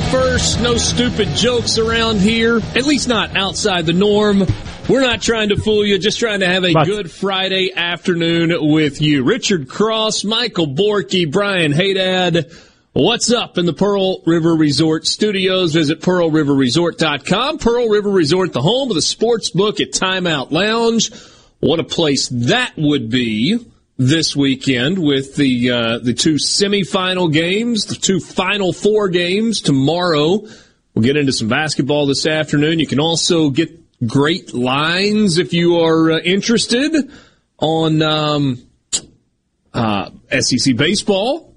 1st? No stupid jokes around here, at least not outside the norm. We're not trying to fool you, just trying to have a But- good Friday afternoon with you. Richard Cross, Michael Borky, Brian Haydad. What's up in the Pearl River Resort studios? Visit pearlriverresort.com. Pearl River Resort, the home of the sports book at Timeout Lounge. What a place that would be this weekend with the uh, the two semifinal games, the two final four games tomorrow. We'll get into some basketball this afternoon. You can also get great lines if you are uh, interested on um, uh, SEC baseball.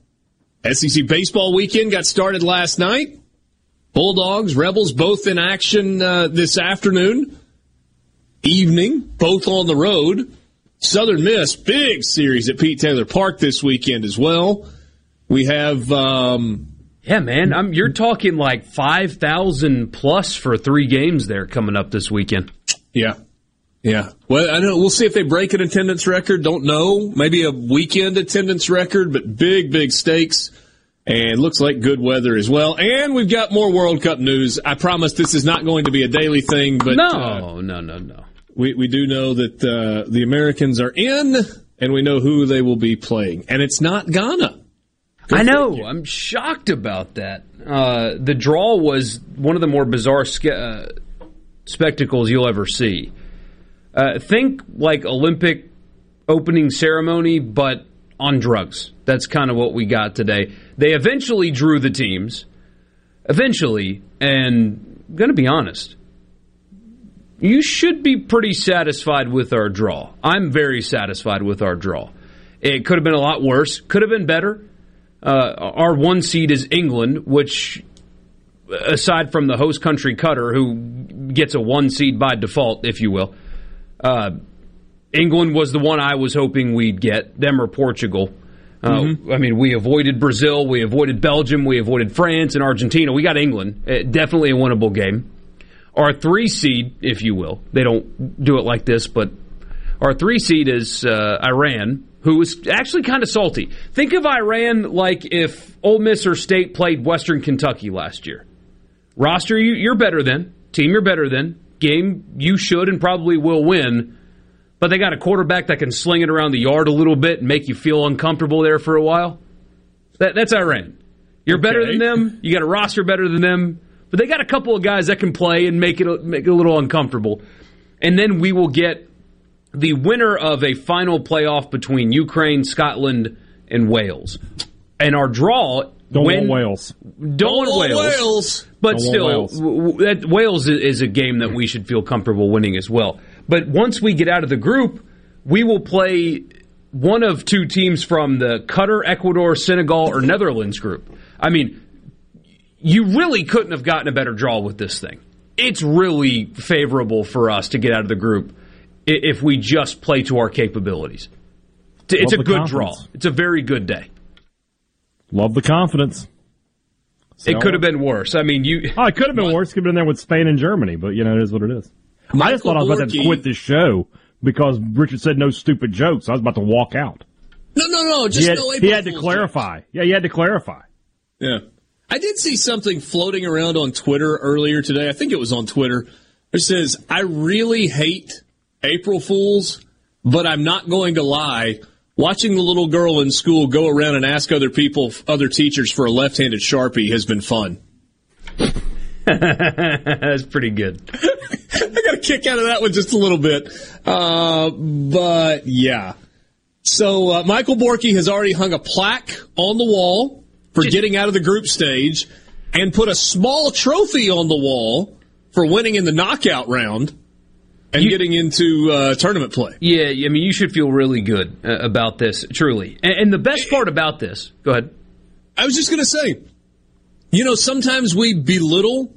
SEC baseball weekend got started last night. Bulldogs, Rebels, both in action uh, this afternoon, evening, both on the road. Southern Miss, big series at Pete Taylor Park this weekend as well. We have um, Yeah, man. I'm, you're talking like 5,000 plus for three games there coming up this weekend. Yeah. Yeah. Well, I know. We'll see if they break an attendance record. Don't know. Maybe a weekend attendance record, but big, big stakes. And looks like good weather as well. And we've got more World Cup news. I promise this is not going to be a daily thing, but No, uh, no, no, no. We, we do know that uh, the Americans are in, and we know who they will be playing. And it's not Ghana. Go I know. figure. I'm shocked about that. Uh, the draw was one of the more bizarre ske- uh, spectacles you'll ever see. Uh, think like Olympic opening ceremony, but on drugs. That's kind of what we got today. They eventually drew the teams. Eventually, and I'm going to be honest, you should be pretty satisfied with our draw. I'm very satisfied with our draw. It could have been a lot worse, could have been better. Uh, our one seed is England, which, aside from the host country Qatar, who gets a one seed by default, if you will, uh, England was the one I was hoping we'd get. Them or Portugal. Uh, I mean, we avoided Brazil, we avoided Belgium, we avoided France and Argentina. We got England. Uh, definitely a winnable game. Our three seed, if you will, they don't do it like this, but our three seed is uh, Iran, who is actually kind of salty. Think of Iran like if Ole Miss or State played Western Kentucky last year. Roster, you, you're better than. Team, you're better than. Game, you should and probably will win. But they got a quarterback that can sling it around the yard a little bit and make you feel uncomfortable there for a while. That, that's Iran. You're better than them. You got a roster better than them. But they got a couple of guys that can play and make it a- make it a little uncomfortable. And then we will get the winner of a final playoff between Ukraine, Scotland, and Wales. And our draw Don't when, want Wales. Don't want Wales. But Don't want still, Wales. w- w- that Wales is a game that we should feel comfortable winning as well. But once we get out of the group, we will play one of two teams from the Qatar, Ecuador, Senegal, or Netherlands group. I mean, you really couldn't have gotten a better draw with this thing. It's really favorable for us to get out of the group if we just play to our capabilities. It's Love a the good draw. It's a very good day. Love the confidence. It could have uh, been worse. I mean, you. Oh, it could have been worse. Could have been there with Spain and Germany, but you know, it is what it is. I just thought I was about to quit this show because Richard said no stupid jokes. I was about to walk out. No, no, no. Just he had, no he had to Fool's clarify. Yeah, he had to clarify. Yeah. I did see something floating around on Twitter earlier today. I think it was on Twitter. It says, I really hate April Fools, but I'm not going to lie. Watching the little girl in school go around and ask other people, other teachers for a left handed Sharpie has been fun. That's pretty good. I got a kick out of that one just a little bit. Uh, but yeah. So uh, Michael Borky has already hung a plaque on the wall for getting out of the group stage and put a small trophy on the wall for winning in the knockout round and You- getting into uh, tournament play. Yeah, I mean, you should feel really good uh, about this, truly. And, and the best part about this, go ahead. I was just going to say, you know, sometimes we belittle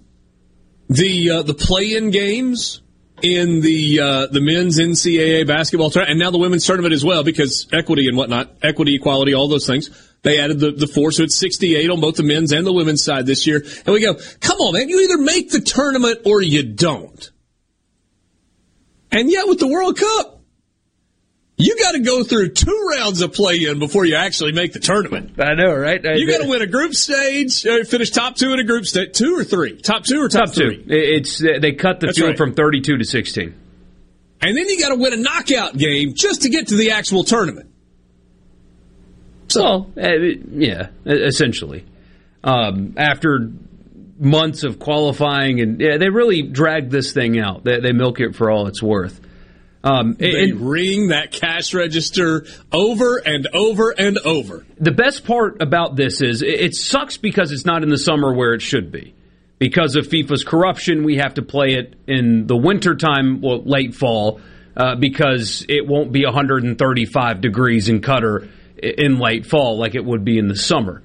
the uh, the play-in games in the uh, the men's NCAA basketball tournament, and now the women's tournament as well, because equity and whatnot, equity, equality, all those things. They added the, the four, so it's 68 on both the men's and the women's side this year. And we go, come on, man, you either make the tournament or you don't. And yet with the World Cup, you got to go through two rounds of play-in before you actually make the tournament. I know, right? You got to win a group stage, uh, finish top two in a group stage, two or three, top two or top, Top three, two. It's they cut the That's field right. from 32 to 16. and then you got to win a knockout game just to get to the actual tournament. So, uh, yeah, e- essentially. Um, after months of qualifying, and yeah, they really dragged this thing out. They, they milk it for all it's worth. Um, They and ring that cash register over and over and over. the best part about this is it, it sucks because it's not in the summer where it should be. Because of FIFA's corruption, we have to play it in the wintertime, well, late fall, uh, because it won't be 135 degrees in Qatar in late fall like it would be in the summer.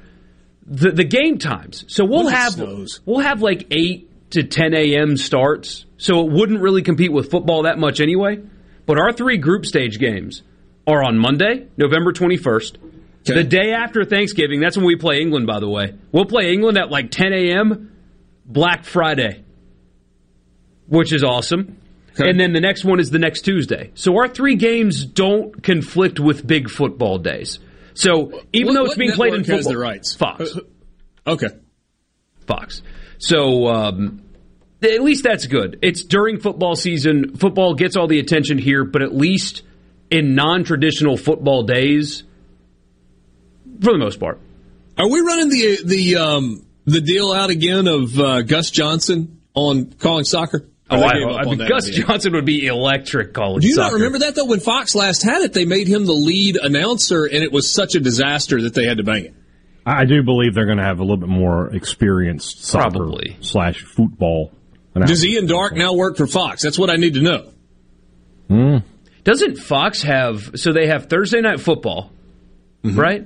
The, the game times. So we'll have we'll have like 8 to 10 a.m. starts. So it wouldn't really compete with football that much anyway. But our three group stage games are on Monday, November 21st. Okay. The day after Thanksgiving, that's when we play England, by the way. We'll play England at like 10 a.m. Black Friday, which is awesome. Okay. And then the next one is the next Tuesday. So our three games don't conflict with big football days. So even What- though it's being played in has football, the rights? Fox, Okay. Fox. So um, at least that's good. It's during football season. Football gets all the attention here, but at least in non-traditional football days, for the most part. Are we running the the um, the deal out again of uh, Gus Johnson on calling soccer? Or they gave up I on mean, Gus in the end? Johnson would be electric college Do you not remember that though? When Fox last had it, they made him the lead announcer, and it was such a disaster that they had to bang it. I do believe they're going to have a little bit more experienced soccer Probably. slash football. Does Ian Darke now work for Fox? That's what I need to know. Hmm. Doesn't Fox have so they have Thursday night football, mm-hmm. right?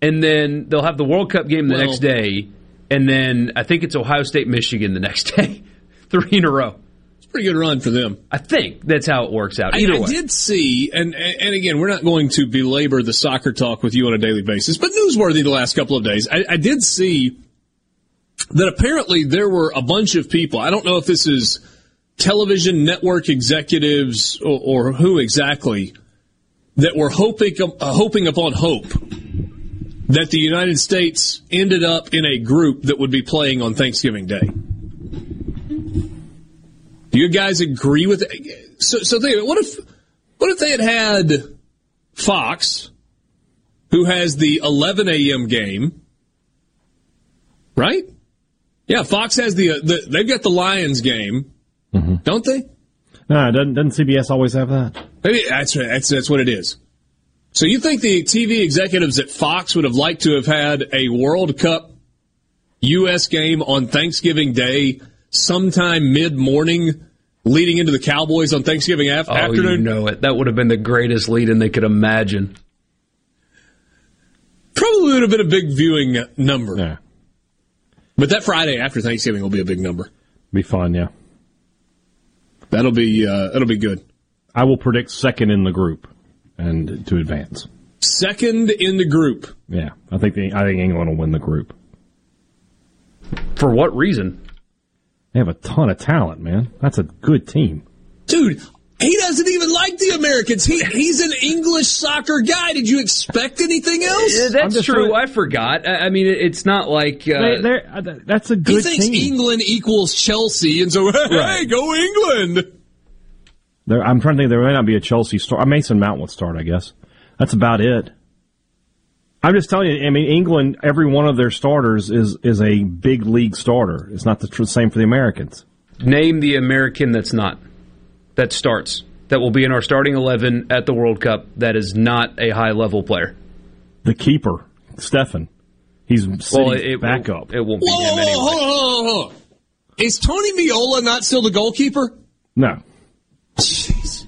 And then they'll have the World Cup game the Well- next day, and then I think it's Ohio State Michigan the next day, three in a row. Pretty good run for them. I think that's how it works out. I, Either I way, did see, and and again, we're not going to belabor the soccer talk with you on a daily basis, but newsworthy the last couple of days. I, I did see that apparently there were a bunch of people. I don't know if this is television network executives or, or who exactly that were hoping uh, hoping upon hope that the United States ended up in a group that would be playing on Thanksgiving Day. Do you guys agree with it? So, so think of it. What if, what if they had had Fox, who has the 11 a.m. game, right? Yeah, Fox has the, uh, the they've got the Lions game, don't they? No, doesn't, doesn't CBS always have that? Maybe that's right. That's that's what it is. So you think the TV executives at Fox would have liked to have had a World Cup U.S. game on Thanksgiving Day, sometime mid morning, leading into the Cowboys on Thanksgiving af- oh, you afternoon? know it. That would have been the greatest lead-in they could imagine. Probably would have been a big viewing number. Yeah. But that Friday after Thanksgiving will be a big number. Be fun, yeah. That'll be uh, that'll be good. I will predict second in the group and to advance. Second in the group. Yeah, I think the, I think England will win the group. For what reason? They have a ton of talent, man. That's a good team. Dude, He doesn't even like the Americans. He he's an English soccer guy. Did you expect anything else? Uh, that's true. I forgot. I, I mean, it's not like uh, They- they're- uh, that's a good. He good thinks team. England equals Chelsea, and so hey, Right. go England. There, I'm trying to think. There may not be a Chelsea start. Uh, Mason Mount would start, I guess. That's about it. I'm just telling you. I mean, England. Every one of their starters is is a big league starter. It's not the tr- same for the Americans. name the American that's not that starts that will be in our starting eleven at the World Cup. That is not a high level player. The keeper, Steffen. He's Well, City's it, backup. it won't be Whoa, him anyway. hold on, hold on, hold on. Is Tony Meola not still the goalkeeper? No. Jeez.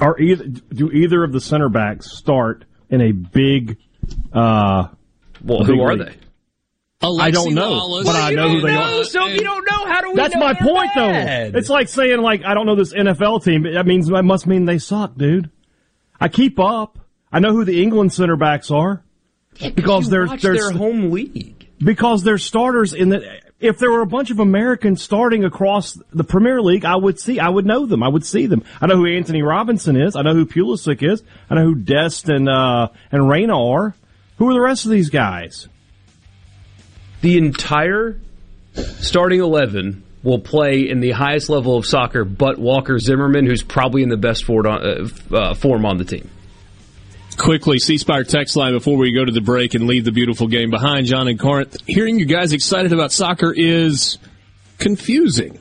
Are either do either of the center backs start in a big? uh Well, big who are league? they? I don't know, Wallace. but I know who they are. So if you don't know, how do we? That's know my point, bad? though. It's like saying, like, I don't know this NFL team. but That means that must mean they suck, dude. I keep up. I know who the England center backs are because you they're watch they're their home league. because they're starters in the. If there were a bunch of Americans starting across the Premier League, I would see, I would know them, I would see them. I know who Antonee Robinson is. I know who Pulisic is. I know who Dest and uh, and Reyna are. Who are the rest of these guys? The entire starting eleven will play in the highest level of soccer, but Walker Zimmerman, who's probably in the best forward on, uh, uh, form on the team. Quickly, C Spire text line before we go to the break and leave the beautiful game behind. John and Corinth, hearing you guys excited about soccer is confusing.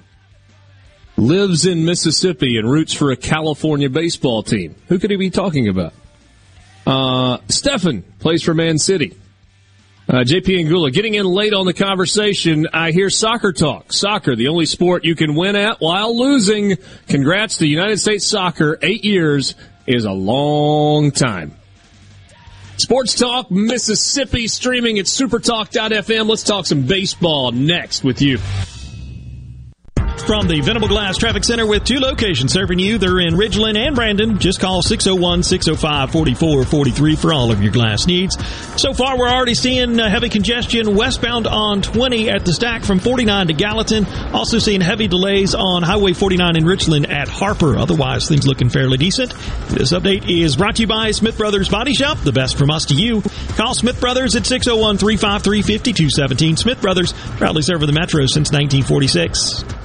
Lives in Mississippi and roots for a California baseball team. Who could he be talking about? Uh, Steffen plays for Man City. Uh, JP Angula getting in late on the conversation. I hear soccer talk. Soccer, the only sport you can win at while losing. Congrats to United States soccer. Eight years is a long time. Sports Talk Mississippi streaming at supertalk.fm. Let's talk some baseball next with you. From the Venable Glass Traffic Center with two locations serving you. They're in Ridgeland and Brandon. Just call 601-605-4443 for all of your glass needs. So far, we're already seeing uh, heavy congestion westbound on 20 at the stack from 49 to Gallatin. Also seeing heavy delays on Highway 49 in Richland at Harper. Otherwise, things looking fairly decent. This update is brought to you by Smith Brothers Body Shop. The best from us to you. Call Smith Brothers at 601-353-5217. Smith Brothers, proudly serving the Metro since 1946.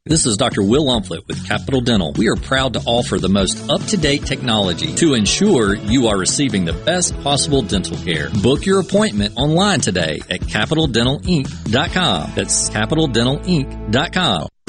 This is Dr. Will Umflett with Capital Dental. We are proud to offer the most up-to-date technology to ensure you are receiving the best possible dental care. Book your appointment online today at capitaldentalinc.com. That's capitaldentalinc.com.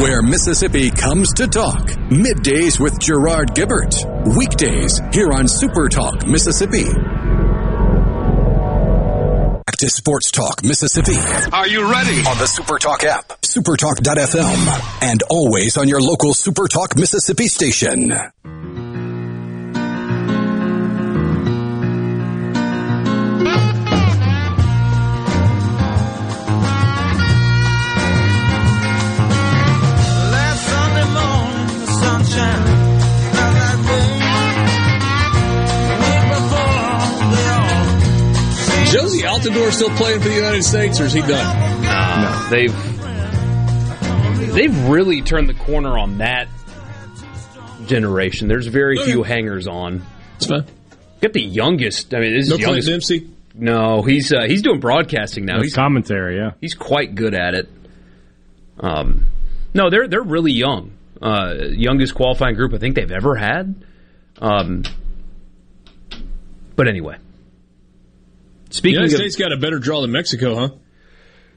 Where Mississippi comes to talk. Middays with Gerard Gibert. Weekdays here on Super Talk Mississippi. Back to Sports Talk Mississippi. Are you ready? On the Super Talk app, supertalk.fm, and always on your local Super Talk Mississippi station. Jozy Altidore still playing for the United States, or is he done? No, they've they've really turned the corner on that generation. There's very few hangers on. It's fine. Get the youngest. I mean, this is No the Clint youngest. Dempsey. No, he's uh, he's doing broadcasting now. He's commentary, yeah. he's quite good at it. Um, no, they're they're really young. Uh, youngest qualifying group I think they've ever had. Um, but anyway, The speaking United of States got a better draw than Mexico, huh?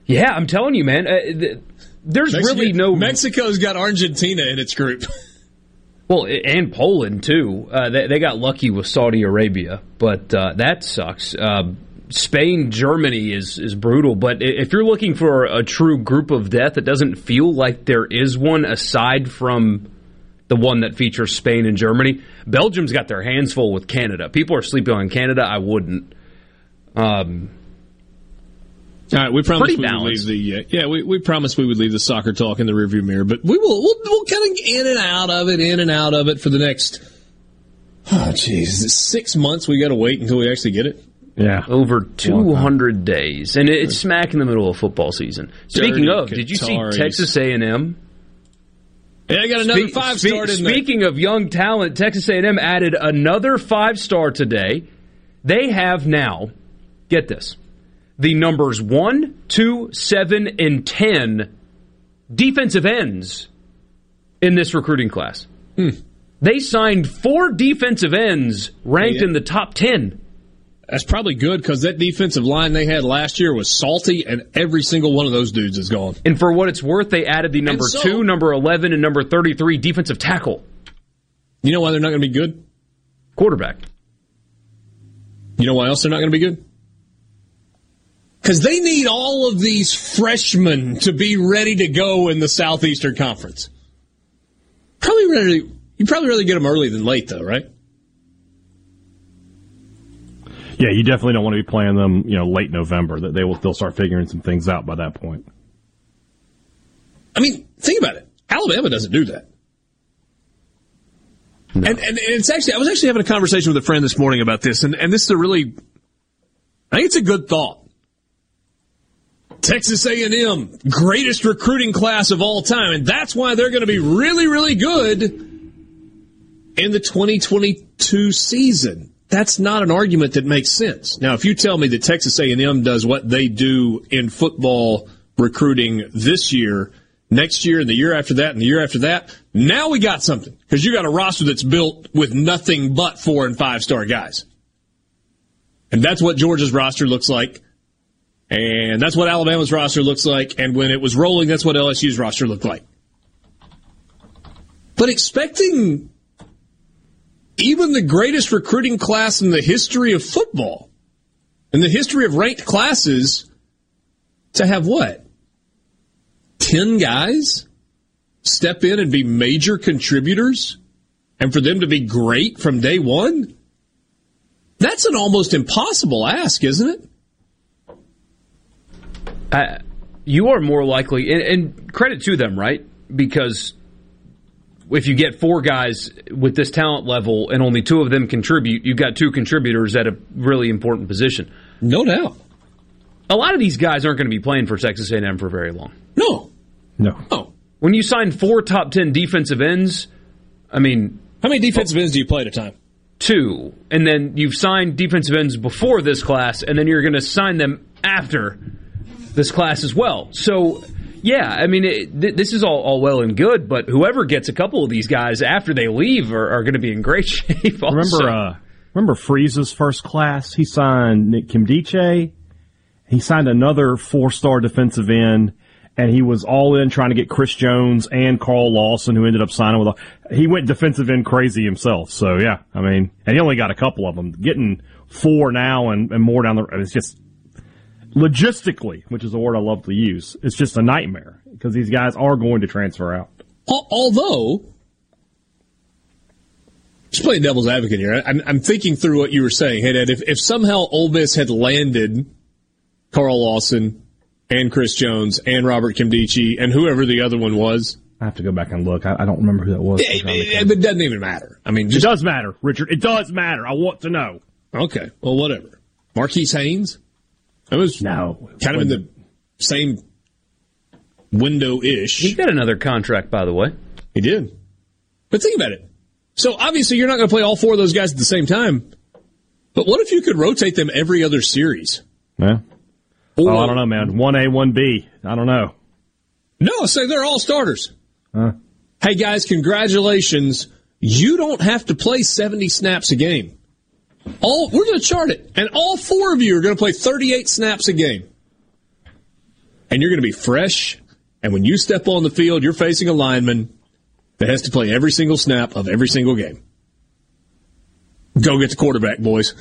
yeah, I'm telling you, man. Uh, th- there's Mexico- really no Mexico's got Argentina in its group. Well, and Poland too. Uh, they, they got lucky with Saudi Arabia, but uh, that sucks. Uh, Spain, Germany is is brutal. But if you're looking for a true group of death, it doesn't feel like there is one aside from the one that features Spain and Germany. Belgium's got their hands full with Canada. People are sleeping on Canada. I wouldn't. Um, All right, we promised we balanced. would leave the uh, yeah we, we promised we would leave the soccer talk in the rearview mirror, but we will we'll, we'll kind of in and out of it, in and out of it for the next oh jeez six months. We got to wait until we actually get it. Yeah, over 200 days, and it's smack in the middle of football season. Speaking Dirty of, did you see Qataris. Texas A&M? Yeah, I got another Spe- five star. didn't they? Speaking of young talent, Texas A&M added another five star today. They have now, get this, the numbers one, two, seven, and ten defensive ends in this recruiting class. Hmm. They signed four defensive ends ranked Yeah. in the top ten. That's probably good because that defensive line they had last year was salty, and every single one of those dudes is gone. And for what it's worth, they added the number so- two, number 11, and number 33 defensive tackle. You know why they're not going to be good? Quarterback. You know why else they're not going to be good? Because they need all of these freshmen to be ready to go in the Southeastern Conference. Probably ready. You probably rather get them early than late, though, right? Yeah, you definitely don't want to be playing them, you know, late November. That they will they'll start figuring some things out by that point. I mean, think about it. Alabama doesn't do that. And, and it's actually, I was actually having a conversation with a friend this morning about this, and, and this is a really, I think it's a good thought. Texas A&M, greatest recruiting class of all time, and that's why they're going to be really, really good in the 2022 season. That's not an argument that makes sense. Now, if you tell me that Texas A&M does what they do in football recruiting this year, next year, and the year after that, and the year after that, now we got something because you got a roster that's built with nothing but four and five star guys, and that's what Georgia's roster looks like. And that's what Alabama's roster looks like. And when it was rolling, that's what LSU's roster looked like. But expecting even the greatest recruiting class in the history of football, in the history of ranked classes, to have what? 10 guys step in and be major contributors and for them to be great from day one? That's an almost impossible ask, isn't it? Uh, you are more likely, and, and credit to them, right? Because if you get four guys with this talent level and only two of them contribute, you've got two contributors at a really important position. No doubt. A lot of these guys aren't going to be playing for Texas A&M for very long. No. No. Oh. When you sign four top 10 defensive ends, I mean. How many defensive ends do you play at a time? Two. And then you've signed defensive ends before this class, and then you're going to sign them after this class as well. So, yeah, I mean, it, th- this is all, all well and good, but whoever gets a couple of these guys after they leave are, are going to be in great shape. Also. Remember, uh, remember Freeze's first class? He signed Nkemdiche. He signed another four-star defensive end, and he was all in trying to get Chris Jones and Carl Lawson, who ended up signing with. A, he went defensive end crazy himself. So yeah, I mean, and he only got a couple of them. Getting four now and, and more down the. It's just logistically, which is a word I love to use. It's just a nightmare because these guys are going to transfer out. Although, just playing devil's advocate here, I'm, I'm thinking through what you were saying. Hey, Dad, if, if somehow Ole Miss had landed Carl Lawson and Chris Jones and Robert Nkemdiche and whoever the other one was. I have to go back and look. I, I don't remember who that was. It, it, it, doesn't even matter. I mean, just, it does matter, Richard. It does matter. I want to know. Okay, well, whatever. Marquis Haynes. That was no kind of in the same window ish. He got another contract, by the way. He did. But think about it. So obviously, you're not going to play all four of those guys at the same time. But what if you could rotate them every other series? Yeah. Oh, or, oh, I don't know, man. One A, one B. I don't know. No, say they're all starters. Huh. Hey guys, congratulations. You don't have to play 70 snaps a game. All we're going to chart it, and all four of you are going to play 38 snaps a game, and you're going to be fresh. And when you step on the field, you're facing a lineman that has to play every single snap of every single game. Go get the quarterback, boys.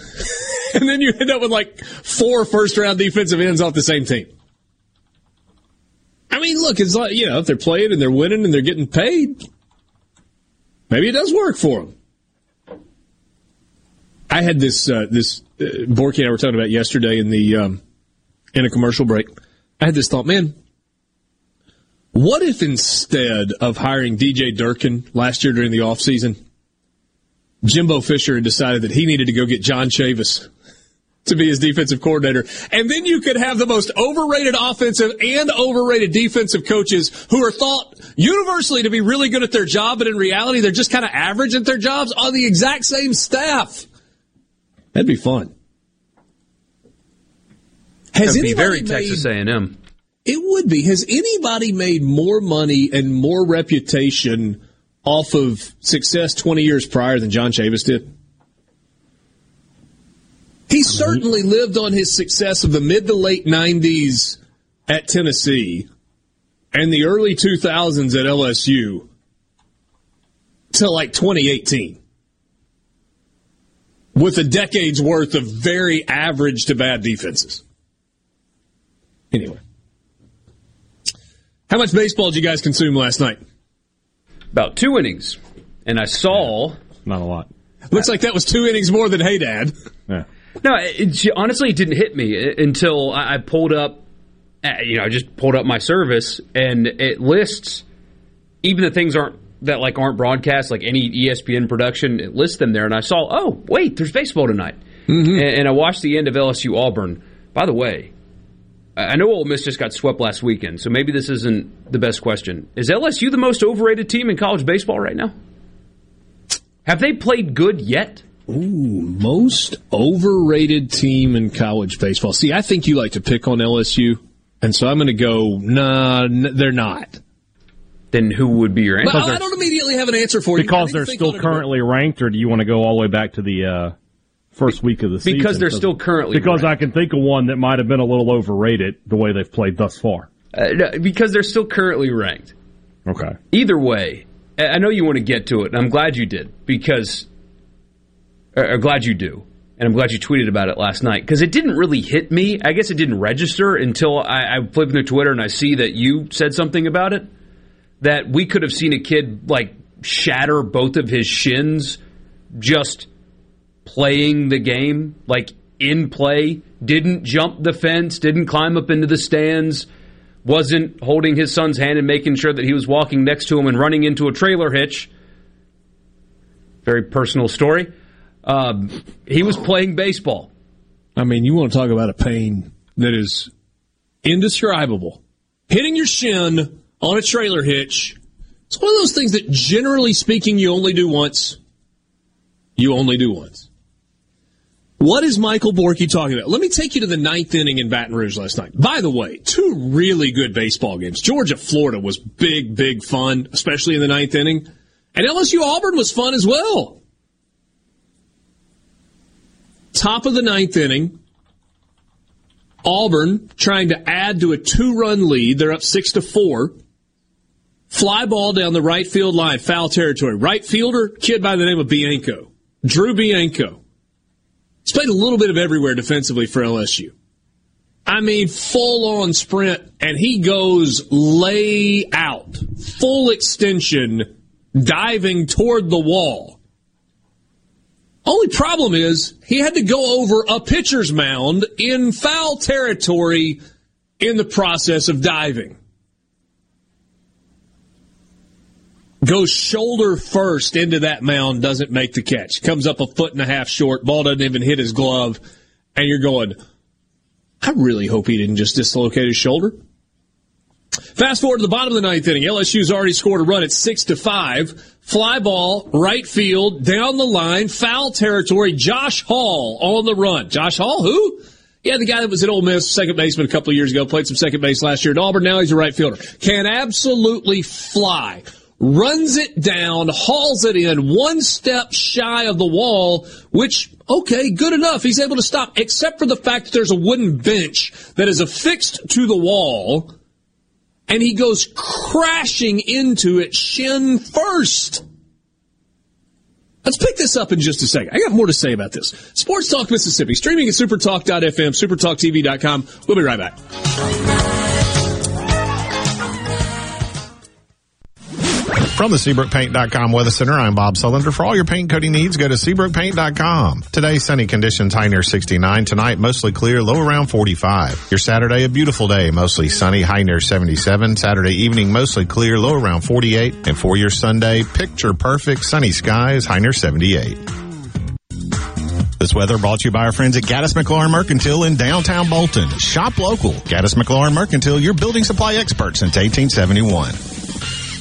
and then you end up with like four first round defensive ends off the same team. I mean, look, it's like, you know, if they're playing and they're winning and they're getting paid, maybe it does work for them. I had this, uh, this, uh, Borky and I were talking about yesterday in the, um, in a commercial break. I had this thought, man, what if instead of hiring DJ Durkin last year during the offseason, Jimbo Fisher had decided that he needed to go get John Chavis to be his defensive coordinator. And then you could have the most overrated offensive and overrated defensive coaches who are thought universally to be really good at their job, but in reality, they're just kind of average at their jobs on the exact same staff. That'd be fun. Has That'd be very made, Texas A&M. It would be. Has anybody made more money and more reputation off of success 20 years prior than John Chavis did? He mm-hmm. certainly lived on his success of the mid to late 90s at Tennessee and the early 2000s at LSU till like 2018 with a decade's worth of very average to bad defenses. Anyway, how much baseball did you guys consume last night? About two innings, and I saw not a lot. Looks like that was two innings more than Hey Dad. Yeah. No, it, honestly, it didn't hit me until I pulled up. Uh, you know, I just pulled up my service, and it lists even the things aren't that like aren't broadcast, like any ESPN production. It lists them there, and I saw, oh wait, there's baseball tonight, mm-hmm. and, and I watched the end of LSU Auburn. By the way, I know Ole Miss just got swept last weekend, so maybe this isn't the best question. Is LSU the most overrated team in college baseball right now? Have they played good yet? Ooh, most overrated team in college baseball. See, I think you like to pick on LSU, and so I'm going to go, nah, n- they're not. Then who would be your answer? Well, I don't immediately have an answer for you. Because they're still currently ranked, or do you want to go all the way back to the uh, first week of the season? Because they're still currently Because ranked. I can think of one that might have been a little overrated the way they've played thus far. Uh, no, because they're still currently ranked. Okay. Either way, I know you want to get to it, and I'm glad you did because or, glad you do. And I'm glad you tweeted about it last night because it didn't really hit me. I guess it didn't register until I, I flipped through Twitter and I see that you said something about it. That we could have seen a kid like shatter both of his shins just playing the game, like in play, didn't jump the fence, didn't climb up into the stands, wasn't holding his son's hand and making sure that he was walking next to him and running into a trailer hitch. Very personal story. Um, he was playing baseball. I mean, you want to talk about a pain that is indescribable. Hitting your shin on a trailer hitch. It's one of those things that, generally speaking, you only do once. You only do once. What is Michael Borky talking about? Let me take you to the ninth inning in Baton Rouge last night. By the way, two really good baseball games. Georgia, Florida was big, big fun, especially in the ninth inning. And LSU Auburn was fun as well. Top of the ninth inning, Auburn trying to add to a two run lead. They're up six to four. Fly ball down the right field line, foul territory. Right fielder, kid by the name of Bianco. Drew Bianco. He's played a little bit of everywhere defensively for LSU. I mean, full on sprint, and he goes lay out, full extension, diving toward the wall. Only problem is he had to go over a pitcher's mound in foul territory in the process of diving. Goes shoulder first into that mound, doesn't make the catch. Comes up a foot and a half short. Ball doesn't even hit his glove. And you're going, I really hope he didn't just dislocate his shoulder. Fast forward to the bottom of the ninth inning. LSU's already scored a run at six to five. Fly ball, right field, down the line, foul territory. Josh Hall on the run. Josh Hall, who? Yeah, the guy that was at Ole Miss, second baseman a couple of years ago, played some second base last year at Auburn. Now he's a right fielder. Can absolutely fly runs it down, hauls it in one step shy of the wall, which, okay, good enough. He's able to stop, except for the fact that there's a wooden bench that is affixed to the wall, and he goes crashing into it shin first. Let's pick this up in just a second. I got more to say about this. Sports Talk Mississippi, streaming at supertalk.fm, supertalktv.com. We'll be right back. From the SeabrookPaint.com Weather Center, I'm Bob Sullender. For all your paint coating needs, go to SeabrookPaint.com. Today, sunny conditions, high near 69. Tonight, mostly clear, low around 45. Your Saturday, a beautiful day, mostly sunny, high near 77. Saturday evening, mostly clear, low around 48. And for your Sunday, picture perfect, sunny skies, high near 78. This weather brought to you by our friends at Gaddis McLaurin Mercantile in downtown Bolton. Shop local. Gaddis McLaurin Mercantile, your building supply expert since 1871.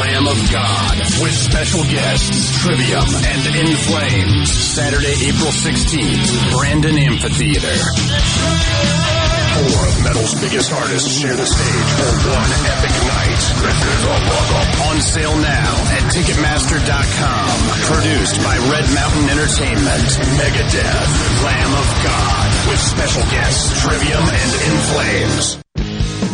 Lamb of God, with special guests Trivium and In Flames. Saturday, April 16th, Brandon Amphitheater. Four of metal's biggest artists share the stage for one epic night. On sale now at Ticketmaster.com. Produced by Red Mountain Entertainment. Megadeth, Lamb of God, with special guests Trivium and In Flames.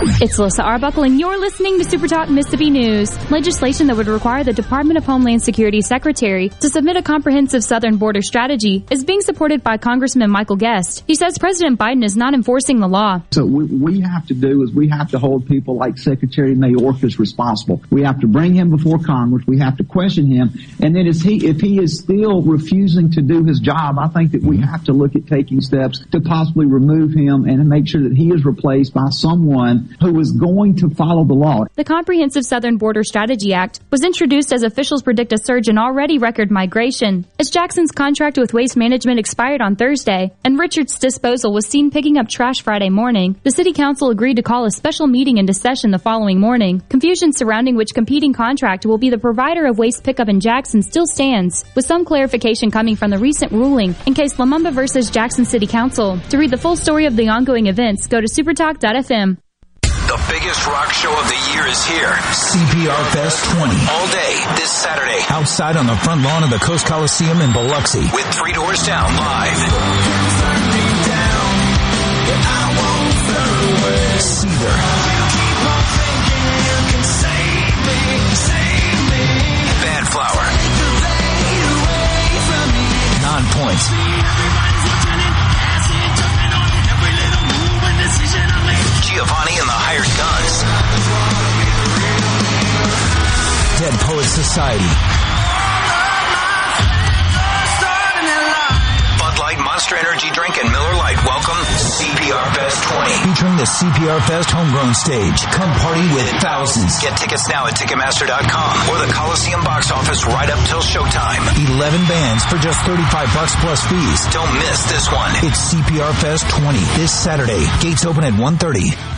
It's Alyssa Arbuckle, and you're listening to Super Talk Mississippi News. Legislation that would require the Department of Homeland Security Secretary to submit a comprehensive southern border strategy is being supported by Congressman Michael Guest. He says President Biden is not enforcing the law. So what we have to do is we have to hold people like Secretary Mayorkas responsible. We have to bring him before Congress. We have to question him. And then is he, if he is still refusing to do his job, I think that we have to look at taking steps to possibly remove him and make sure that he is replaced by someone who is going to follow the law. The Comprehensive Southern Border Strategy Act was introduced as officials predict a surge in already record migration. As Jackson's contract with Waste Management expired on Thursday and Richard's disposal was seen picking up trash Friday morning, the City Council agreed to call a special meeting into session the following morning. Confusion surrounding which competing contract will be the provider of waste pickup in Jackson still stands, with some clarification coming from the recent ruling in case Lumumba versus Jackson City Council. To read the full story of the ongoing events, go to supertalk.fm. The biggest rock show of the year is here. CPR Fest 20. All day this Saturday. Outside on the front lawn of the Coast Coliseum in Biloxi. With Three Doors Down live. Seether. Badflower. Non Point. Dead Poets Society. Bud Light, Monster Energy Drink, and Miller Lite welcome CPR Fest 20. Featuring the CPR Fest homegrown stage. Come party with thousands. Get tickets now at Ticketmaster.com or the Coliseum box office right up till showtime. 11 bands for just 35 bucks plus fees. Don't miss this one. It's CPR Fest 20 this Saturday. Gates open at 1.30.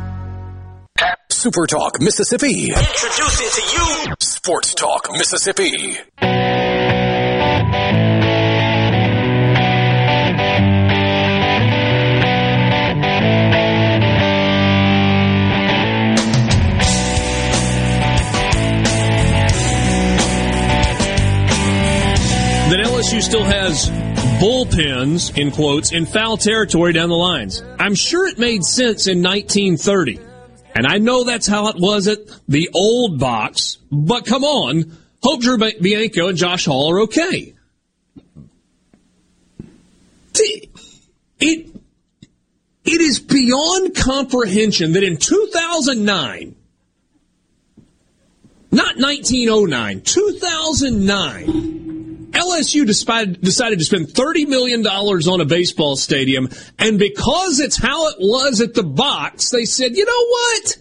Super Talk Mississippi. Introducing to you Sports Talk Mississippi. that LSU still has bullpens, in quotes, in foul territory down the lines. I'm sure it made sense in 1930. And I know that's how it was at the old box, but come on. Hope Drew Bianco and Josh Hall are okay. It, it is beyond comprehension that in 2009, not 1909, 2009, LSU decided, decided to spend $30 million on a baseball stadium, and because it's how it was at the box, they said, you know what?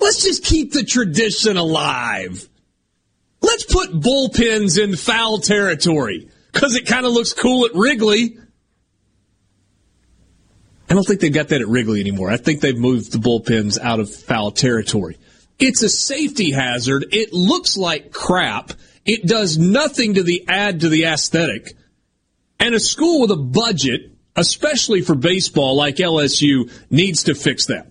Let's just keep the tradition alive. Let's put bullpens in foul territory because it kind of looks cool at Wrigley. I don't think they've got that at Wrigley anymore. I think they've moved the bullpens out of foul territory. It's a safety hazard. It looks like crap. It does nothing to the add to the aesthetic. And a school with a budget, especially for baseball like LSU, needs to fix that.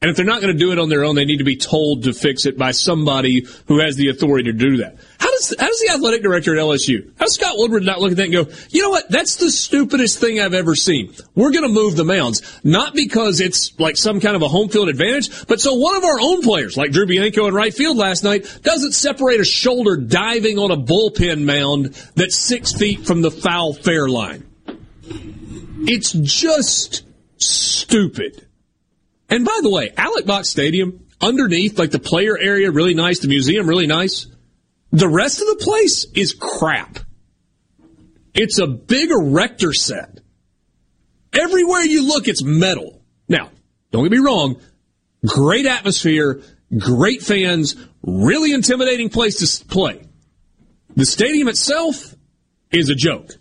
And if they're not going to do it on their own, they need to be told to fix it by somebody who has the authority to do that. How does how does the athletic director at LSU, how does Scott Woodward not look at that and go, you know what, that's the stupidest thing I've ever seen. We're going to move the mounds, not because it's like some kind of a home field advantage, but so one of our own players, like Drew Bianco in right field last night, doesn't separate a shoulder diving on a bullpen mound that's six feet from the foul fair line. It's just stupid. And by the way, Alex Box Stadium, underneath, like the player area, really nice, the museum, really nice. The rest of the place is crap. It's a big erector set. Everywhere you look, it's metal. Now, don't get me wrong. Great atmosphere, great fans, really intimidating place to play. The stadium itself is a joke.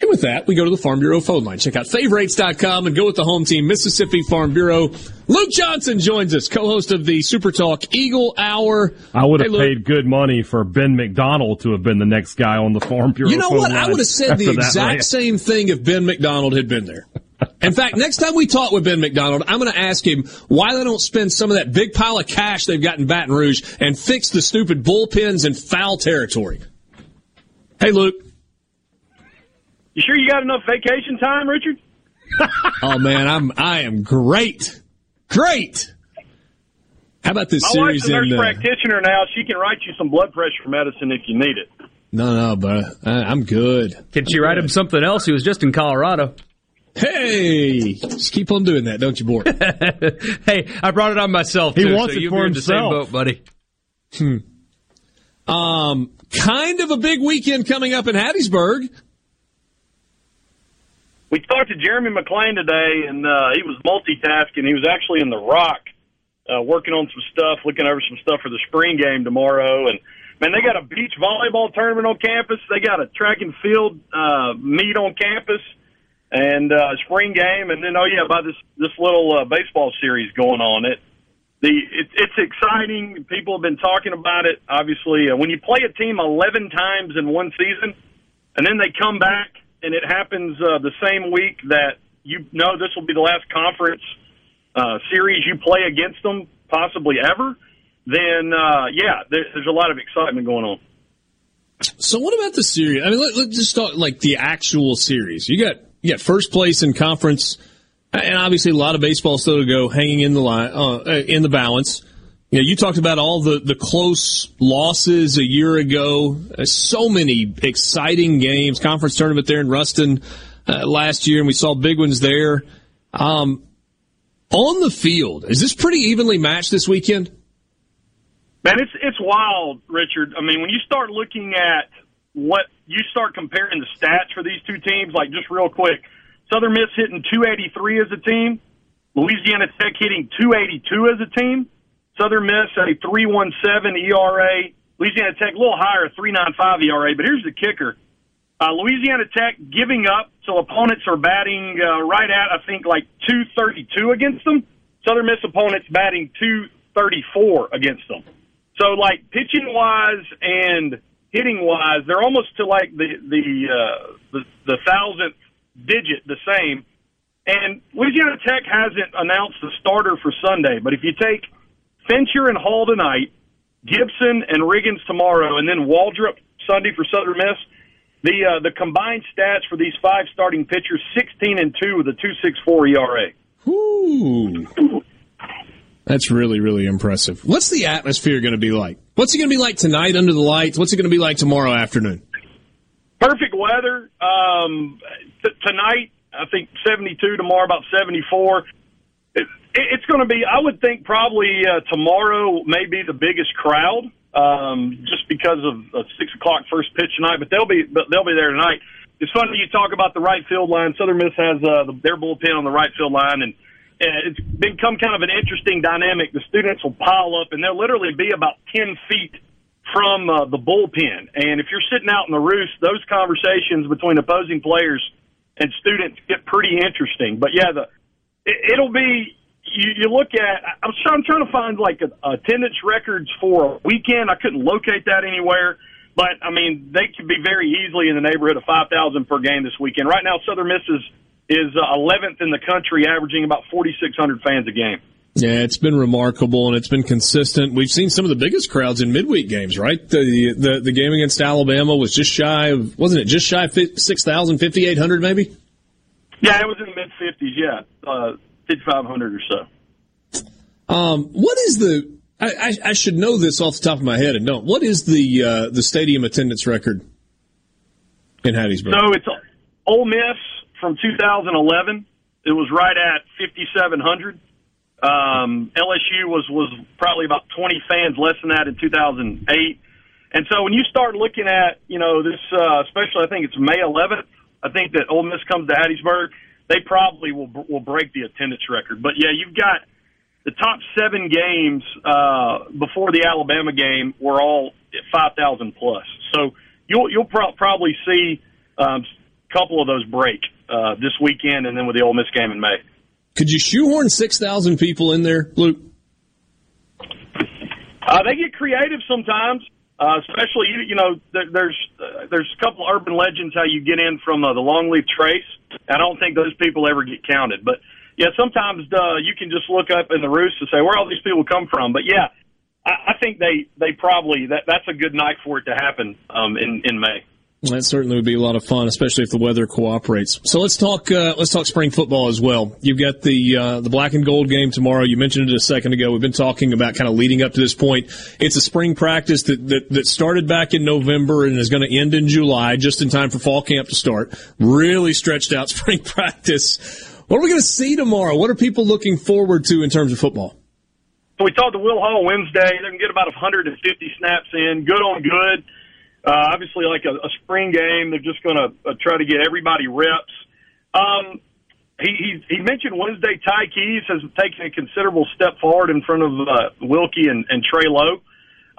And with that, we go to the Farm Bureau phone line. Check out favorites.com and go with the home team, Mississippi Farm Bureau. Luke Johnson joins us, co-host of the Super Talk Eagle Hour. I would have Hey, paid good money for Ben McDonald to have been the next guy on the Farm Bureau. You know what? I would have said the exact same thing if Ben McDonald had been there. In fact, next time we talk with Ben McDonald, I'm going to ask him why they don't spend some of that big pile of cash they've got in Baton Rouge and fix the stupid bullpens in foul territory. Hey, Luke. You sure you got enough vacation time, Richard? Oh man, I'm I am great, great. How about this My series wife's a nurse in? Uh, practitioner now. She can write you some blood pressure medicine if you need it. no, no, but I, I'm good. Can she write him something else? He was just in Colorado. Hey, just keep on doing that, don't you, Bort? hey, I brought it on myself. He too, wants so it you'll for be in the same himself. boat, buddy. Hmm. Um, kind of a big weekend coming up in Hattiesburg. We talked to Jeremy McClain today, and uh, he was multitasking. He was actually in the Rock, uh, working on some stuff, looking over some stuff for the spring game tomorrow. And man, they got a beach volleyball tournament on campus. They got a track and field uh, meet on campus, and uh, spring game. And then oh yeah, by this this little uh, baseball series going on. It the it, it's exciting. People have been talking about it. Obviously, uh, when you play a team eleven times in one season, and then they come back and it happens uh, the same week that you know this will be the last conference uh, series you play against them, possibly ever, then uh, yeah, there, there's a lot of excitement going on. So what about the series? I mean, let, let's just talk like the actual series. You got you got first place in conference, and obviously a lot of baseball still to go, hanging in the line uh, in the balance. You you talked about all the the close losses a year ago. Uh, so many exciting games. Conference tournament there in Ruston uh, last year, and we saw big ones there. Um, on the field, is this pretty evenly matched this weekend? Man, it's it's wild, Richard. I mean, when you start looking at what you start comparing the stats for these two teams, like just real quick, Southern Miss hitting 283 as a team, Louisiana Tech hitting 282 as a team, Southern Miss a 317 ERA, Louisiana Tech a little higher, 395 ERA. But here's the kicker: uh, Louisiana Tech giving up, so opponents are batting uh, right at I think like 232 against them. Southern Miss opponents batting 234 against them. So like pitching wise and hitting wise, they're almost to like the the uh, the, the thousandth digit the same. And Louisiana Tech hasn't announced the starter for Sunday, but if you take Fincher and Hall tonight, Gibson and Riggins tomorrow, and then Waldrop Sunday for Southern Miss, the uh, the combined stats for these five starting pitchers: sixteen and two with a two six four ERA. Ooh. That's really, really impressive. What's the atmosphere going to be like? What's it going to be like tonight under the lights? What's it going to be like tomorrow afternoon? Perfect weather. Um, t- tonight, I think 72. Tomorrow, about 74. It, it's going to be, I would think, probably uh, tomorrow may be the biggest crowd, um, just because of a six o'clock first pitch tonight. But they'll be, but they'll be there tonight. It's funny you talk about the right field line. Southern Miss has uh, the, their bullpen on the right field line, and uh, it's become kind of an interesting dynamic. The students will pile up, and they'll literally be about ten feet from uh, the bullpen. And if you're sitting out in the roost, those conversations between opposing players and students get pretty interesting. But yeah, the it, it'll be. You, you look at. I'm trying, I'm trying to find like a, attendance records for a weekend. I couldn't locate that anywhere. But I mean, they could be very easily in the neighborhood of five thousand per game this weekend. Right now, Southern Miss is is uh, 11th in the country, averaging about 4,600 fans a game. Yeah, it's been remarkable and it's been consistent. We've seen some of the biggest crowds in midweek games, right? The the, the game against Alabama was just shy of, wasn't it just shy of 6,000, 5,800 maybe? Yeah, it was in the mid 50s, yeah, uh, 5,500 or so. Um, what is the, I, I, I, should know this off the top of my head and don't. What is the uh, the stadium attendance record in Hattiesburg? So it's Ole Miss from 2011. It was right at 5,700. Um, LSU was was probably about 20 fans less than that in 2008. And so when you start looking at you know this, uh, especially I think it's May 11th. I think that Ole Miss comes to Hattiesburg. They probably will will break the attendance record. But yeah, you've got the top seven games uh, before the Alabama game were all at 5,000 plus. So you'll you'll pro- probably see um, couple of those break uh, this weekend, and then with the Ole Miss game in May. Could you shoehorn six thousand people in there, Luke? Uh, they get creative sometimes, uh, especially you, you know there, there's uh, there's a couple urban legends how you get in from uh, the Longleaf Trace. I don't think those people ever get counted, but yeah, sometimes uh, you can just look up in the roost and say where all these people come from. But yeah, I, I think they they probably that that's a good night for it to happen um, in in May. That certainly would be a lot of fun, especially if the weather cooperates. So let's talk. Uh, let's talk spring football as well. You've got the uh, the black and gold game tomorrow. You mentioned it a second ago. We've been talking about kind of leading up to this point. It's a spring practice that that, that started back in November and is going to end in July, just in time for fall camp to start. Really stretched out spring practice. What are we going to see tomorrow? What are people looking forward to in terms of football? So we talked to Will Hall Wednesday. Going to get about 150 snaps in, good on good. Uh, obviously, like a, a spring game, they're just going to uh, try to get everybody reps. Um, he, he, he mentioned Wednesday Ty Keyes has taken a considerable step forward in front of uh, Wilkie and, and Trey Lowe.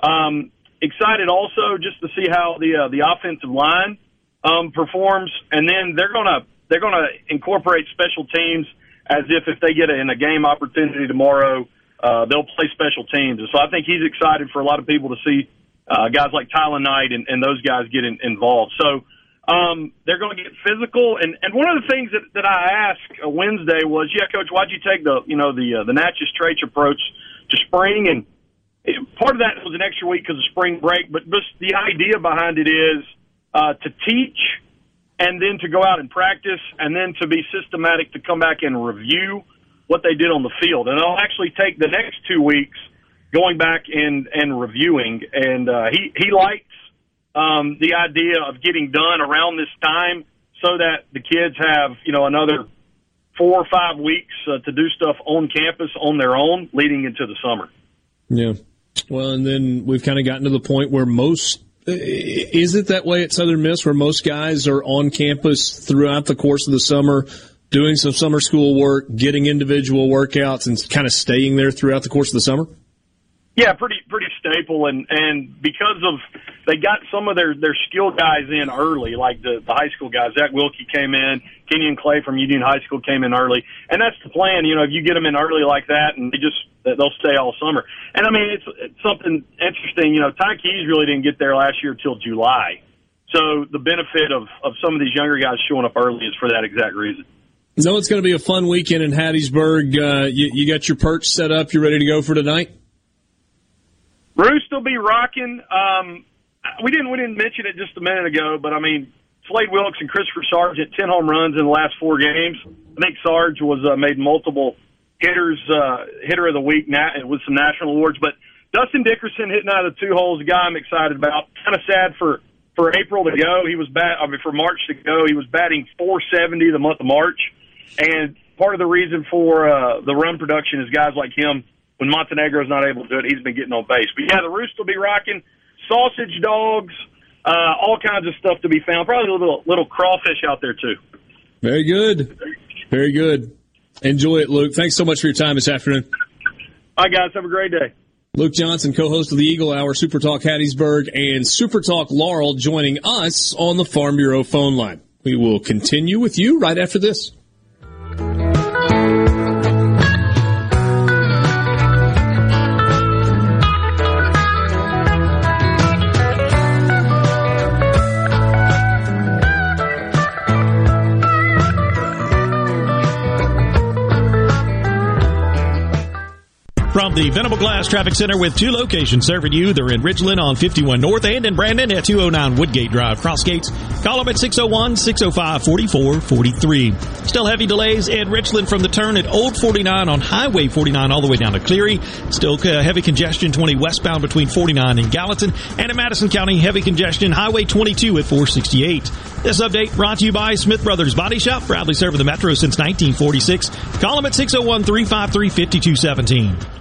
Um, excited also just to see how the uh, the offensive line um, performs, and then they're gonna they're gonna incorporate special teams as if if they get in a game opportunity tomorrow, uh, they'll play special teams. And so I think he's excited for a lot of people to see uh, guys like Tyler Knight and, and those guys get in, involved. So um, they're going to get physical. And, and one of the things that, that I asked uh, Wednesday was, yeah, coach, why'd you take the, you know, the, uh, the Natchez Trace approach to spring? And it, part of that was an extra week because of spring break, but just the idea behind it is, uh, to teach and then to go out and practice and then to be systematic to come back and review what they did on the field. And I'll actually take the next two weeks going back and and reviewing. And uh, he he likes um, the idea of getting done around this time so that the kids have you know another four or five weeks uh, to do stuff on campus on their own leading into the summer. Yeah. Well, and then we've kind of gotten to the point where most is it that way at Southern Miss where most guys are on campus throughout the course of the summer doing some summer school work, getting individual workouts and kind of staying there throughout the course of the summer? Yeah, pretty pretty staple, and and because of they got some of their their skill guys in early, like the the high school guys. Zach Wilkie came in, Kenyon Clay from Union High School came in early, and that's the plan. You know, if you get them in early like that, and they just they'll stay all summer. And I mean, it's, it's something interesting. You know, Ty Keyes really didn't get there last year till July, so the benefit of of some of these younger guys showing up early is for that exact reason. No, it's going to be a fun weekend in Hattiesburg. Uh, you, you got your perch set up. You ready to go for tonight? Roost will be rocking. Um, we didn't we didn't mention it just a minute ago, but I mean Slade Wilks and Christopher Sargent ten home runs in the last four games. I think Sarge was uh, made multiple hitters uh, hitter of the week nat- with some national awards, but Dustin Dickerson hitting out of the two holes, a guy I'm excited about. Kind of sad for for April to go. He was bat. I mean for March to go, he was batting 470 the month of March, and part of the reason for uh, the run production is guys like him when Montenegro's not able to do it, he's been getting on base. But yeah, the Roost will be rocking sausage dogs, uh, all kinds of stuff to be found. Probably a little little crawfish out there too. Very good, very good. Enjoy it, Luke. Thanks so much for your time this afternoon. All right, guys, have a great day. Luke Johnson, co-host of the Eagle Hour, Super Talk Hattiesburg, and Super Talk Laurel, joining us on the Farm Bureau phone line. We will continue with you right after this. From the Venable Glass Traffic Center with two locations serving you. They're in Ridgeland on 51 North and in Brandon at 209 Woodgate Drive. Cross gates. Call them at 601 605 4443. Still heavy delays in Richland from the turn at Old 49 on Highway 49 all the way down to Cleary. Still uh, heavy congestion 20 westbound between 49 and Gallatin. And in Madison County, heavy congestion Highway 22 at 468. This update brought to you by Smith Brothers Body Shop, proudly serving the Metro since 1946. Call them at 601 353 5217.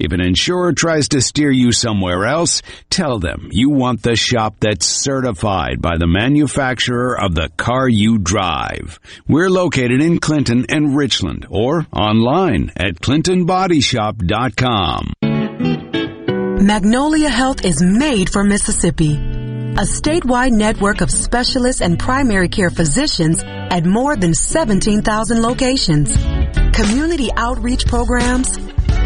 If an insurer tries to steer you somewhere else, tell them you want the shop that's certified by the manufacturer of the car you drive. We're located in Clinton and Richland or online at clintonbodyshop.com. Magnolia Health is made for Mississippi. A statewide network of specialists and primary care physicians at more than 17,000 locations. Community outreach programs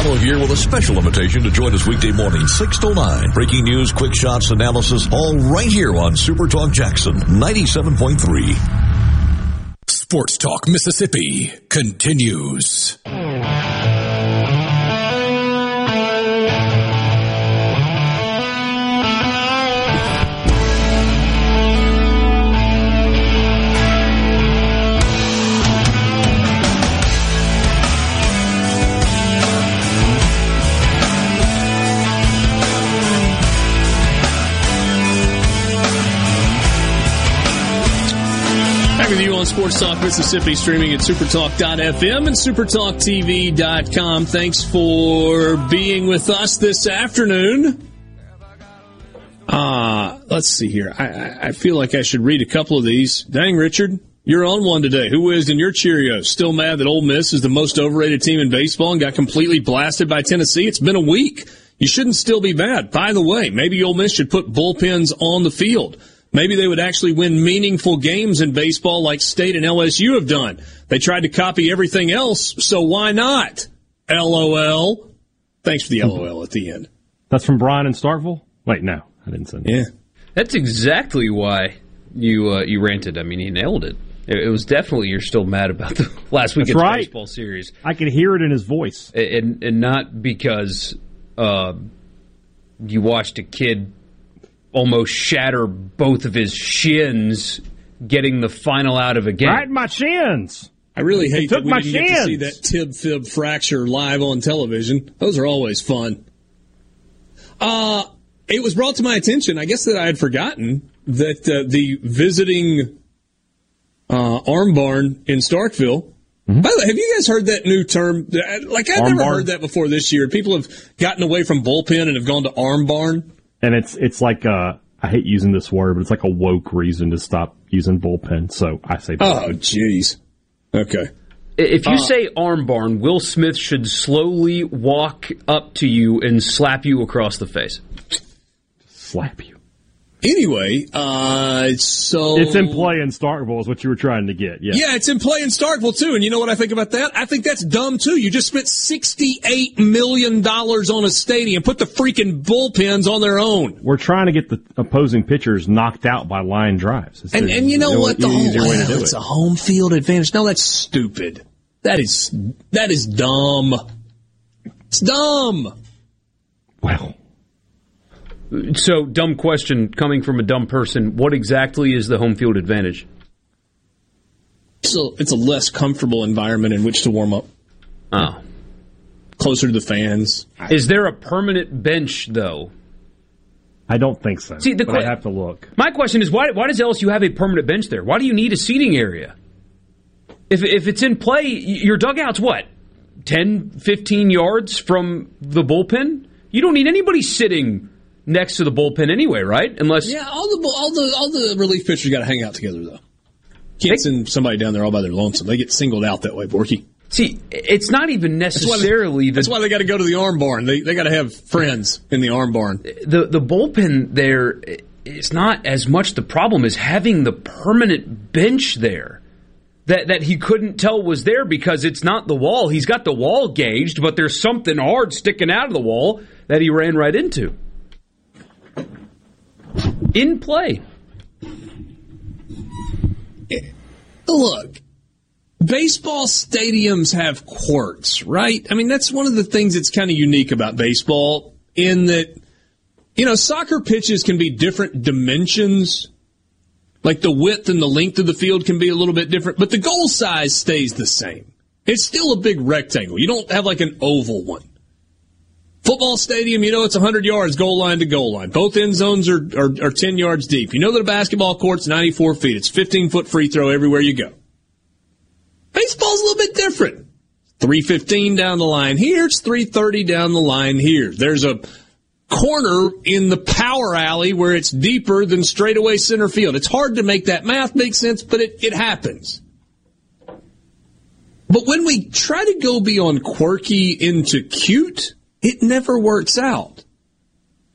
Here with a special invitation to join us weekday morning, 6 to 9. Breaking news, quick shots, analysis, all right here on Super Talk Jackson 97.3. Sports Talk Mississippi continues. With you on Sports Talk Mississippi, streaming at supertalk.fm and supertalktv.com. Thanks for being with us this afternoon. Uh, let's see here. I, I, I feel like I should read a couple of these. Dang, Richard, you're on one today. Who is in your Cheerios? Still mad that Ole Miss is the most overrated team in baseball and got completely blasted by Tennessee? It's been a week. You shouldn't still be mad. By the way, maybe Ole Miss should put bullpens on the field. Maybe they would actually win meaningful games in baseball like State and LSU have done. They tried to copy everything else, so why not? LOL. Thanks for the LOL at the end. That's from Brian in Starkville? Wait, no, I didn't send it. Yeah. That's exactly why you uh, you ranted. I mean, he nailed it. It, it was definitely you're still mad about the last weekend's That's right. baseball series, I could hear it in his voice. and and not because uh, you watched a kid almost shatter both of his shins getting the final out of a game. Right in my shins. I really It hate took that we my didn't get to see that tib fib fracture live on television. Those are always fun. Uh, it was brought to my attention, I guess that I had forgotten that uh, the visiting uh, arm barn in Starkville. By the way, have you guys heard that new term? Like I've Arm never barn? heard that before this year. People have gotten away from bullpen and have gone to arm barn. And it's it's like uh I hate using this word, but it's like a woke reason to stop using bullpen. So I say Oh, jeez. Okay. If you Uh, say arm barn, Will Smith should slowly walk up to you and slap you across the face. slap you. Anyway, uh, so It's in play in Starkville is what you were trying to get. Yeah. Yeah, it's in play in Starkville too. And you know what I think about that? I think that's dumb too. You just spent sixty-eight million dollars on a stadium. Put the freaking bullpens on their own. We're trying to get the opposing pitchers knocked out by line drives. It's And the- and you know what? The whole, to it's it. a home field advantage. No, that's stupid. That is that is dumb. It's dumb. So, dumb question coming from a dumb person. What exactly is the home field advantage? So it's a less comfortable environment in which to warm up. Oh. Closer to the fans. Is there a permanent bench, though? I don't think so. See, the but I have to look. My question is why, why does LSU have a permanent bench there? Why do you need a seating area? If, if it's in play, your dugout's what? 10, 15 yards from the bullpen? You don't need anybody sitting next to the bullpen anyway, right? Unless Yeah, all the all the all the relief pitchers got to hang out together though. Can't send somebody down there all by their lonesome. They get singled out that way, Borky. See, it's not even necessarily That's why they got to go to the arm barn. They they got to have friends in the arm barn. the the bullpen there is not as much the problem as having the permanent bench there that that he couldn't tell was there because it's not the wall. He's got the wall gauged, but there's something hard sticking out of the wall that he ran right into. In play. Look, baseball stadiums have quirks, right? I mean, that's one of the things that's kind of unique about baseball in that, you know, soccer pitches can be different dimensions. Like the width and the length of the field can be a little bit different, but the goal size stays the same. It's still a big rectangle. You don't have like an oval one. Football stadium, you know, it's 100 yards goal line to goal line. Both end zones are, are, are 10 yards deep. You know that a basketball court's 94 feet. It's 15 foot free throw everywhere you go. Baseball's a little bit different. 315 down the line here. It's 330 down the line here. There's a corner in the power alley where it's deeper than straightaway center field. It's hard to make that math make sense, but it, it happens. But when we try to go beyond quirky into cute, it never works out.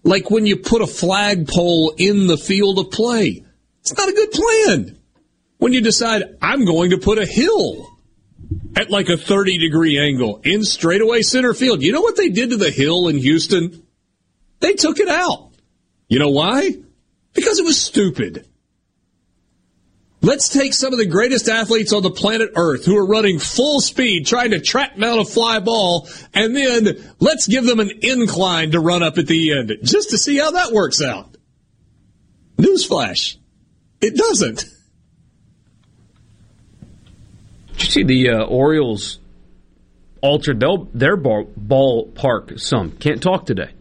Like when you put a flagpole in the field of play. It's not a good plan. When you decide, I'm going to put a hill at like a 30 degree angle in straightaway center field. You know what they did to the hill in Houston? They took it out. You know why? Because it was stupid. Let's take some of the greatest athletes on the planet Earth who are running full speed trying to track down a fly ball, and then let's give them an incline to run up at the end just to see how that works out. Newsflash. It doesn't. Did you see the uh, Orioles altered their, their ball, ballpark some? Can't talk today.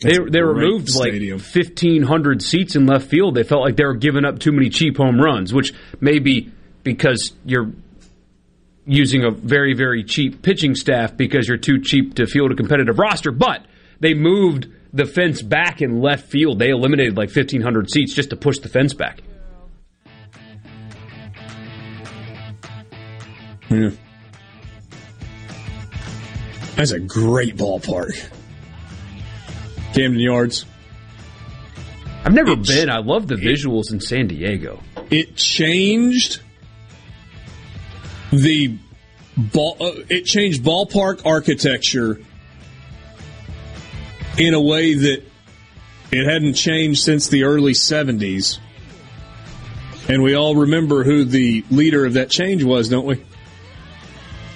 They, That's they removed stadium. like 1,500 seats in left field. They felt like they were giving up too many cheap home runs, which may be because you're using a very, very cheap pitching staff because you're too cheap to field a competitive roster. But they moved the fence back in left field. They eliminated like 1,500 seats just to push the fence back. Yeah. That's a great ballpark. Camden Yards. I've never been. I love the visuals in San Diego. It changed the ball. Uh, it changed ballpark architecture in a way that it hadn't changed since the early '70s. And we all remember who the leader of that change was, don't we?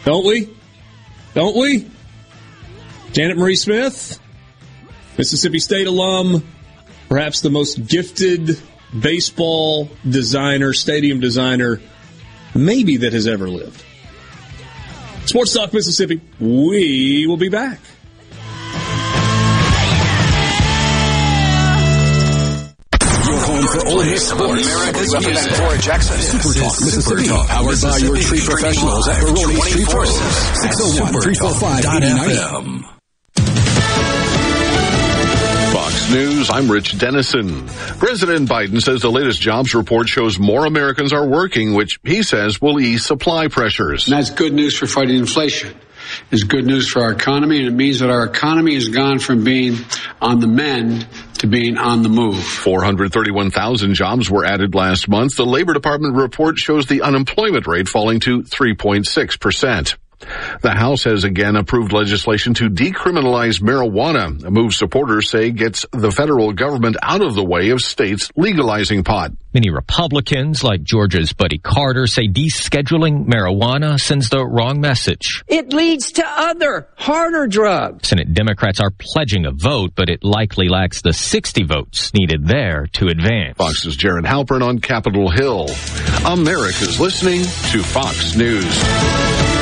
Don't we? Don't we? Janet Marie Smith, Mississippi State alum, perhaps the most gifted baseball designer, stadium designer, maybe that has ever lived. Sports Talk Mississippi. We will be back. home for Ole Miss sports. America's music. Cora Jackson. Super Talk Mississippi. Talk Powered by your tree professionals at Baroni Tree Pros. 601 345 8090. News, I'm Rich Dennison. President Biden says the latest jobs report shows more Americans are working, which he says will ease supply pressures. And that's good news for fighting inflation. It's good news for our economy, and it means that our economy has gone from being on the mend to being on the move. 431,000 jobs were added last month. The Labor Department report shows the unemployment rate falling to 3.6%. The House has again approved legislation to decriminalize marijuana, a move supporters say gets the federal government out of the way of states legalizing pot. Many Republicans, like Georgia's Buddy Carter, say descheduling marijuana sends the wrong message. It leads to other, harder drugs. Senate Democrats are pledging a vote, but it likely lacks the 60 votes needed there to advance. Fox's Jared Halpern on Capitol Hill. America's listening to Fox News.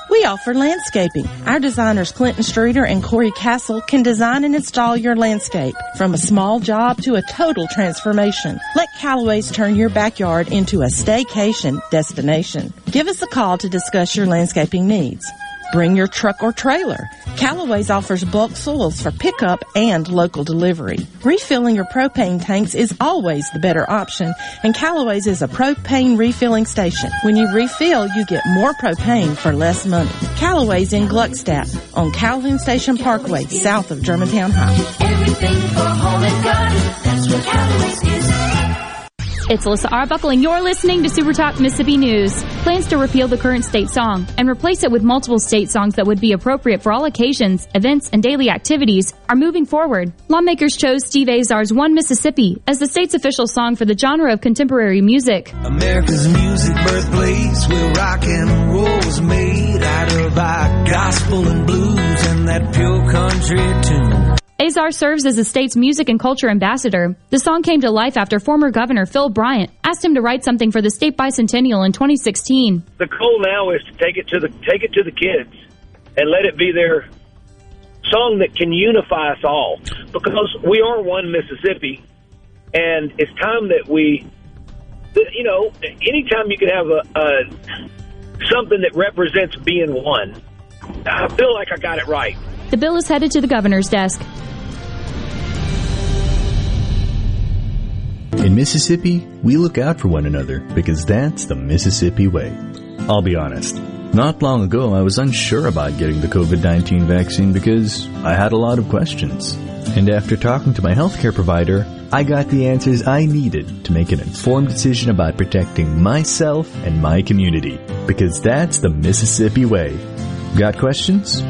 We offer landscaping. Our designers Clinton Streeter and Corey Castle can design and install your landscape from a small job to a total transformation. Let Callaway's turn your backyard into a staycation destination. Give us a call to discuss your landscaping needs. Bring your truck or trailer. Callaway's offers bulk soils for pickup and local delivery. Refilling your propane tanks is always the better option, and Callaway's is a propane refilling station. When you refill, you get more propane for less money. Callaway's in Gluckstadt on Calhoun Station Parkway, south of Germantown High. Everything for home and garden. That's what Callaway's is. It's Alyssa Arbuckle, and you're listening to Super Talk Mississippi News. Plans to repeal the current state song and replace it with multiple state songs that would be appropriate for all occasions, events, and daily activities are moving forward. Lawmakers chose Steve Azar's One Mississippi as the state's official song for the genre of contemporary music. America's music birthplace where rock and roll was made out of our gospel and blues and that pure country tune. Azar serves as the state's music and culture ambassador. The song came to life after former Governor Phil Bryant asked him to write something for the state bicentennial in 2016. The goal now is to take it to the take it to the kids and let it be their song that can unify us all because we are one Mississippi and it's time that we you know anytime you can have a, a something that represents being one I feel like I got it right. The bill is headed to the governor's desk. In Mississippi, we look out for one another because that's the Mississippi way. I'll be honest. Not long ago, I was unsure about getting the COVID-19 vaccine because I had a lot of questions. And after talking to my healthcare provider, I got the answers I needed to make an informed decision about protecting myself and my community. Because that's the Mississippi way. Got questions?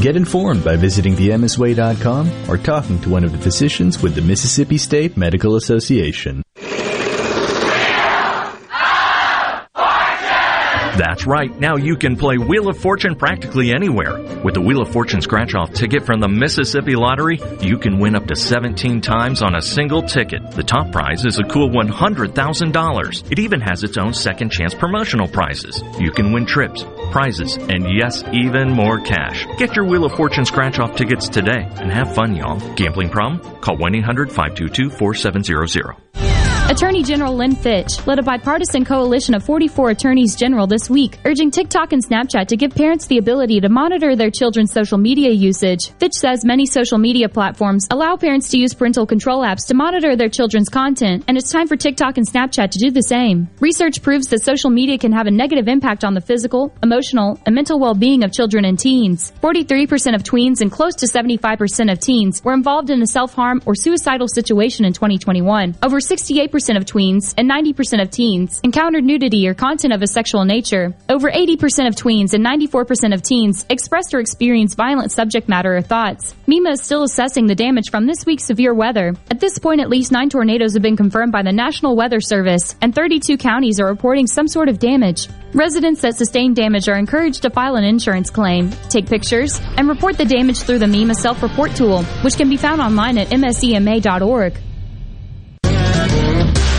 Get informed by visiting themsway.com or talking to one of the physicians with the Mississippi State Medical Association. That's right. Now you can play Wheel of Fortune practically anywhere. With the Wheel of Fortune scratch off ticket from the Mississippi Lottery, you can win up to 17 times on a single ticket. The top prize is a cool $100,000. It even has its own second chance promotional prizes. You can win trips, prizes, and yes, even more cash. Get your Wheel of Fortune scratch off tickets today and have fun, y'all. Gambling problem? Call 1-800-522-4700. Attorney General Lynn Fitch led a bipartisan coalition of 44 attorneys general this week, urging TikTok and Snapchat to give parents the ability to monitor their children's social media usage. Fitch says many social media platforms allow parents to use parental control apps to monitor their children's content, and it's time for TikTok and Snapchat to do the same. Research proves that social media can have a negative impact on the physical, emotional, and mental well-being of children and teens. 43% of tweens and close to 75% of teens were involved in a self-harm or suicidal situation in 2021. Over 68% 80% of tweens and 90% of teens encountered nudity or content of a sexual nature. Over 80% of tweens and 94% of teens expressed or experienced violent subject matter or thoughts. MEMA is still assessing the damage from this week's severe weather. At this point, at least nine tornadoes have been confirmed by the National Weather Service, and 32 counties are reporting some sort of damage. Residents that sustain damage are encouraged to file an insurance claim, take pictures, and report the damage through the MEMA self-report tool, which can be found online at msema.org.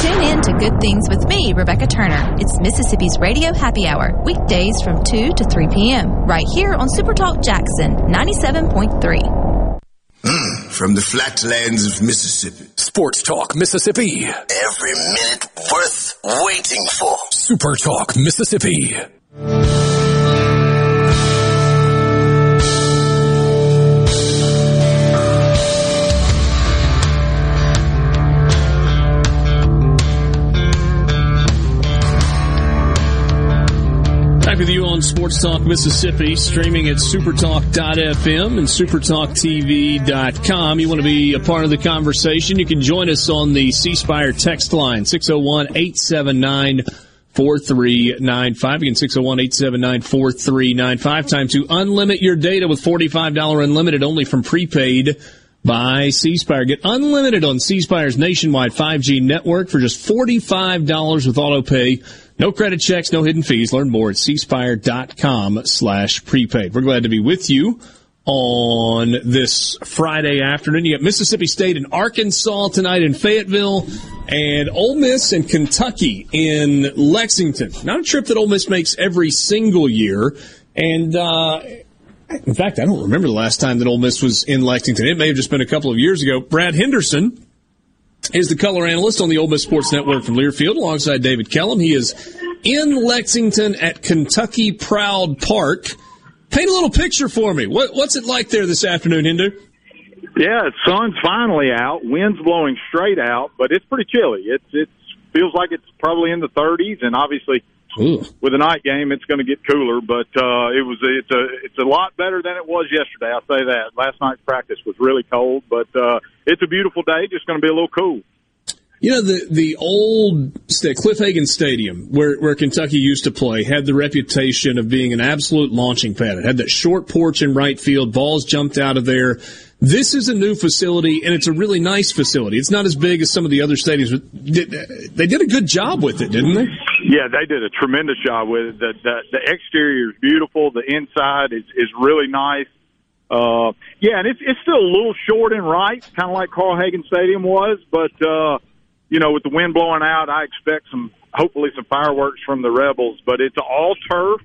Tune in to Good Things with me, Rebecca Turner. It's Mississippi's Radio Happy Hour, weekdays from 2 to 3 p.m., right here on Supertalk Jackson 97.3. Mm, from the flatlands of Mississippi. Sports Talk Mississippi. Every minute worth waiting for. Super Talk Mississippi. With you on Sports Talk Mississippi, streaming at supertalk.fm and supertalktv.com. You want to be a part of the conversation? You can join us on the C Spire text line, 601 879 4395. Again, 601 879 4395. Time to unlimit your data with $45 unlimited only from prepaid by C Spire. Get unlimited on C Spire's nationwide 5G network for just $45 with auto pay. No credit checks, no hidden fees. Learn more at cspire.com slash prepaid. We're glad to be with you on this Friday afternoon. You got Mississippi State and Arkansas tonight in Fayetteville and Ole Miss and Kentucky in Lexington. Not a trip that Ole Miss makes every single year. And, uh, in fact, I don't remember the last time that Ole Miss was in Lexington. It may have just been a couple of years ago. Brad Henderson is the color analyst on the Ole Miss Sports Network from Learfield alongside David Kellum. He is in Lexington at Kentucky Proud Park. Paint a little picture for me. What, what's it like there this afternoon, Hindu? Yeah, sun's finally out. Wind's blowing straight out, but it's pretty chilly. It's it feels like it's probably in the 30s, and obviously Ooh. with a night game, it's going to get cooler. But uh, it was it's a it's a lot better than it was yesterday. I'll say that. Last night's practice was really cold, but uh, it's a beautiful day. Just going to be a little cool. You know the the old Cliff Hagan Stadium where where Kentucky used to play had the reputation of being an absolute launching pad. It had that short porch in right field. Balls jumped out of there. This is a new facility, and it's a really nice facility. It's not as big as some of the other stadiums, they did a good job with it, didn't they? Yeah, they did a tremendous job with it. The the, the exterior is beautiful. The inside is is really nice. Uh, yeah, and it's it's still a little short and right, kind of like Carl Hagen Stadium was, but uh, you know, with the wind blowing out, I expect some hopefully some fireworks from the rebels. But it's all turf,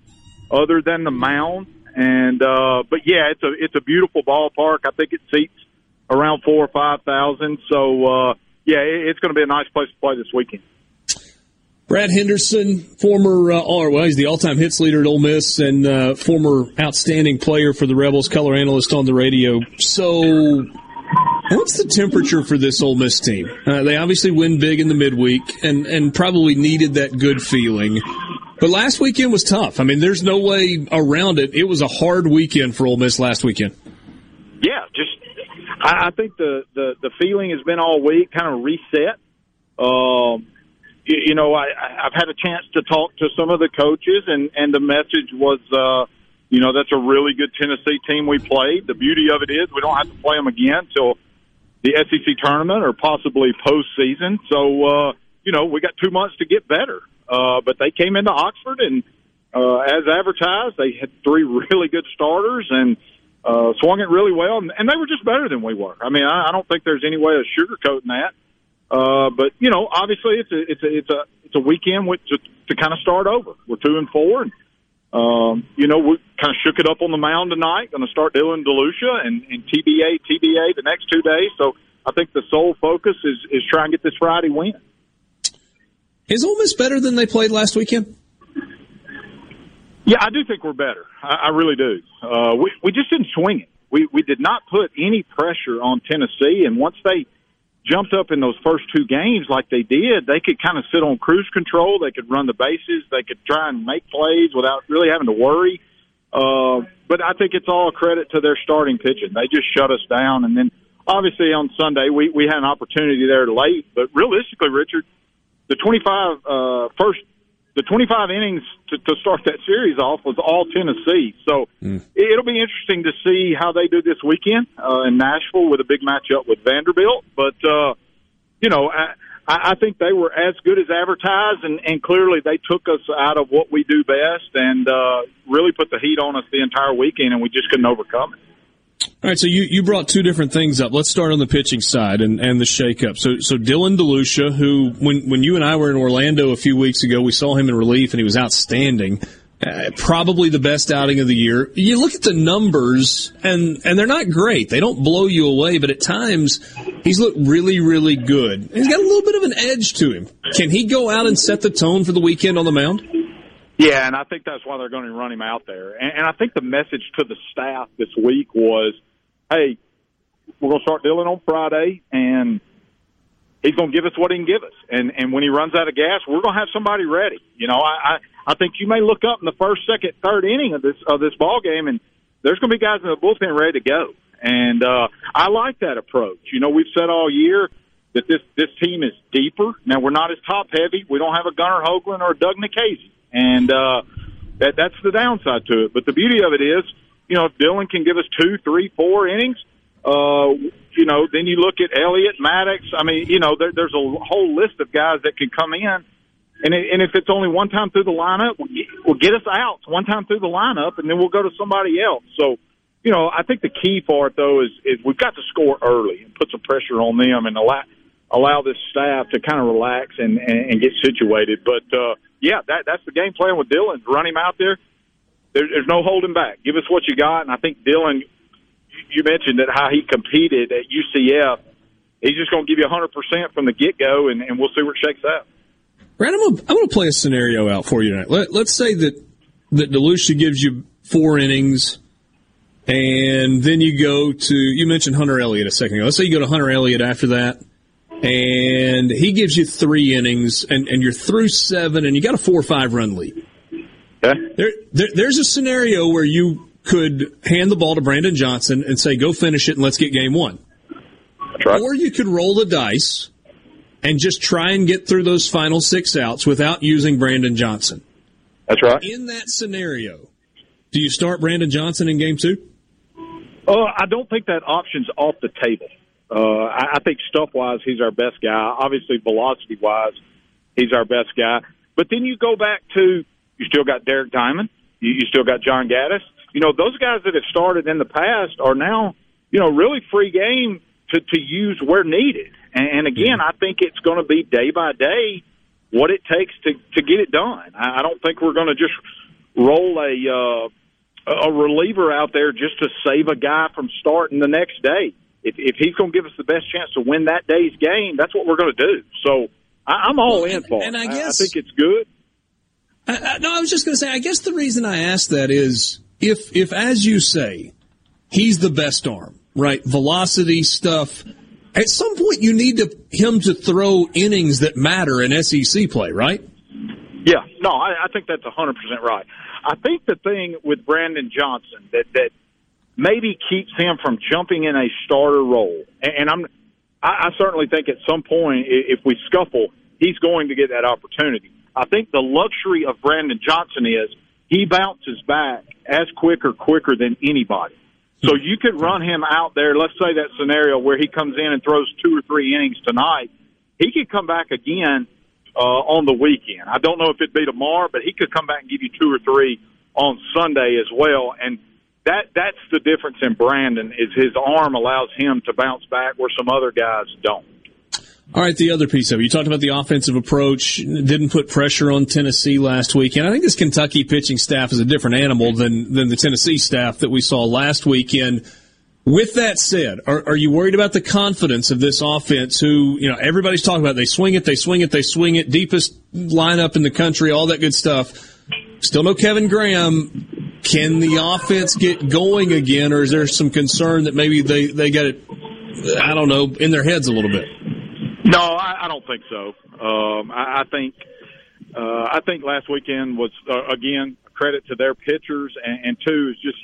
other than the mound, and uh, but yeah, it's a it's a beautiful ballpark. I think it seats around four or five thousand. So uh, yeah, it, it's going to be a nice place to play this weekend. Brad Henderson, former, uh, or well, he's the all-time hits leader at Ole Miss and uh, former outstanding player for the Rebels, color analyst on the radio. So, what's the temperature for this Ole Miss team? Uh, they obviously win big in the midweek and and probably needed that good feeling. But last weekend was tough. I mean, there's no way around it. It was a hard weekend for Ole Miss last weekend. Yeah, just I, I think the, the the feeling has been all week, kind of reset. Um, you, you know, I, I've had a chance to talk to some of the coaches, and and the message was, uh, you know, that's a really good Tennessee team we played. The beauty of it is we don't have to play them again until the SEC tournament or possibly postseason. So, uh, you know, we got two months to get better. Uh, but they came into Oxford and, uh, as advertised, they had three really good starters and, uh, swung it really well. And, and they were just better than we were. I mean, I, I don't think there's any way of sugarcoating that. Uh, but you know, obviously it's a, it's a, it's a, it's a weekend with, to, to kind of start over. We're two and four and, um, you know, we kind of shook it up on the mound tonight. Going to start Dylan DeLucia and, and TBA, TBA the next two days. So I think the sole focus is is try and get this Friday win. Is Ole Miss better than they played last weekend? Yeah, I do think we're better. I, I really do. Uh, we we just didn't swing it. We we did not put any pressure on Tennessee, and once they jumped up in those first two games like they did, they could kind of sit on cruise control. They could run the bases. They could try and make plays without really having to worry. Uh, but I think it's all credit to their starting pitching. They just shut us down. And then obviously on Sunday, we, we had an opportunity there late. But realistically, Richard, the 25, uh, first the 25 innings to, to start that series off was all Tennessee. So mm. it'll be interesting to see how they do this weekend uh, in Nashville with a big matchup with Vanderbilt. But, uh, you know, I, I think they were as good as advertised, and, and clearly they took us out of what we do best and uh, really put the heat on us the entire weekend, and we just couldn't overcome it. All right, so you, you brought two different things up. Let's start on the pitching side and, and the shakeup. So so Dylan DeLucia, who when when you and I were in Orlando a few weeks ago, we saw him in relief and he was outstanding. Uh, probably the best outing of the year. You look at the numbers and and they're not great. They don't blow you away, but at times he's looked really really good. He's got a little bit of an edge to him. Can he go out and set the tone for the weekend on the mound? Yeah, and I think that's why they're going to run him out there. And, and I think the message to the staff this week was, hey, we're going to start Dylan on Friday, and he's going to give us what he can give us. And and when he runs out of gas, we're going to have somebody ready. You know, I, I I think you may look up in the first, second, third inning of this of this ball game, and there's going to be guys in the bullpen ready to go. And uh, I like that approach. You know, we've said all year that this this team is deeper. Now we're not as top heavy. We don't have a Gunnar Hoglund or a Doug Nikhazy and uh, that that's the downside to it. But the beauty of it is, you know, if Dylan can give us two, three, four innings, uh, you know, then you look at Elliott, Maddox. I mean, you know, there, there's a whole list of guys that can come in. And, and if it's only one time through the lineup, we'll get us out one time through the lineup, and then we'll go to somebody else. So, you know, I think the key for it though is is we've got to score early and put some pressure on them and allow allow this staff to kind of relax and and, and get situated. But uh, yeah, that that's the game plan with Dylan. Run him out there. there. There's no holding back. Give us what you got, and I think Dylan. You mentioned that how he competed at UCF. He's just going to give you 100 percent from the get go, and, and we'll see where it shakes out. Brad, I'm going to play a scenario out for you tonight. Let, let's say that that DeLucia gives you four innings, and then you go to you mentioned Hunter Elliott a second ago. Let's say you go to Hunter Elliott after that and he gives you three innings, and, and you're through seven, and you got a four or five run lead. Okay. There, there, there's a scenario where you could hand the ball to Brandon Johnson and say, "Go finish it, and let's get game one." Right. Or you could roll the dice and just try and get through those final six outs without using Brandon Johnson. That's right. In that scenario, do you start Brandon Johnson in game two? Uh, I don't think that option's off the table. Uh, I, I think stuff wise, he's our best guy. Obviously, velocity wise, he's our best guy. But then you go back to you still got Derek Diamond, you, you still got John Gaddis. You know those guys that have started in the past are now you know really free game to to use where needed. And, and again, I think it's going to be day by day what it takes to to get it done. I, I don't think we're going to just roll a uh, a reliever out there just to save a guy from starting the next day if, if he's going to give us the best chance to win that day's game, that's what we're going to do. So I, I'm all in for and, it. And I guess I, I think it's good. I, I, no, I was just going to say. I guess the reason I asked that is if if as you say, he's the best arm, right? Velocity stuff. At some point, you need to, him to throw innings that matter in SEC play, right? Yeah, no, I, I think that's hundred percent right. I think the thing with Brandon Johnson that that maybe keeps him from jumping in a starter role. And I'm, I, I certainly think at some point, if we scuffle, he's going to get that opportunity. I think the luxury of Brandon Johnson is he bounces back as quick or quicker than anybody. So you could run him out there. Let's say that scenario where he comes in and throws two or three innings tonight. He could come back again uh, on the weekend. I don't know if it'd be tomorrow, but he could come back and give you two or three on Sunday as well. And that that's the difference in Brandon is his arm allows him to bounce back where some other guys don't. All right, the other piece of it. You talked about the offensive approach, didn't put pressure on Tennessee last weekend. I think this Kentucky pitching staff is a different animal than, than the Tennessee staff that we saw last weekend. With that said, are, are you worried about the confidence of this offense who, you know, everybody's talking about they swing it, they swing it, they swing it, deepest lineup in the country, all that good stuff. Still no Kevin Graham. Can the offense get going again, or is there some concern that maybe they, they got it, I don't know, in their heads a little bit? No, I, I don't think so. Um, I, I think uh, I think last weekend was uh, again credit to their pitchers, and, and two is just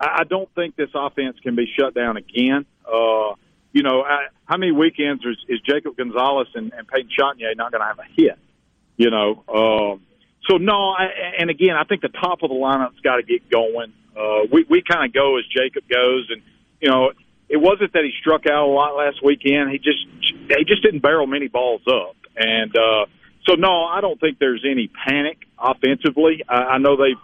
I, I don't think this offense can be shut down again. Uh, you know, I, how many weekends is, is Jacob Gonzalez and, and Peyton Chatagnier not going to have a hit? You know, um, so no, I, and again, I think the top of the lineup's got to get going. Uh, we we kind of go as Jacob goes, and you know, it wasn't that he struck out a lot last weekend. He just he just didn't barrel many balls up, and uh, so no, I don't think there's any panic offensively. I, I know they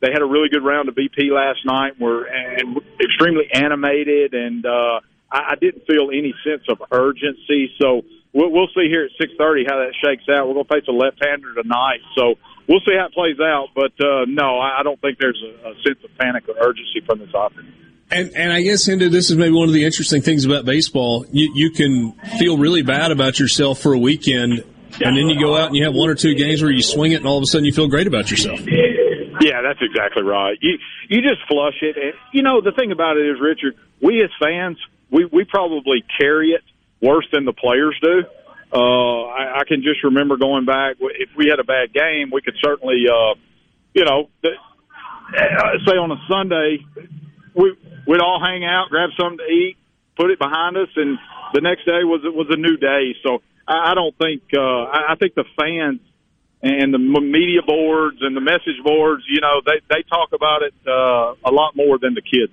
they had a really good round of BP last night. Were and extremely animated, and uh, I, I didn't feel any sense of urgency. So we'll, we'll see here at six thirty how that shakes out. We're going to face a left-hander tonight, so we'll see how it plays out. But uh, no, I, don't think there's a, a sense of panic or urgency from this offense. And, and I guess, Hindu, this is maybe one of the interesting things about baseball. You, you can feel really bad about yourself for a weekend, and then you go out and you have one or two games where you swing it, and all of a sudden you feel great about yourself. Yeah, that's exactly right. You you just flush it, and you know the thing about it is, Richard, we as fans, we we probably carry it worse than the players do. Uh, I, I can just remember going back. If we had a bad game, we could certainly, uh, you know, uh, say on a Sunday, we we'd all hang out, grab something to eat, put it behind us, and the next day was was a new day. So I, I don't think uh, I, I think the fans and the media boards and the message boards, you know, they they talk about it uh, a lot more than the kids.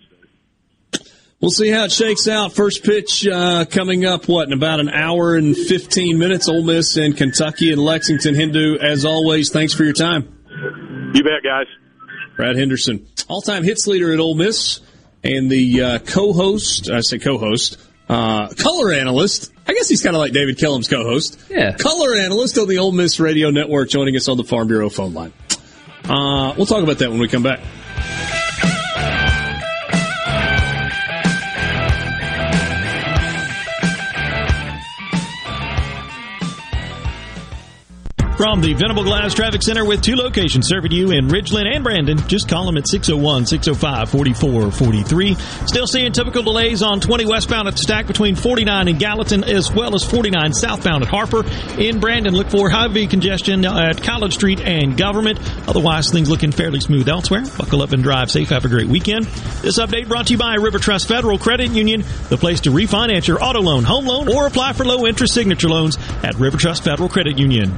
We'll see how it shakes out. First pitch uh, coming up, what, in about an hour and 15 minutes. Ole Miss and Kentucky and Lexington. Hindu, as always, thanks for your time. You bet, guys. Brad Henderson, all time hits leader at Ole Miss and the uh, co-host, I say co-host, uh, color analyst. I guess he's kind of like David Kellum's co-host. Yeah. Color analyst on the Ole Miss Radio Network joining us on the Farm Bureau phone line. Uh, we'll talk about that when we come back. From the Venable Glass Traffic Center with two locations serving you in Ridgeland and Brandon. Just call them at 601 605 4443. Still seeing typical delays on 20 westbound at the stack between 49 and Gallatin as well as 49 southbound at Harper. In Brandon, look for heavy congestion at College Street and Government. Otherwise, things looking fairly smooth elsewhere. Buckle up and drive safe. Have a great weekend. This update brought to you by River Trust Federal Credit Union, the place to refinance your auto loan, home loan, or apply for low interest signature loans at River Trust Federal Credit Union.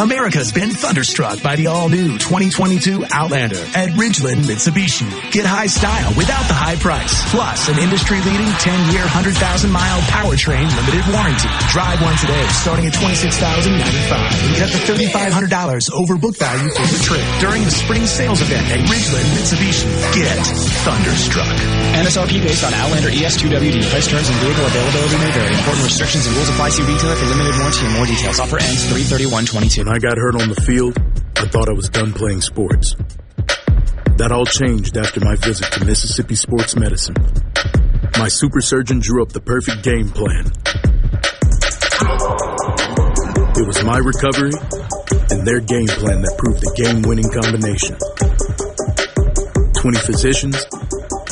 America's been thunderstruck by the all-new 2022 Outlander at Ridgeland Mitsubishi. Get high style without the high price. Plus, an industry-leading 10-year, 100,000-mile powertrain limited warranty. Drive one today, starting at $26,095. And get up to $3,500 over book value for the trip during the spring sales event at Ridgeland Mitsubishi. Get thunderstruck. MSRP based on Outlander ES2WD. Price terms and vehicle availability may vary. Important restrictions and rules apply. See retailer for limited warranty and more details. Offer ends 33122. I got hurt on the field, I thought I was done playing sports. That all changed after my visit to Mississippi Sports Medicine. My super surgeon drew up the perfect game plan. It was my recovery and their game plan that proved the game winning combination. 20 physicians,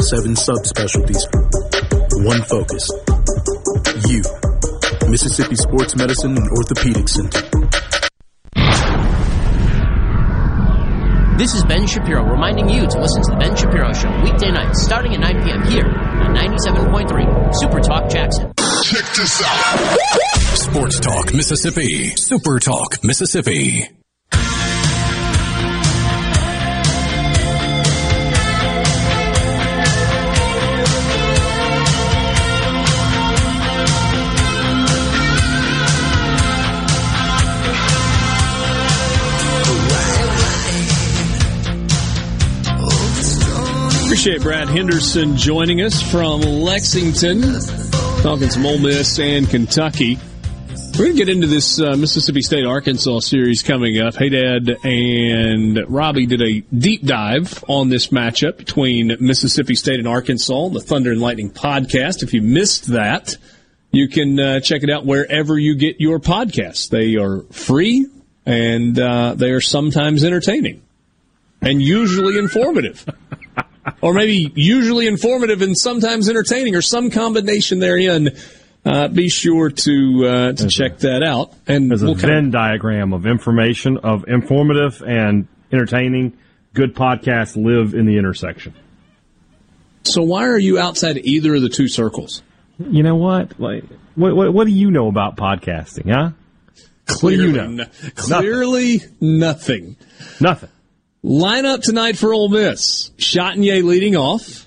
7 subspecialties, one focus. You. Mississippi Sports Medicine and Orthopedic Center. This is Ben Shapiro reminding you to listen to The Ben Shapiro Show weekday nights starting at 9 p.m. here on 97.3 Super Talk Jackson. Check this out. Sports Talk Mississippi. Super Talk Mississippi. Appreciate Brad Henderson joining us from Lexington, talking some Ole Miss and Kentucky. We're going to get into this uh, Mississippi State Arkansas series coming up. Hey, Dad and Robbie did a deep dive on this matchup between Mississippi State and Arkansas, the Thunder and Lightning podcast. If you missed that, you can uh, check it out wherever you get your podcasts. They are free and uh, they are sometimes entertaining and usually informative. or maybe usually informative and sometimes entertaining, or some combination therein. Uh, be sure to uh, to check that out. And There's a we'll kind Venn diagram of information, of informative and entertaining. Good podcasts live in the intersection. So why are you outside either of the two circles? You know what? Like, what, what, what do you know about podcasting, huh? What do you know? no- clearly nothing. Nothing. Lineup tonight for Ole Miss: Chatagnier leading off,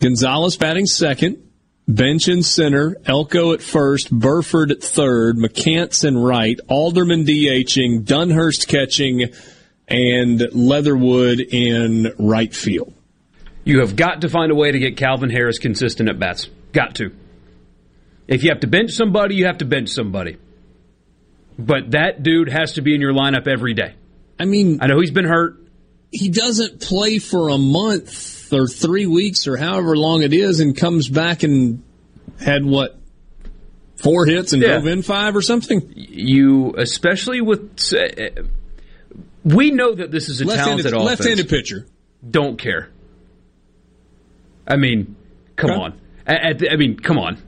Gonzalez batting second, Bench in center, Elko at first, Burford at third, McCants in right, Alderman DHing, Dunhurst catching, and Leatherwood in right field. You have got to find a way to get Calvin Harris consistent at bats. Got to. If you have to bench somebody, you have to bench somebody. But that dude has to be in your lineup every day. I mean, I know he's been hurt. He doesn't play for a month or three weeks or however long it is and comes back and had what four hits and Yeah. drove in five or something. You, especially with, uh, we know that this is a Left-handed- talented offense. left-handed pitcher. Don't care. I mean, come Okay. on. The- I mean, come on.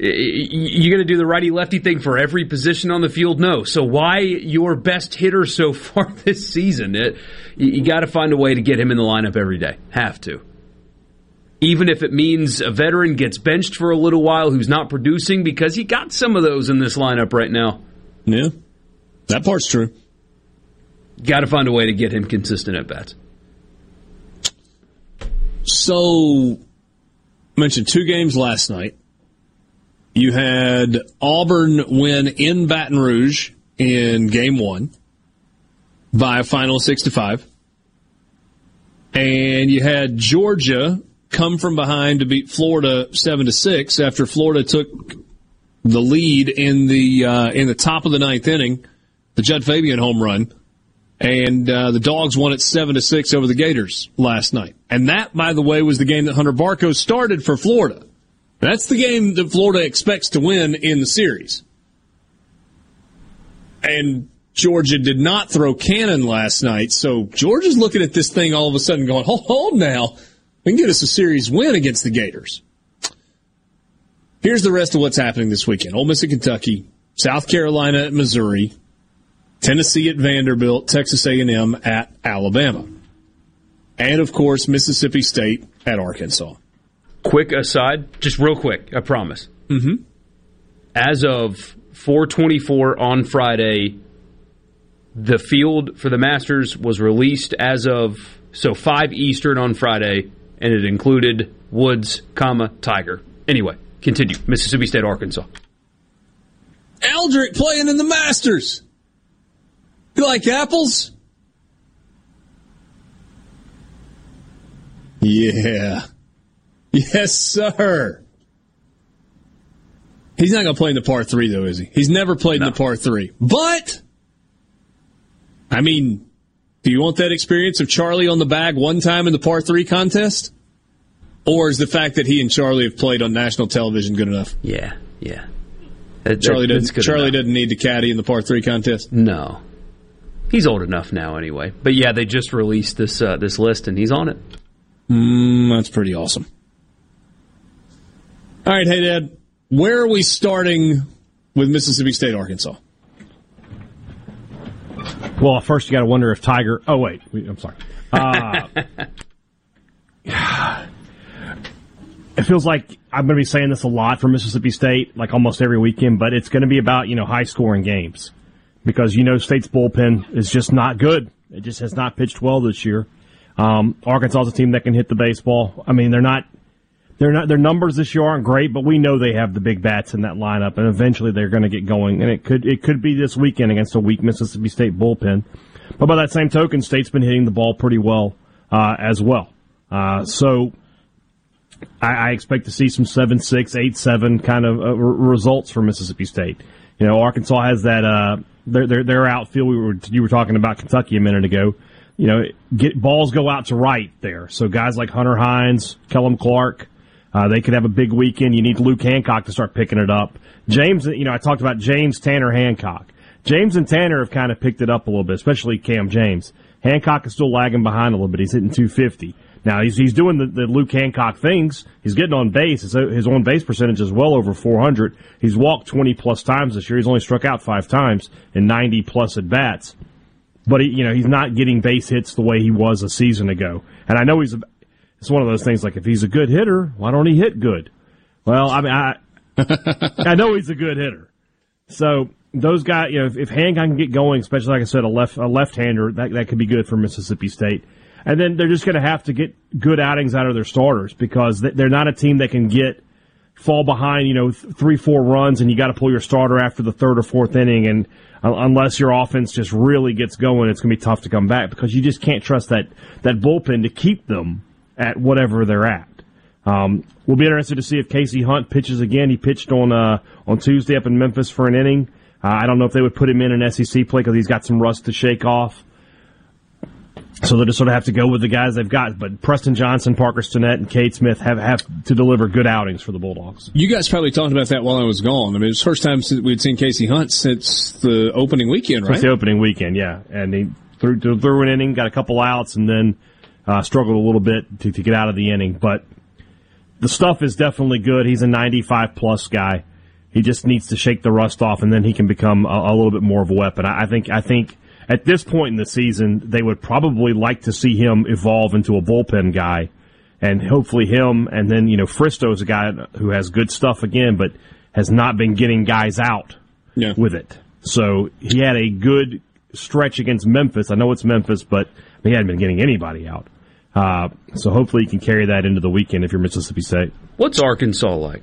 You're going to do the righty lefty thing for every position on the field? No. So why your best hitter so far this season? It, you you got to find a way to get him in the lineup every day. Have to. Even if it means a veteran gets benched for a little while who's not producing because you got some of those in this lineup right now. Yeah. That part's true. Got to find a way to get him consistent at bats. So, mentioned two games last night. You had Auburn win in Baton Rouge in game one by a final six to five. And you had Georgia come from behind to beat Florida seven to six after Florida took the lead in the uh, in the top of the ninth inning, the Jud Fabian home run, and uh, the Dogs won it seven to six over the Gators last night. And that, by the way, was the game that Hunter Barco started for Florida. That's the game that Florida expects to win in the series. And Georgia did not throw Cannon last night. So Georgia's looking at this thing all of a sudden going, hold, hold now. We can get us a series win against the Gators. Here's the rest of what's happening this weekend. Ole Miss at Kentucky, South Carolina at Missouri, Tennessee at Vanderbilt, Texas A&M at Alabama. And of course, Mississippi State at Arkansas. Quick aside, just real quick, I promise. Mm-hmm. As of 424 on Friday, the field for the Masters was released as of so 5 Eastern on Friday, and it included Woods, comma, Tiger. Anyway, continue. Mississippi State, Arkansas. Eldrick playing in the Masters. You like apples? Yeah. Yes, sir. He's not going to play in the par three, though, is he? He's never played no. in the par three. But, I mean, do you want that experience of Charlie on the bag one time in the par three contest? Or is the fact that he and Charlie have played on national television good enough? Yeah, yeah. Charlie doesn't. Charlie enough. doesn't need to caddy in the par three contest. No, he's old enough now, anyway. But yeah, they just released this uh, this list, and he's on it. Mm, that's pretty awesome. All right, hey Dad, where are we starting with Mississippi State, Arkansas? Well, first you got to wonder if Tiger. Oh wait, I'm sorry. Uh, it feels like I'm going to be saying this a lot for Mississippi State, like almost every weekend, but it's going to be about you know high scoring games because you know State's bullpen is just not good. It just has not pitched well this year. Um, Arkansas is a team that can hit the baseball. I mean, they're not they're not their numbers this year aren't great, but we know they have the big bats in that lineup, and eventually they're going to get going. And it could it could be this weekend against a weak Mississippi State bullpen. But by that same token, State's been hitting the ball pretty well uh, as well. Uh, so I, I, expect to see some seven six eight seven kind of uh, results for Mississippi State. You know, Arkansas has that uh, their, their their outfield. We were you were talking about Kentucky a minute ago. You know, get balls go out to right there. So guys like Hunter Hines, Kellum Clark, uh, they could have a big weekend. You need Luke Hancock to start picking it up. James, you know, I talked about James Tanner Hancock. James and Tanner have kind of picked it up a little bit, especially Cam James. Hancock is still lagging behind a little bit. He's hitting 250. Now he's he's doing the, the Luke Hancock things. He's getting on base. His, his on base percentage is well over 400. He's walked 20 plus times this year. He's only struck out five times in 90 plus at bats. But he, you know he's not getting base hits the way he was a season ago. And I know he's it's one of those things like if he's a good hitter, why don't he hit good? Well, I mean I I know he's a good hitter. So those guys, you know, if, if Hancock can get going, especially like I said, a left a left hander, that that could be good for Mississippi State. And then they're just going to have to get good outings out of their starters because they're not a team that can get fall behind, you know, three, four runs, and you got to pull your starter after the third or fourth inning. And uh, unless your offense just really gets going, it's going to be tough to come back because you just can't trust that that bullpen to keep them at whatever they're at. Um, we'll be interested to see if Casey Hunt pitches again. He pitched on uh, on Tuesday up in Memphis for an inning. Uh, I don't know if they would put him in an SEC play because he's got some rust to shake off. So they'll just sort of have to go with the guys they've got. But Preston Johnson, Parker Stinnett, and Cade Smith have, have to deliver good outings for the Bulldogs. You guys probably talked about that while I was gone. I mean, it's the first time since we'd seen Casey Hunt since the opening weekend, right? Since the opening weekend, yeah. And he threw, threw an inning, got a couple outs, and then uh, struggled a little bit to, to get out of the inning. But the stuff is definitely good. He's a 95 plus guy. He just needs to shake the rust off, and then he can become a, a little bit more of a weapon. I, I think. I think at this point in the season, they would probably like to see him evolve into a bullpen guy, and hopefully him. And then you know, Fristoe is a guy who has good stuff again, but has not been getting guys out yeah. with it. So he had a good stretch against Memphis. I know it's Memphis, but he hadn't been getting anybody out. Uh, so hopefully you can carry that into the weekend if you're Mississippi State. What's Arkansas like?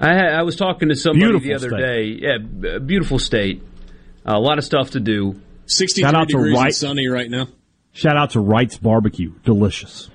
I, I was talking to somebody beautiful the other state. day. Yeah, beautiful state. Uh, a lot of stuff to do. 63 Shout out degrees to Wright, and sunny right now. Shout out to Wright's Barbecue. Delicious.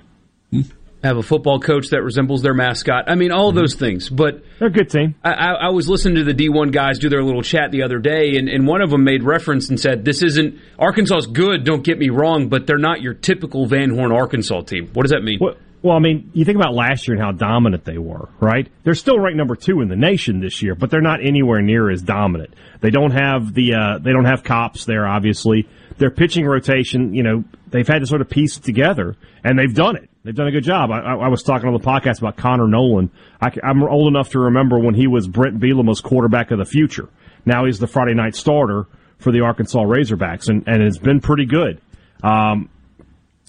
Have a football coach that resembles their mascot. I mean, all mm-hmm. those things. But they're a good team. I, I, I, was listening to the D1 guys do their little chat the other day, and, and one of them made reference and said, "This isn't Arkansas's good. Don't get me wrong, but they're not your typical Van Horn Arkansas team." What does that mean? Well, Well, I mean, you think about last year and how dominant they were, right? They're still ranked number two in the nation this year, but they're not anywhere near as dominant. They don't have the uh, they don't have Kopps there. Obviously, their pitching rotation, you know, they've had to sort of piece it together, and they've done it. They've done a good job. I, I was talking on the podcast about Connor Noland. I, am old enough to remember when he was Bret Bielema's quarterback of the future. Now he's the Friday night starter for the Arkansas Razorbacks, and, and it's been pretty good. Um,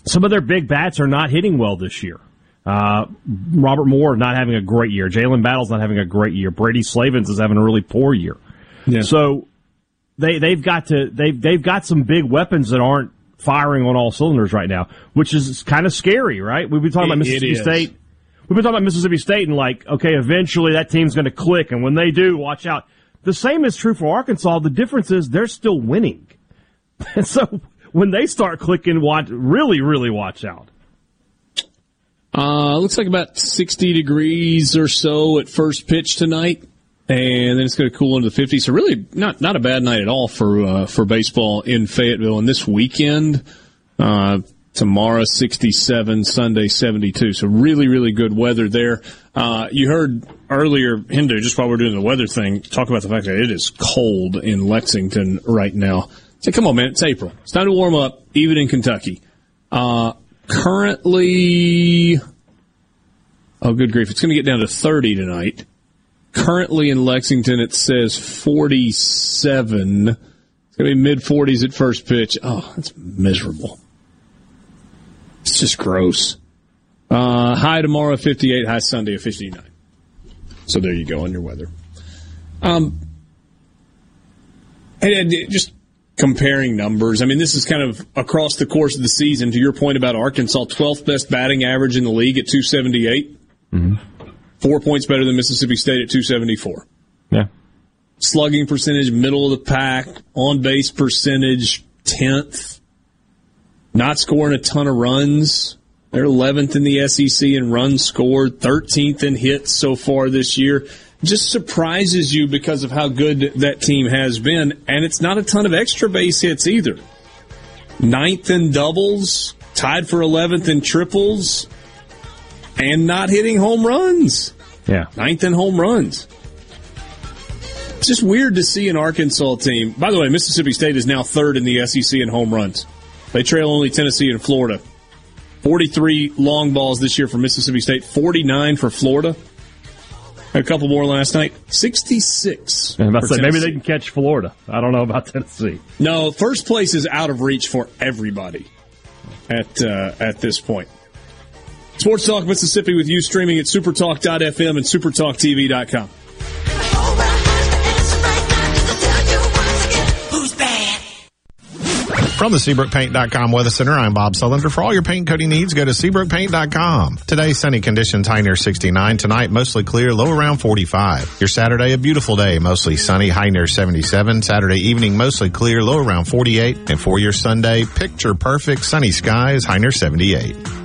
some of their big bats are not hitting well this year. Uh, Robert Moore not having a great year. Jalen Battles not having a great year. Brady Slavens is having a really poor year. Yeah. So they they've got to they've they've got some big weapons that aren't firing on all cylinders right now, which is kind of scary, right? We've been talking it, about Mississippi State. We've been talking about Mississippi State and like, okay, eventually that team's going to click, and when they do, watch out. The same is true for Arkansas. The difference is they're still winning, and so when they start clicking, watch really, really watch out. Uh, looks like about 60 degrees or so at first pitch tonight. And then it's going to cool into the 50s. So really not, not a bad night at all for, uh, for baseball in Fayetteville. And this weekend, uh, tomorrow 67, Sunday 72. So really, really good weather there. Uh, you heard earlier, Hindu, just while we're doing the weather thing, talk about the fact that it is cold in Lexington right now. Say, come on, man, it's April. It's time to warm up, even in Kentucky. Uh, currently, oh, good grief, it's going to get down to 30 tonight. Currently in Lexington, it says 47. It's going to be mid 40s at first pitch. Oh, that's miserable. It's just gross. Uh, high tomorrow, 58. High Sunday, 59. So there you go on your weather. Um, and, and just comparing numbers. I mean, this is kind of across the course of the season. To your point about Arkansas, 12th best batting average in the league at 278. Mm-hmm. Four points better than Mississippi State at 274. Yeah. Slugging percentage, middle of the pack. On base percentage, 10th. Not scoring a ton of runs. They're 11th in the SEC in runs scored, 13th in hits so far this year just surprises you because of how good that team has been. And it's not a ton of extra base hits either. Ninth in doubles, tied for 11th in triples, and not hitting home runs. Yeah. Ninth in home runs. It's just weird to see an Arkansas team. By the way, Mississippi State is now third in the SEC in home runs. They trail only Tennessee and Florida. 43 long balls this year for Mississippi State, 49 for Florida. A couple more last night. 66. about to say, maybe they can catch Florida. I don't know about Tennessee. No, first place is out of reach for everybody at uh, at this point. Sports Talk Mississippi with you streaming at supertalk.fm and supertalktv.com. From the SeabrookPaint.com Weather Center, I'm Bob Sullender. For all your paint coating needs, go to SeabrookPaint.com. Today, sunny conditions, high near 69. Tonight, mostly clear, low around 45. Your Saturday, a beautiful day, mostly sunny, high near 77. Saturday evening, mostly clear, low around 48. And for your Sunday, picture perfect, sunny skies, high near 78.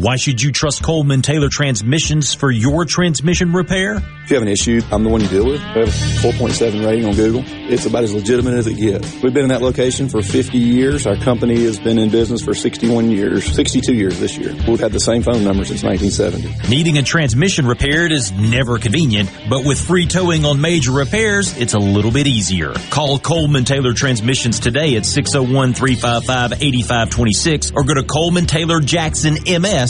Why should you trust Coleman Taylor Transmissions for your transmission repair? If you have an issue, I'm the one you deal with. I have a 4.7 rating on Google. It's about as legitimate as it gets. We've been in that location for 50 years. Our company has been in business for 61 years, 62 years this year. We've had the same phone number since 1970. Needing a transmission repaired is never convenient, but with free towing on major repairs, it's a little bit easier. Call Coleman Taylor Transmissions today at 601-355-8526 or go to Coleman Taylor Jackson MS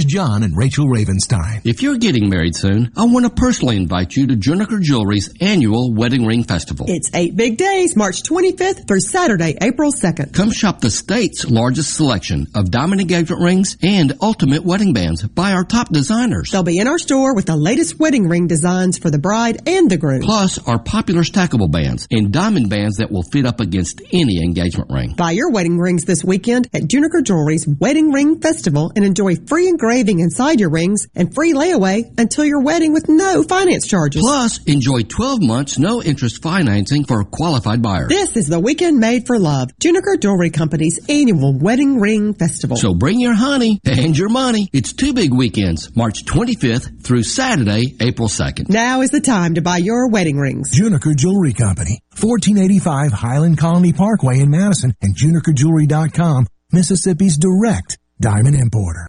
Here's John and Rachel Ravenstein. If you're getting married soon, I want to personally invite you to Juniker Jewelry's annual Wedding Ring Festival. It's eight big days, March 25th through Saturday, April 2nd. Come shop the state's largest selection of diamond engagement rings and ultimate wedding bands by our top designers. They'll be in our store with the latest wedding ring designs for the bride and the groom. Plus our popular stackable bands and diamond bands that will fit up against any engagement ring. Buy your wedding rings this weekend at Juniker Jewelry's Wedding Ring Festival and enjoy free engraving inside your rings and free layaway until your wedding with no finance charges. Plus, enjoy 12 months no interest financing for qualified buyers. This is the weekend made for love. Juniker Jewelry Company's annual Wedding Ring Festival. So bring your honey and your money. It's two big weekends, March 25th through Saturday, April 2nd. Now is the time to buy your wedding rings. Juniker Jewelry Company, 1485 Highland Colony Parkway in Madison and junikerjewelry.com, Mississippi's direct diamond importer.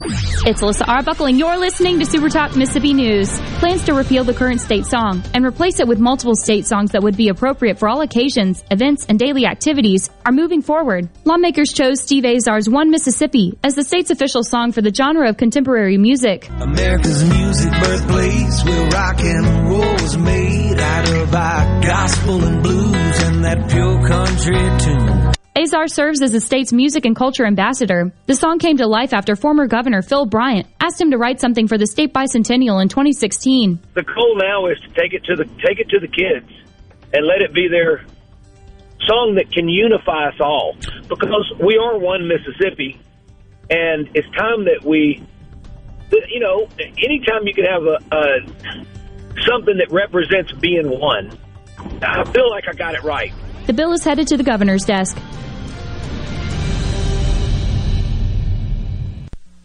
It's Alyssa Arbuckle, and you're listening to Super Talk Mississippi News. Plans to repeal the current state song and replace it with multiple state songs that would be appropriate for all occasions, events, and daily activities are moving forward. Lawmakers chose Steve Azar's One Mississippi as the state's official song for the genre of contemporary music. America's music birthplace where rock and roll was made out of our gospel and blues and that pure country tune. Azar serves as the state's music and culture ambassador. The song came to life after former Governor Phil Bryant asked him to write something for the state bicentennial in 2016. The goal now is to take it to the take it to the kids and let it be their song that can unify us all because we are one Mississippi and it's time that we you know anytime you can have a, a something that represents being one I feel like I got it right. The bill is headed to the governor's desk.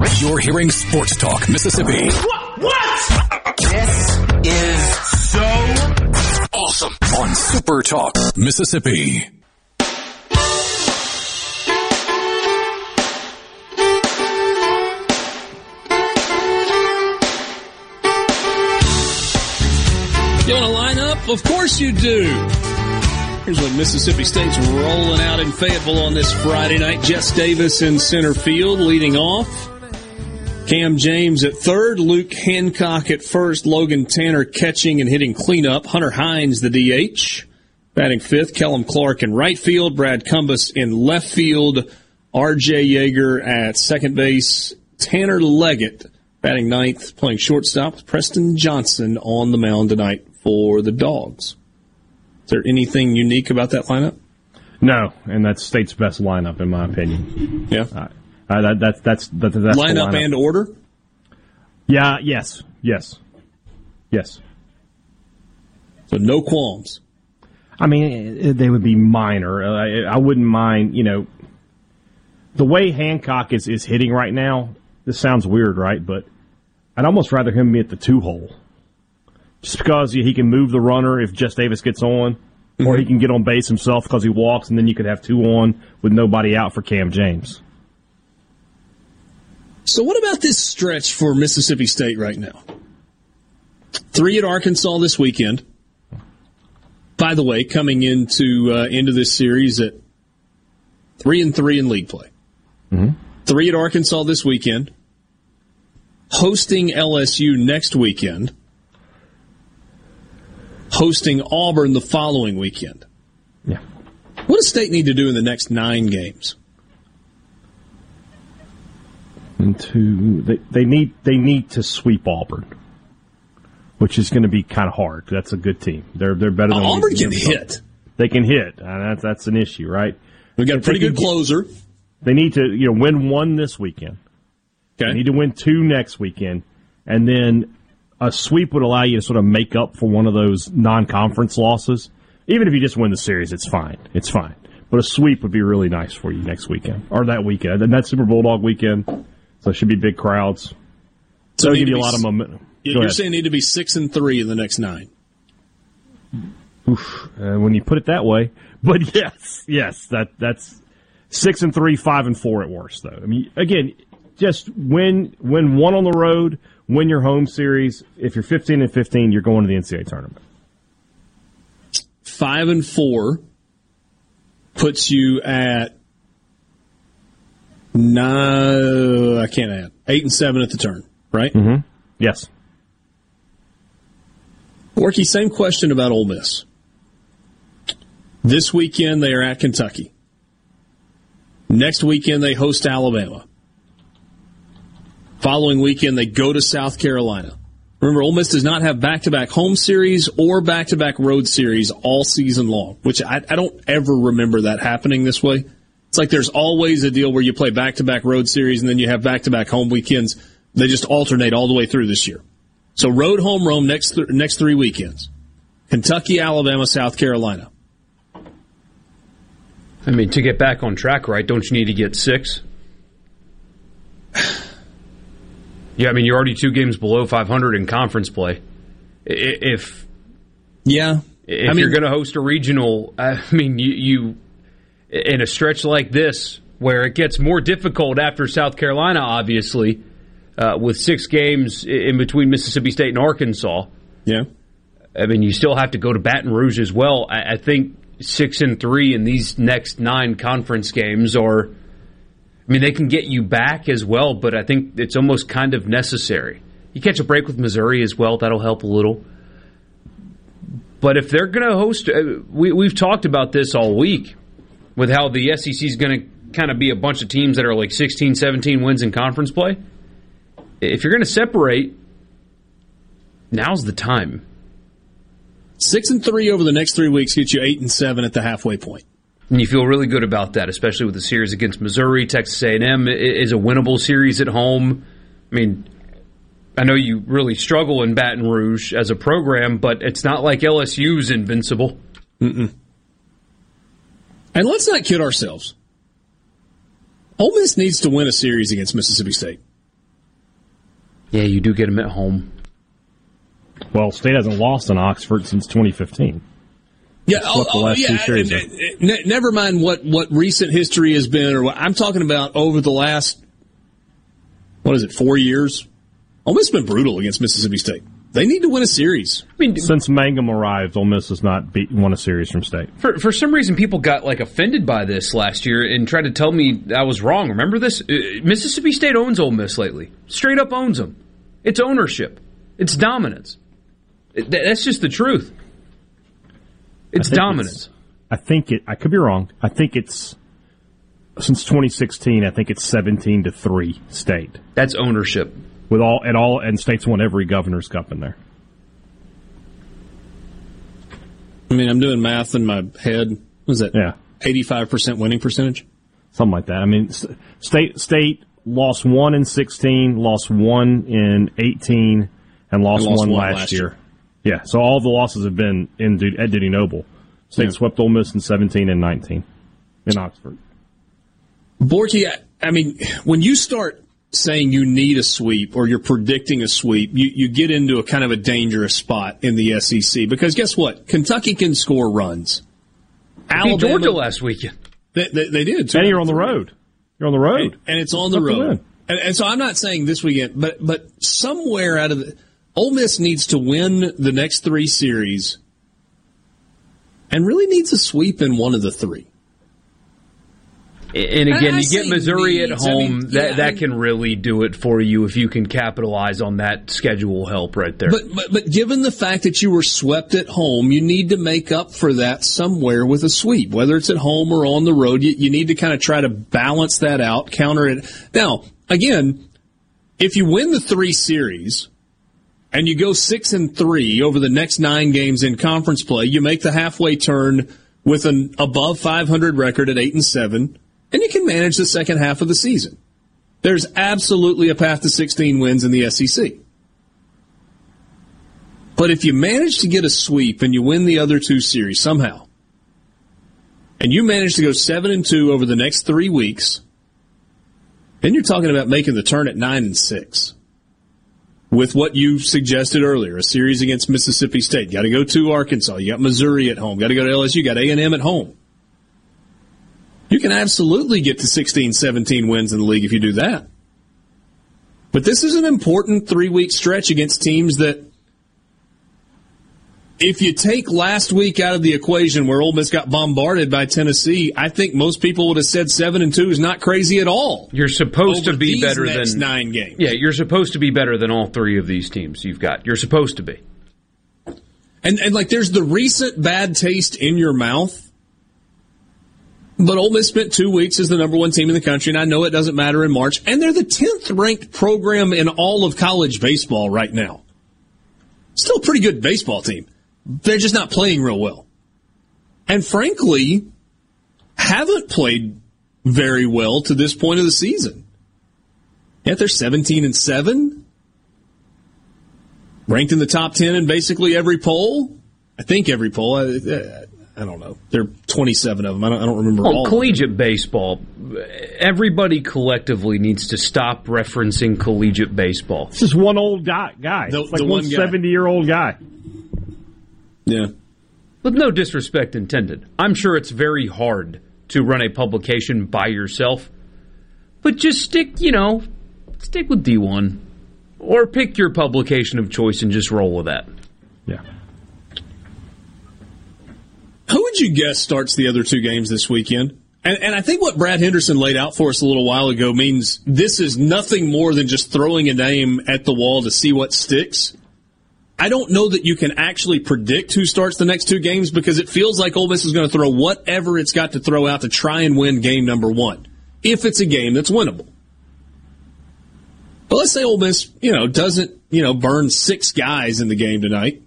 You're hearing Sports Talk Mississippi. What? What? This is so awesome on Super Talk Mississippi. You want to line up? Of course you do. Here's what Mississippi State's rolling out in Fayetteville on this Friday night. Jess Davis in center field leading off. Cam James at third, Luke Hancock at first, Logan Tanner catching and hitting cleanup, Hunter Hines the DH, batting fifth, Kellum Clark in right field, Brad Cumbus in left field, R.J. Yeager at second base, Tanner Leggett batting ninth, playing shortstop, Preston Johnson on the mound tonight for the Dogs. Is there anything unique about that lineup? No, and that's state's best lineup in my opinion. Yeah. Uh, Uh, that, that's that's that, that's the lineup lineup. and order. Yeah. Yes. Yes. Yes. So no qualms. I mean, eh, they would be minor. Uh, I, I wouldn't mind, you know, the way Hancock is, is hitting right now. This sounds weird, right? But I'd almost rather him be at the two hole, just because he can move the runner if Jess Davis gets on, or he can get on base himself because he walks, and then you could have two on with nobody out for Cam James. So what about this stretch for Mississippi State right now? Three at Arkansas this weekend. By the way, coming into uh, into this series at three and three in league play. Three at Arkansas this weekend. Hosting LSU next weekend. Hosting Auburn the following weekend. Yeah. What does State need to do in the next nine games? And two, they, they need they need to sweep Auburn, which is going to be kind of hard. That's a good team. They're they're better than Auburn can hit. They can hit. Uh, that's that's an issue, right? We got a pretty good closer. They need to you know win one this weekend. Okay. They need to win two next weekend, and then a sweep would allow you to sort of make up for one of those non-conference losses. Even if you just win the series, it's fine. It's fine. But a sweep would be really nice for you next weekend or that weekend. And that Super Bulldog weekend, so it should be big crowds. So give you a lot of momentum. You're ahead. saying need to be six and three in the next nine. Oof, uh, when you put it that way. But yes, yes, that that's six and three, five and four at worst. Though I mean, again, just win win one on the road, win your home series. If you're fifteen and fifteen, you're going to the NCAA tournament. Five and four puts you at no, I can't add eight and seven at the turn, right? Mm-hmm. Yes. Worky, same question about Ole Miss. This weekend they are at Kentucky. Next weekend they host Alabama. Following weekend they go to South Carolina. Remember, Ole Miss does not have back-to-back home series or back-to-back road series all season long, which I, I don't ever remember that happening this way. It's like there's always a deal where you play back-to-back road series and then you have back-to-back home weekends. They just alternate all the way through this year. So road, home, Rome next th- next three weekends: Kentucky, Alabama, South Carolina. I mean, to get back on track, right? Don't you need to get six? Yeah, I mean, you're already two games below 500 in conference play. If yeah, if I mean- you're going to host a regional, I mean, you, you in a stretch like this where it gets more difficult after South Carolina, obviously, uh, with six games in between Mississippi State and Arkansas. Yeah, I mean, you still have to go to Baton Rouge as well. I, I think six and three in these next nine conference games are. I mean, they can get you back as well, but I think it's almost kind of necessary. You catch a break with Missouri as well; that'll help a little. But if they're going to host, uh, we, we've talked about this all week with how the SEC is going to kind of be a bunch of teams that are like 16, 17 wins in conference play. If you're going to separate, now's the time. Six and three over the next three weeks gets you eight and seven at the halfway point. And you feel really good about that, especially with the series against Missouri. Texas A&M is a winnable series at home. I mean, I know you really struggle in Baton Rouge as a program, but it's not like LSU's invincible. Mm-mm. And let's not kid ourselves. Ole Miss needs to win a series against Mississippi State. Yeah, you do get them at home. Well, State hasn't lost in Oxford since 2015. Yeah, That's what oh, the oh, last two series are. ne- never mind what, what recent history has been, or what I'm talking about over the last, what is it, four years? Ole Miss has been brutal against Mississippi State. They need to win a series. I mean, Since Mangum arrived, Ole Miss has not beat, won a series from State. For for some reason, people got like offended by this last year and tried to tell me I was wrong. Remember this? Uh, Mississippi State owns Ole Miss lately. Straight up owns them. It's ownership. It's dominance. That's just the truth. It's I think dominance. I think it. I could be wrong. I think it's since 2016. I think it's 17 to three State. That's ownership. With all at all and State's won every Governor's Cup in there. I mean, I'm doing math in my head. Was that yeah 85% winning percentage? something like that. I mean, state state lost one in sixteen, lost one in eighteen, and lost, lost one, one last, last year. year. Yeah, so all the losses have been in at Dudy Noble. State Yeah. swept Ole Miss in seventeen and nineteen in Oxford. Borky, I, I mean, when you start saying you need a sweep or you're predicting a sweep, you, you get into a kind of a dangerous spot in the SEC because guess what? Kentucky can score runs. Beat Georgia last weekend. They, they, they did. Too. And you're on the road. You're on the road. And, and it's on the road. And, and so I'm not saying this weekend, but but somewhere out of the Ole Miss needs to win the next three series, and really needs a sweep in one of the three. And again, I you get Missouri at needs. I home. mean, that yeah, that I- can really do it for you if you can capitalize on that schedule help right there. But, but but given the fact that you were swept at home, you need to make up for that somewhere with a sweep, whether it's at home or on the road. You, you need to kind of try to balance that out, counter it. Now, again, if you win the three series and you go six and three over the next nine games in conference play, you make the halfway turn with an above 500 record at eight and seven, and you can manage the second half of the season. There's absolutely a path to 16 wins in the SEC. But if you manage to get a sweep and you win the other two series somehow, and you manage to go seven and two over the next three weeks, then you're talking about making the turn at nine and six. With what you suggested earlier, a series against Mississippi State, got to go to Arkansas. You got Missouri at home. Got to go to LSU. Got A and M at home. You can absolutely get to 16, 17 wins in the league if you do that. But this is an important three week stretch against teams that if you take last week out of the equation where Ole Miss got bombarded by Tennessee, I think most people would have said seven and two is not crazy at all. You're supposed to be better than nine games. Yeah, you're supposed to be better than all three of these teams you've got. You're supposed to be. And and like there's the recent bad taste in your mouth. But Ole Miss spent two weeks as the number one team in the country, and I know it doesn't matter in March. And they're the tenth ranked program in all of college baseball right now. Still a pretty good baseball team. They're just not playing real well. And frankly, haven't played very well to this point of the season. Yet they're 17 and 7. Ranked in the top 10 in basically every poll. I think every poll. I, I, I don't know. There are 27 of them. I don't, I don't remember Oh, all. of them. collegiate baseball. Everybody collectively needs to stop referencing collegiate baseball. It's just one old guy. guy. The- it's like the one one guy. 70 year old guy. Yeah. With no disrespect intended. I'm sure it's very hard to run a publication by yourself, but just stick, you know, stick with D1 or pick your publication of choice and just roll with that. Yeah. Who would you guess starts the other two games this weekend? And, and I think what Brad Henderson laid out for us a little while ago means this is nothing more than just throwing a name at the wall to see what sticks. I don't know that you can actually predict who starts the next two games because it feels like Ole Miss is going to throw whatever it's got to throw out to try and win game number one, if it's a game that's winnable. But let's say Ole Miss, you know, doesn't, you know, burn six guys in the game tonight.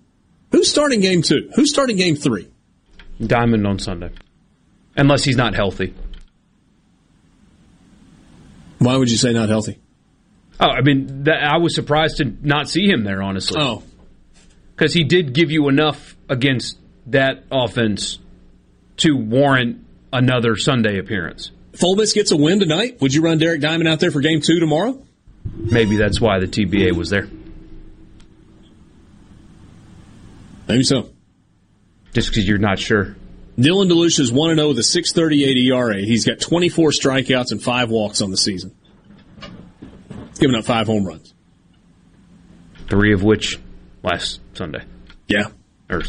Who's starting game two? Who's starting game three? Diamond on Sunday. Unless he's not healthy. Why would you say not healthy? Oh, I mean, that, I was surprised to not see him there, honestly. Oh. Because he did give you enough against that offense to warrant another Sunday appearance. Miss gets a win tonight, would you run Derek Diamond out there for game two tomorrow? Maybe that's why the TBA was there. Maybe so. Just because you're not sure. Dylan DeLucia is 1 0 with a 638 ERA. He's got 24 strikeouts and five walks on the season. He's given up five home runs. Three of which last Sunday. Yeah. Or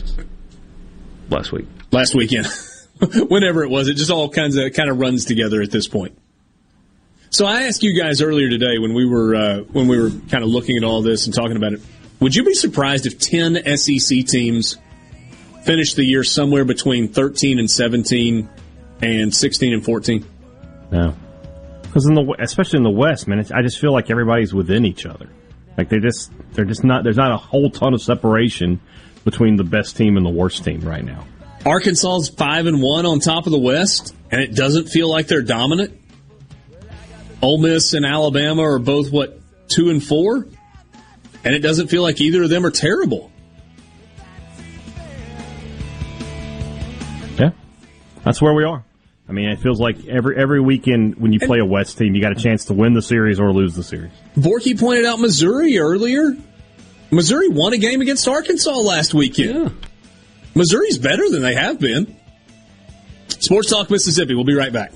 last week. Last weekend. Whenever it was, it just all kinds of kind of runs together at this point. So I asked you guys earlier today when we were uh, when we were kind of looking at all this and talking about it. Would you be surprised if 10 SEC teams finished the year somewhere between 13 and 17 and 16 and 14? No. Because in the especially in the West, man, it's, I just feel like everybody's within each other. Like they just they're just not there's not a whole ton of separation between the best team and the worst team right now. Arkansas's five and one on top of the West, and it doesn't feel like they're dominant. Ole Miss and Alabama are both what two and four, and it doesn't feel like either of them are terrible. That's where we are. I mean, it feels like every every weekend when you play a West team, you got a chance to win the series or lose the series. Borky pointed out Missouri earlier. Missouri won a game against Arkansas last weekend. Yeah. Missouri's better than they have been. Sports Talk Mississippi. We'll be right back.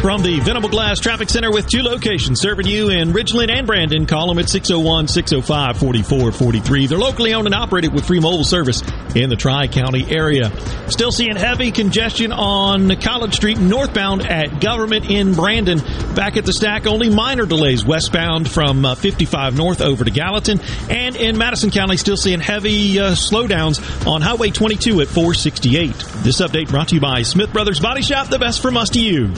From the Venable Glass Traffic Center with two locations serving you in Ridgeland and Brandon. Call them at 601-605-4443. They're locally owned and operated with free mobile service in the Tri-County area. Still seeing heavy congestion on College Street northbound at Government in Brandon. Back at the stack, only minor delays westbound from uh, 55 north over to Gallatin. And in Madison County, still seeing heavy uh, slowdowns on Highway 22 at 468. This update brought to you by Smith Brothers Body Shop, the best from us to you.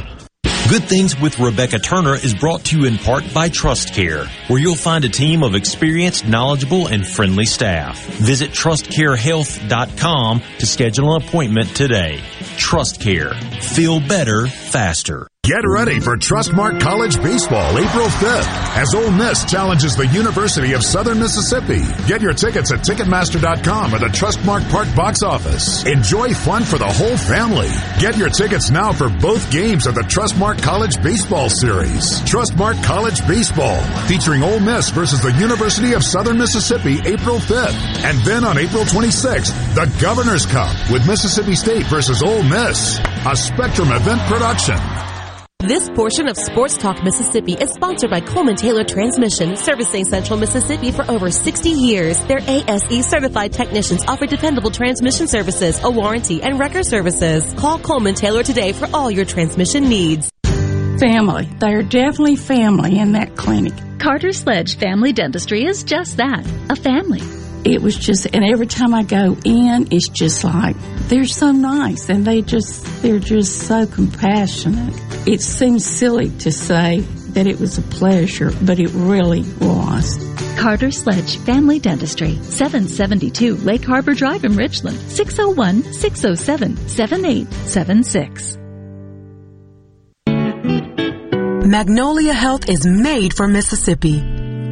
Good Things with Rebecca Turner is brought to you in part by Trust Care, where you'll find a team of experienced, knowledgeable, and friendly staff. Visit trustcarehealth.com to schedule an appointment today. Trust Care. Feel better, faster. Get ready for Trustmark College Baseball April 5th as Ole Miss challenges the University of Southern Mississippi. Get your tickets at Ticketmaster.com or the Trustmark Park box office. Enjoy fun for the whole family. Get your tickets now for both games of the Trustmark College Baseball Series. Trustmark College Baseball featuring Ole Miss versus the University of Southern Mississippi April 5th. And then on April 26th, the Governor's Cup with Mississippi State versus Ole Miss. A Spectrum event production. This portion of Sports Talk Mississippi is sponsored by Coleman Taylor Transmission, servicing Central Mississippi for over 60 years. Their ASE certified technicians offer dependable transmission services, a warranty, and record services. Call Coleman Taylor today for all your transmission needs. Family. They're definitely family in that clinic. Carter Sledge Family Dentistry is just that, a family. It was just, and every time I go in, it's just like, they're so nice and they just, they're just so compassionate. It seems silly to say that it was a pleasure, but it really was. Carter Sledge Family Dentistry, 772 Lake Harbor Drive in Richland, 601 607 7876. Magnolia Health is made for Mississippi.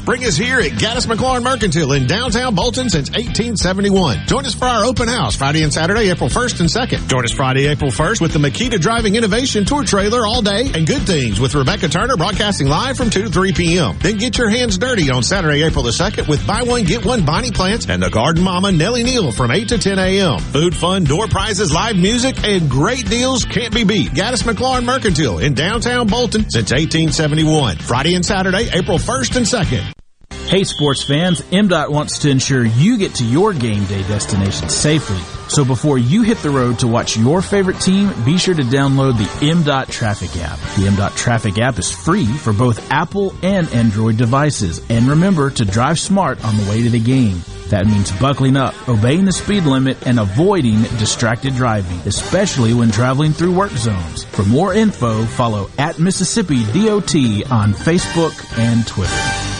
Spring is here at Gaddis McLaurin Mercantile in downtown Bolton since 1871. Join us for our open house Friday and Saturday, April 1st and 2nd. Join us Friday, April 1st with the Makita Driving Innovation Tour Trailer all day and Good Things with Rebecca Turner broadcasting live from 2 to 3 p.m. Then get your hands dirty on Saturday, April the 2nd with Buy One, Get One Bonnie Plants and the Garden Mama Nellie Neal from 8 to 10 a.m. Food, fun, door prizes, live music, and great deals can't be beat. Gaddis McLaurin Mercantile in downtown Bolton since 1871. Friday and Saturday, April 1st and 2nd. Hey sports fans, MDOT wants to ensure you get to your game day destination safely. So before you hit the road to watch your favorite team, be sure to download the MDOT Traffic app. The MDOT Traffic app is free for both Apple and Android devices. And remember to drive smart on the way to the game. That means buckling up, obeying the speed limit, and avoiding distracted driving, especially when traveling through work zones. For more info, follow at Mississippi DOT on Facebook and Twitter.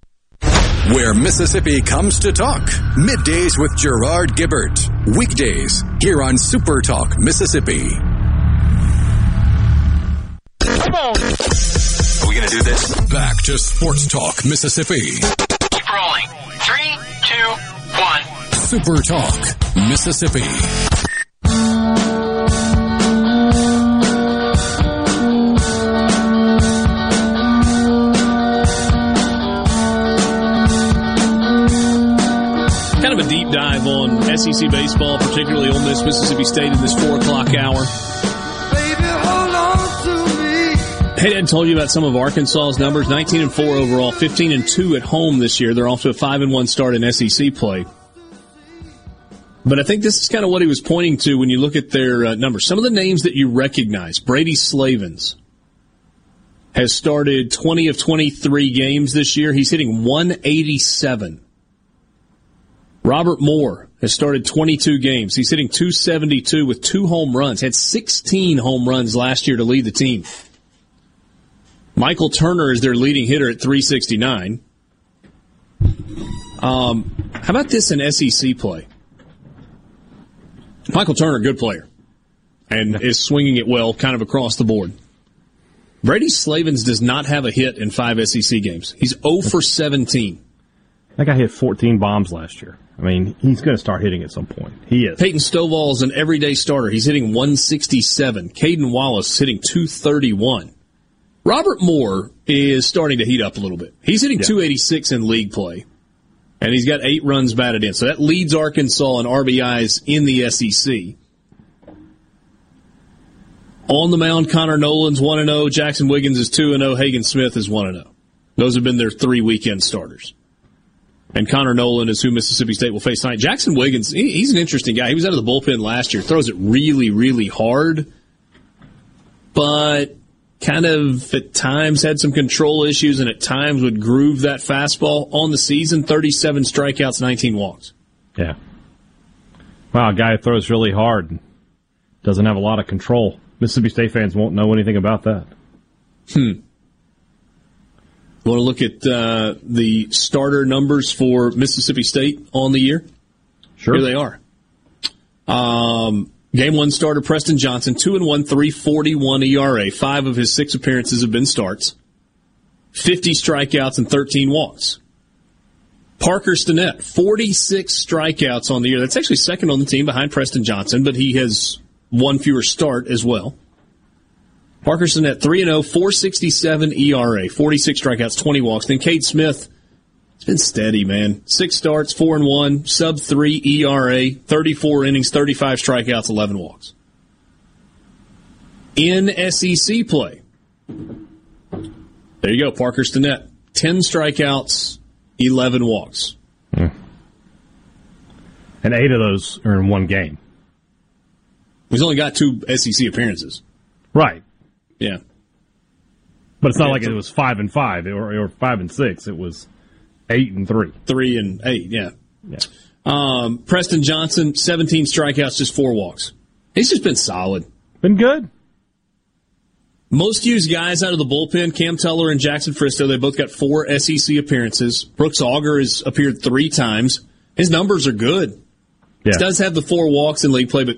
where Mississippi comes to talk. Middays with Gerard Gibert. Weekdays here on Super Talk Mississippi. Come on. Are we going to do this? Back to Sports Talk Mississippi. Keep rolling. Three, two, one. Super Talk Mississippi. Dive on SEC baseball, particularly Ole Miss, Mississippi State in this four o'clock hour. Hey, Dad told you about some of Arkansas's numbers. 19 and 4 overall, 15 and 2 at home this year. They're off to a 5 and 1 start in SEC play. But I think this is kind of what he was pointing to when you look at their uh, numbers. Some of the names that you recognize. Brady Slavens has started 20 of 23 games this year. He's hitting 187. Robert Moore has started 22 games. He's hitting 272 with two home runs. Had 16 home runs last year to lead the team. Michael Turner is their leading hitter at 369. Um, how about this in SEC play? Michael Turner, good player, and is swinging it well kind of across the board. Brady Slavens does not have a hit in five SEC games. He's 0 for 17. That guy hit 14 bombs last year. I mean, he's going to start hitting at some point. He is. Peyton Stovall is an everyday starter. He's hitting 167. Cayden Wallace hitting 231. Robert Moore is starting to heat up a little bit. He's hitting yeah. 286 in league play, and he's got eight runs batted in. So that leads Arkansas in RBIs in the SEC. On the mound, Connor Noland's 1 0, Jackson Wiggins is 2 0, Hagen Smith is 1 0. Those have been their three weekend starters. And Connor Noland is who Mississippi State will face tonight. Jackson Wiggins, he's an interesting guy. He was out of the bullpen last year, throws it really, really hard, but kind of at times had some control issues and at times would groove that fastball. On the season 37 strikeouts 19 walks. Yeah. Wow a guy who throws really hard doesn't have a lot of control. Mississippi state fans won't know anything about that. Hmm want to look at uh, the starter numbers for mississippi state on the year sure here they are um, Game one starter Preston Johnson, 2 and 1, 341 ERA. Five of his six appearances have been starts. 50 strikeouts and 13 walks. Parker Stinnett, 46 strikeouts on the year. That's actually second on the team behind Preston Johnson, but he has one fewer start as well. Parker at 3 0, 467 ERA, 46 strikeouts, 20 walks. Then Cade Smith, it's been steady, man. Six starts, four and one, sub three ERA, 34 innings, 35 strikeouts, 11 walks. In SEC play, there you go, Parker Stinnett. 10 strikeouts, 11 walks. Hmm. And eight of those are in one game. He's only got two SEC appearances. Right. Yeah. But it's not yeah, like it was five and five or, or five and six. It was Eight and three. Three and eight, yeah. Yeah. Um, Preston Johnson, 17 strikeouts, just four walks. He's just been solid. Been good. Most used guys out of the bullpen, Cam Tullar and Jackson Fristoe, they both got four SEC appearances. Brooks Auger has appeared three times. His numbers are good. Yeah. He does have the four walks in league play, but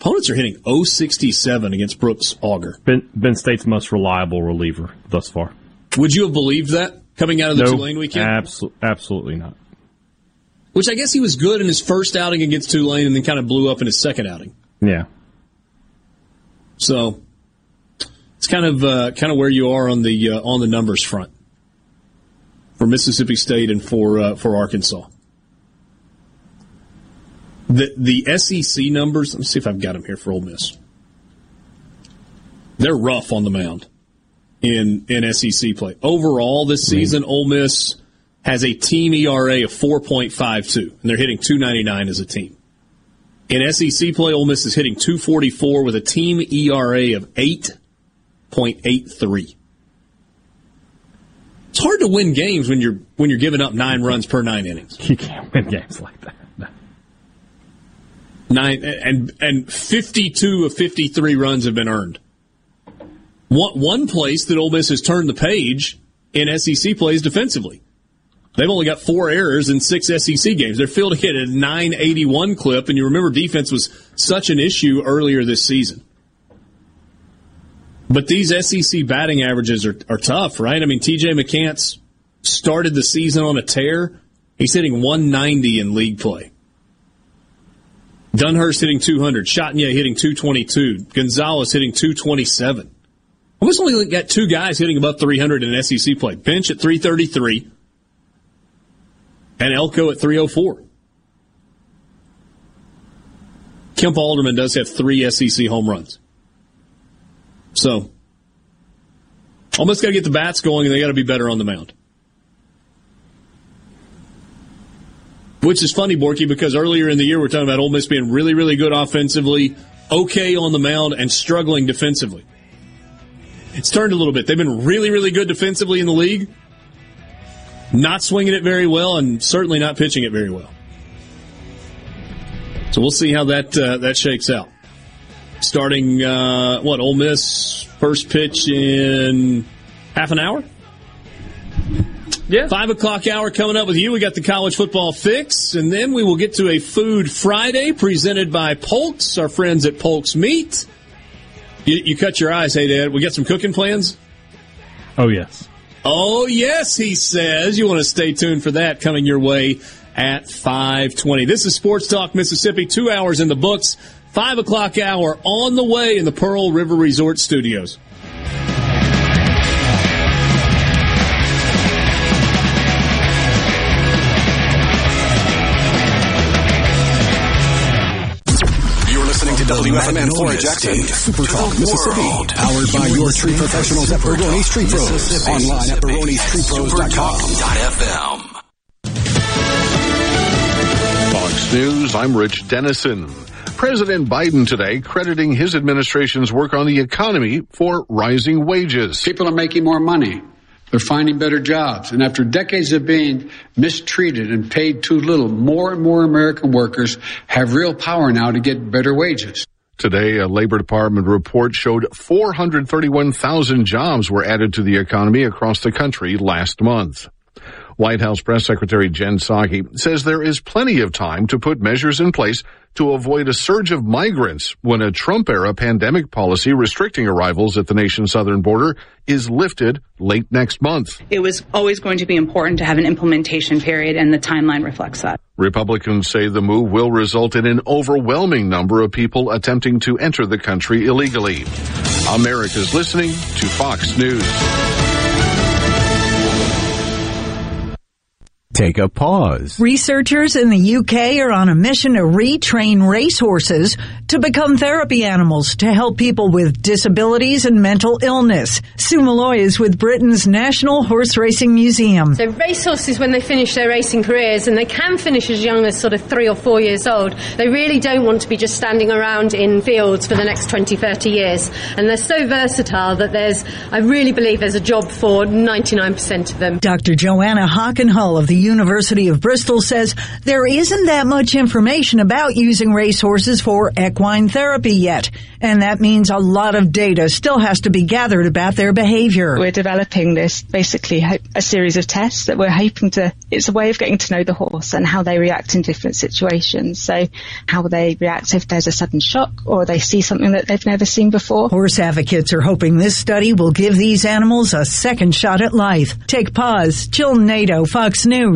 opponents are hitting 067 against Brooks Auger. Ben, ben State's most reliable reliever thus far. Would you have believed that? coming out of the nope, Tulane weekend? Abso- absolutely not. Which I guess he was good in his first outing against Tulane and then kind of blew up in his second outing. Yeah. So it's kind of uh, kind of where you are on the uh, on the numbers front for Mississippi State and for uh, for Arkansas. The the SEC numbers. Let me see if I've got them here for Ole Miss. They're rough on the mound in in SEC play. Overall, this season, Ole Miss has a team ERA of 4.52, and they're hitting 299 as a team. In SEC play, Ole Miss is hitting 244 with a team ERA of 8.83. It's hard to win games when you're when you're giving up nine runs per nine innings. You can't win games like that. Nine and and 52 of 53 runs have been earned. One, one place that Ole Miss has turned the page in SEC plays defensively. They've only got four errors in six SEC games. They're fielding at a 981 clip, and you remember defense was such an issue earlier this season. But these SEC batting averages are, are tough, right? I mean, TJ McCants started the season on a tear. He's hitting 190 in league play. Dunhurst hitting 200. Chatagnier hitting 222. Gonzalez hitting 227. Almost only got two guys hitting above 300 in SEC play. Bench at 333 and Elko at 304. Kemp Alderman does have three SEC home runs. So, almost got to get the bats going, and they got to be better on the mound. Which is funny, Borky, because earlier in the year we're talking about Ole Miss being really, really good offensively, okay on the mound, and struggling defensively. It's turned a little bit. They've been really, really good defensively in the league, not swinging it very well, and certainly not pitching it very well. So we'll see how that uh, that shakes out. Starting uh, what Ole Miss first pitch in half an hour. Yeah. Five o'clock hour coming up with you. We got the college football fix, and then we will get to a Food Friday presented by Polks, our friends at Polks Meat. You, you cut your eyes, hey Dad. We got some cooking plans. Oh yes. Oh yes, he says. You want to stay tuned for that coming your way at 520. This is Sports Talk Mississippi, two hours in the books, five o'clock hour on the way in the Pearl River Resort Studios. WFMN Florida Jackson, Super Talk, Mississippi. Powered by your tree professionals at Baroni's Tree Pros. Online at baronistreepros.com. Fox News, I'm Rich Dennison. President Biden today crediting his administration's work on the economy for rising wages. People are making more money. They're finding better jobs. And after decades of being mistreated and paid too little, more and more American workers have real power now to get better wages. Today, a Labor Department report showed 431,000 jobs were added to the economy across the country last month. White House Press Secretary Jen Psaki says there is plenty of time to put measures in place to avoid a surge of migrants when a Trump-era pandemic policy restricting arrivals at the nation's southern border is lifted late next month. It was always going to be important to have an implementation period, and the timeline reflects that. Republicans say the move will result in an overwhelming number of people attempting to enter the country illegally. America's listening to Fox News. Take a pause. Researchers in the UK are on a mission to retrain racehorses to become therapy animals to help people with disabilities and mental illness. Sue Malloy is with Britain's National Horse Racing Museum. So racehorses, when they finish their racing careers, and they can finish as young as sort of three or four years old, they really don't want to be just standing around in fields for the next 20, 30 years. And they're so versatile that there's, I really believe there's a job for 99% of them. Dr. Joanna Hockenhull of the University of Bristol says there isn't that much information about using racehorses for equine therapy yet. And that means a lot of data still has to be gathered about their behavior. We're developing this basically a series of tests that we're hoping to, it's a way of getting to know the horse and how they react in different situations. So how they react if there's a sudden shock or they see something that they've never seen before? Horse advocates are hoping this study will give these animals a second shot at life. Take pause. Jill Nato, Fox News.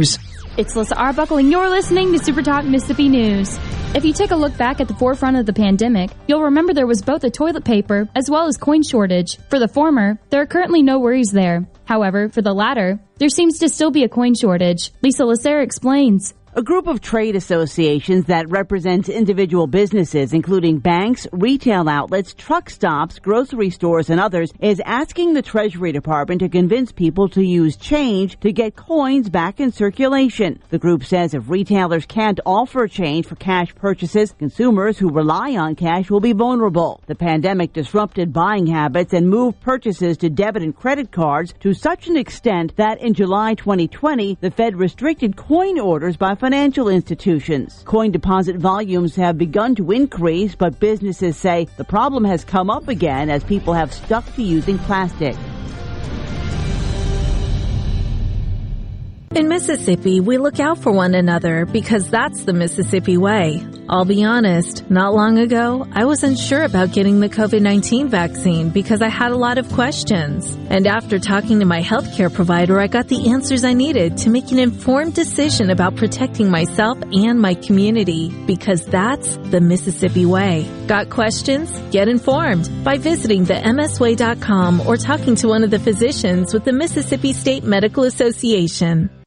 It's Lissa Arbuckle, and you're listening to Super Talk Mississippi News. If you take a look back at the forefront of the pandemic, you'll remember there was both a toilet paper as well as coin shortage. For the former, there are currently no worries there. However, for the latter, there seems to still be a coin shortage. Lisa Lacera explains. A group of trade associations that represents individual businesses, including banks, retail outlets, truck stops, grocery stores, and others, is asking the Treasury Department to convince people to use change to get coins back in circulation. The group says if retailers can't offer change for cash purchases, consumers who rely on cash will be vulnerable. The pandemic disrupted buying habits and moved purchases to debit and credit cards to such an extent that in July 2020, the Fed restricted coin orders by financial institutions. Coin deposit volumes have begun to increase, but businesses say the problem has come up again as people have stuck to using plastic. In Mississippi, we look out for one another because that's the Mississippi way. I'll be honest, not long ago, I wasn't sure about getting the COVID-19 vaccine because I had a lot of questions. And after talking to my healthcare provider, I got the answers I needed to make an informed decision about protecting myself and my community because that's the Mississippi way. Got questions? Get informed by visiting the msway.com or talking to one of the physicians with the Mississippi State Medical Association.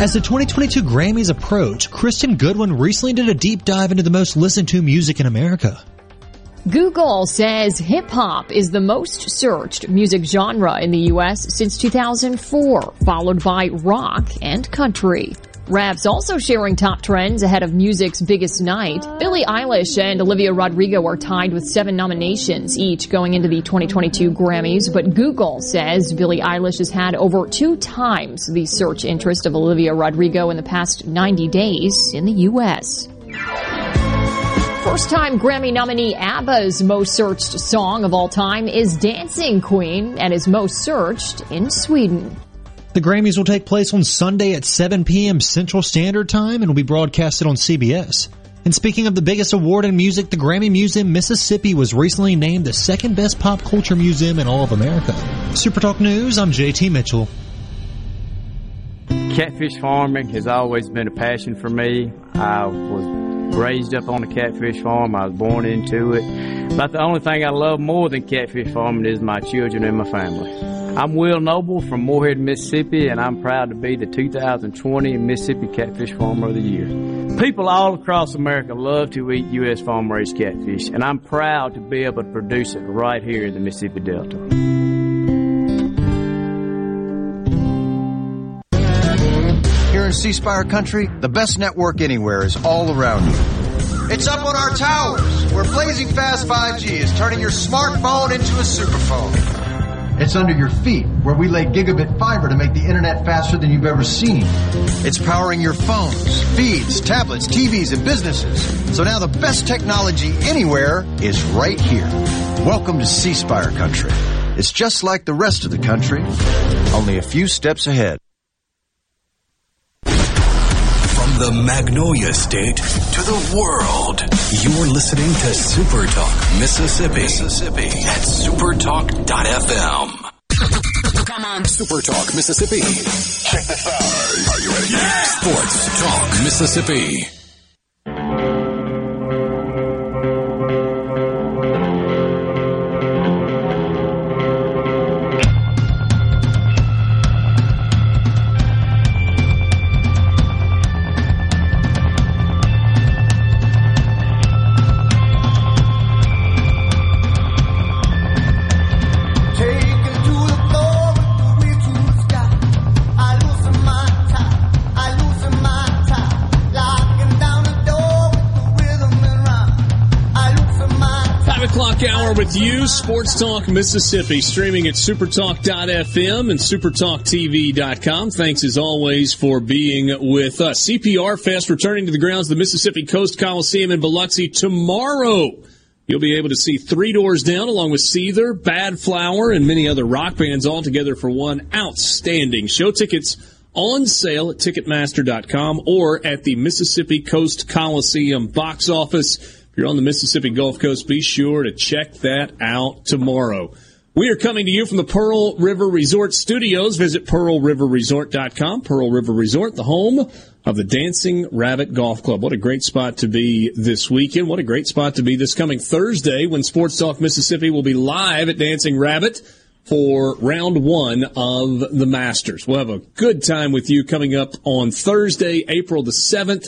As the 2022 Grammys approach, Kristen Goodwin recently did a deep dive into the most listened to music in America. Google says hip hop is the most searched music genre in the U.S. since 2004, followed by rock and country. Rap's also sharing top trends ahead of music's biggest night. Billie Eilish and Olivia Rodrigo are tied with seven nominations each going into the 2022 Grammys, but Google says Billie Eilish has had over two times the search interest of Olivia Rodrigo in the past 90 days in the U.S. First time Grammy nominee ABBA's most searched song of all time is Dancing Queen and is most searched in Sweden. The Grammys will take place on Sunday at 7 p.m. Central Standard Time and will be broadcasted on CBS. And speaking of the biggest award in music, the Grammy Museum Mississippi was recently named the second best pop culture museum in all of America. Super Talk News, I'm JT Mitchell. Catfish farming has always been a passion for me. I was raised up on a catfish farm. I was born into it. But the only thing I love more than catfish farming is my children and my family. I'm Will Noble from Moorhead, Mississippi, and I'm proud to be the 2020 Mississippi Catfish Farmer of the Year. People all across America love to eat U.S. farm raised catfish, and I'm proud to be able to produce it right here in the Mississippi Delta. Here in C Spire country, the best network anywhere is all around you. It's up on our towers, where blazing fast 5G is turning your smartphone into a superphone. It's under your feet, where we lay gigabit fiber to make the internet faster than you've ever seen. It's powering your phones, feeds, tablets, TVs, and businesses. So now the best technology anywhere is right here. Welcome to C Spire country. It's just like the rest of the country, only a few steps ahead. From the Magnolia State to the world, you're listening to Super Talk Mississippi, Mississippi at supertalk.fm. Come on, Super Talk Mississippi. Check this out. Are you ready? Yeah! Sports Talk Mississippi. With you, Sports Talk Mississippi, streaming at supertalk.fm and supertalktv.com. Thanks as always for being with us. CPR Fest returning to the grounds of the Mississippi Coast Coliseum in Biloxi tomorrow. You'll be able to see Three Doors Down along with Seether, Badflower, and many other rock bands all together for one outstanding show. Tickets on sale at Ticketmaster.com or at the Mississippi Coast Coliseum box office you're on the Mississippi Gulf Coast, be sure to check that out tomorrow. We are coming to you from the Pearl River Resort Studios. Visit pearlriverresort.com. Pearl River Resort, the home of the Dancing Rabbit Golf Club. What a great spot to be this weekend. What a great spot to be this coming Thursday when Sports Talk Mississippi will be live at Dancing Rabbit for round one of the Masters. We'll have a good time with you coming up on Thursday, April the 7th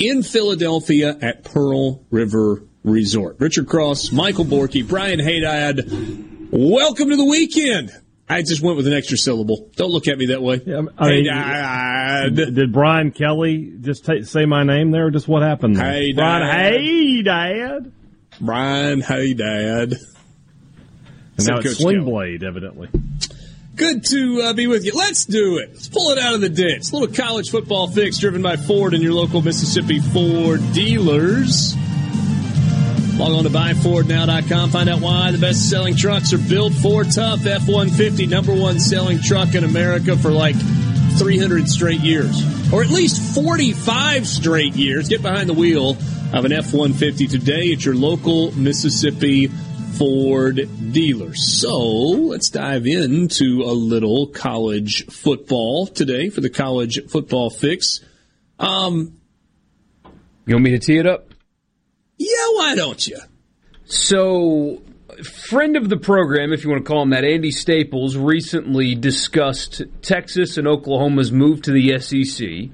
in Philadelphia at Pearl River Resort. Richard Cross, Michael Borky, Brian Haydad, welcome to the weekend. I just went with an extra syllable. Don't look at me that way. Yeah, I mean, did, did Brian Kelly just t- say my name there, or just what happened there? Hey, Brian, Dad. hey, Dad. Brian, hey, Dad. And now it's Sling Blade, evidently. Good to uh, be with you. Let's do it. Let's pull it out of the ditch. A little college football fix driven by Ford and your local Mississippi Ford dealers. Log on to buyfordnow.com. Find out why the best selling trucks are built for tough. F 150, number one selling truck in America for like 300 straight years. or at least 45 straight years. Get behind the wheel of an F 150 today at your local Mississippi Ford dealer. So let's dive into a little college football today for the college football fix. Um, you want me to tee it up? Yeah, why don't you? So, friend of the program, if you want to call him that, Andy Staples, recently discussed Texas and Oklahoma's move to the SEC,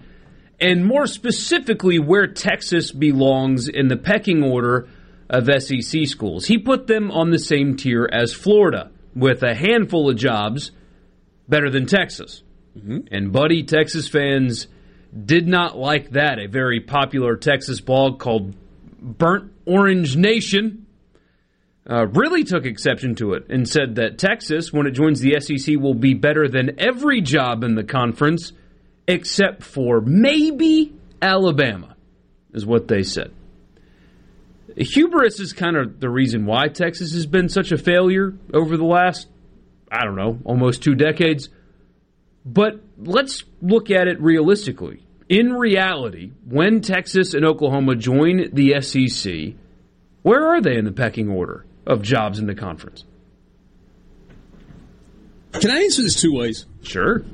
and more specifically, where Texas belongs in the pecking order of SEC schools. He put them on the same tier as Florida, with a handful of jobs better than Texas. Mm-hmm. And, buddy, Texas fans did not like that. A very popular Texas blog called Burnt Orange Nation uh, really took exception to it and said that Texas, when it joins the SEC, will be better than every job in the conference except for maybe Alabama, is what they said. Hubris is kind of the reason why Texas has been such a failure over the last, I don't know, almost two decades. But let's look at it realistically. In reality, when Texas and Oklahoma join the SEC, where are they in the pecking order of jobs in the conference? Can I answer this two ways? Sure.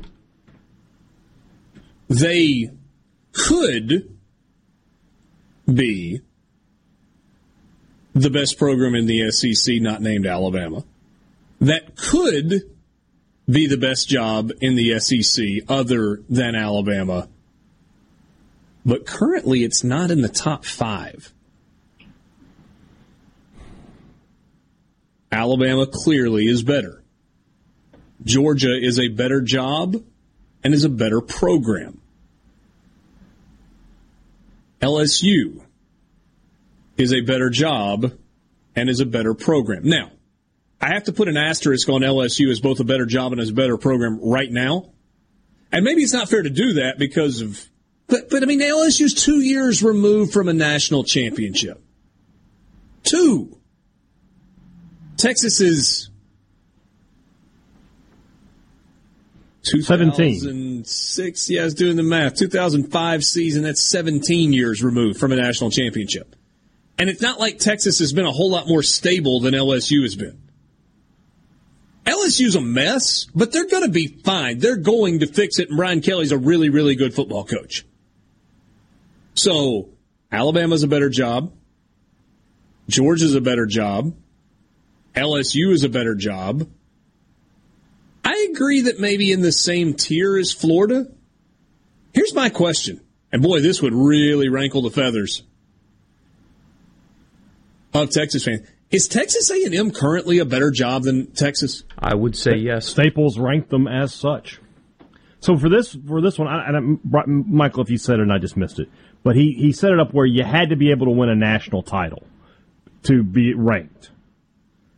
They could be the best program in the SEC, not named Alabama. That could be the best job in the SEC other than Alabama. But currently, it's not in the top five. Alabama clearly is better. Georgia is a better job and is a better program. LSU is a better job and is a better program. Now, I have to put an asterisk on LSU as both a better job and as a better program right now. And maybe it's not fair to do that because of, but, but I mean, LSU's two years removed from a national championship. Two. Texas is 2006. Yeah, I was doing the math. 2005 season, that's 17 years removed from a national championship. And it's not like Texas has been a whole lot more stable than LSU has been. LSU's a mess, but they're going to be fine. They're going to fix it, and Brian Kelly's a really, really good football coach. So, Alabama's a better job. Georgia's a better job. LSU is a better job. I agree that maybe in the same tier as Florida. Here's my question. And boy, this would really rankle the feathers of Texas fans. Is Texas A&M currently a better job than Texas? I would say yes. Staples ranked them as such. So for this for this one, I, and I, Michael, if you said it and I just missed it, but he he set it up where you had to be able to win a national title to be ranked.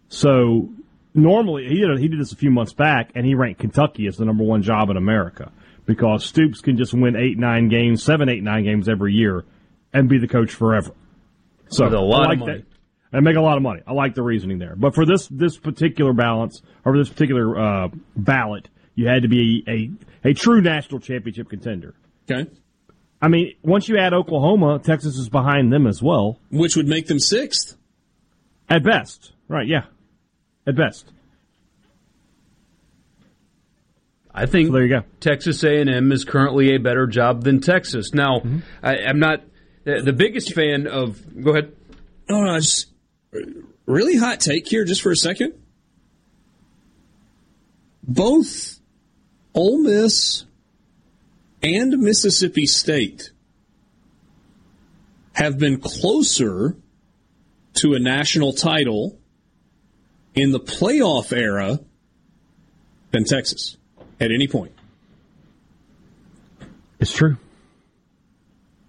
So normally he did he did this a few months back, and he ranked Kentucky as the number one job in America because Stoops can just win eight nine games, seven eight nine games every year, and be the coach forever. So With a lot like of money. That and make a lot of money. I like the reasoning there. But for this this particular balance or this particular uh, ballot, you had to be a, a, a true national championship contender. Okay. I mean, once you add Oklahoma, Texas is behind them as well, which would make them sixth at best. Right? Yeah, at best. I think so there you go. Texas A&M is currently a better job than Texas. Now, mm-hmm. I, am not the biggest fan of. Go ahead. No, no, just really hot take here just for a second. Both Ole Miss and Mississippi State have been closer to a national title in the playoff era than Texas at any point. It's true.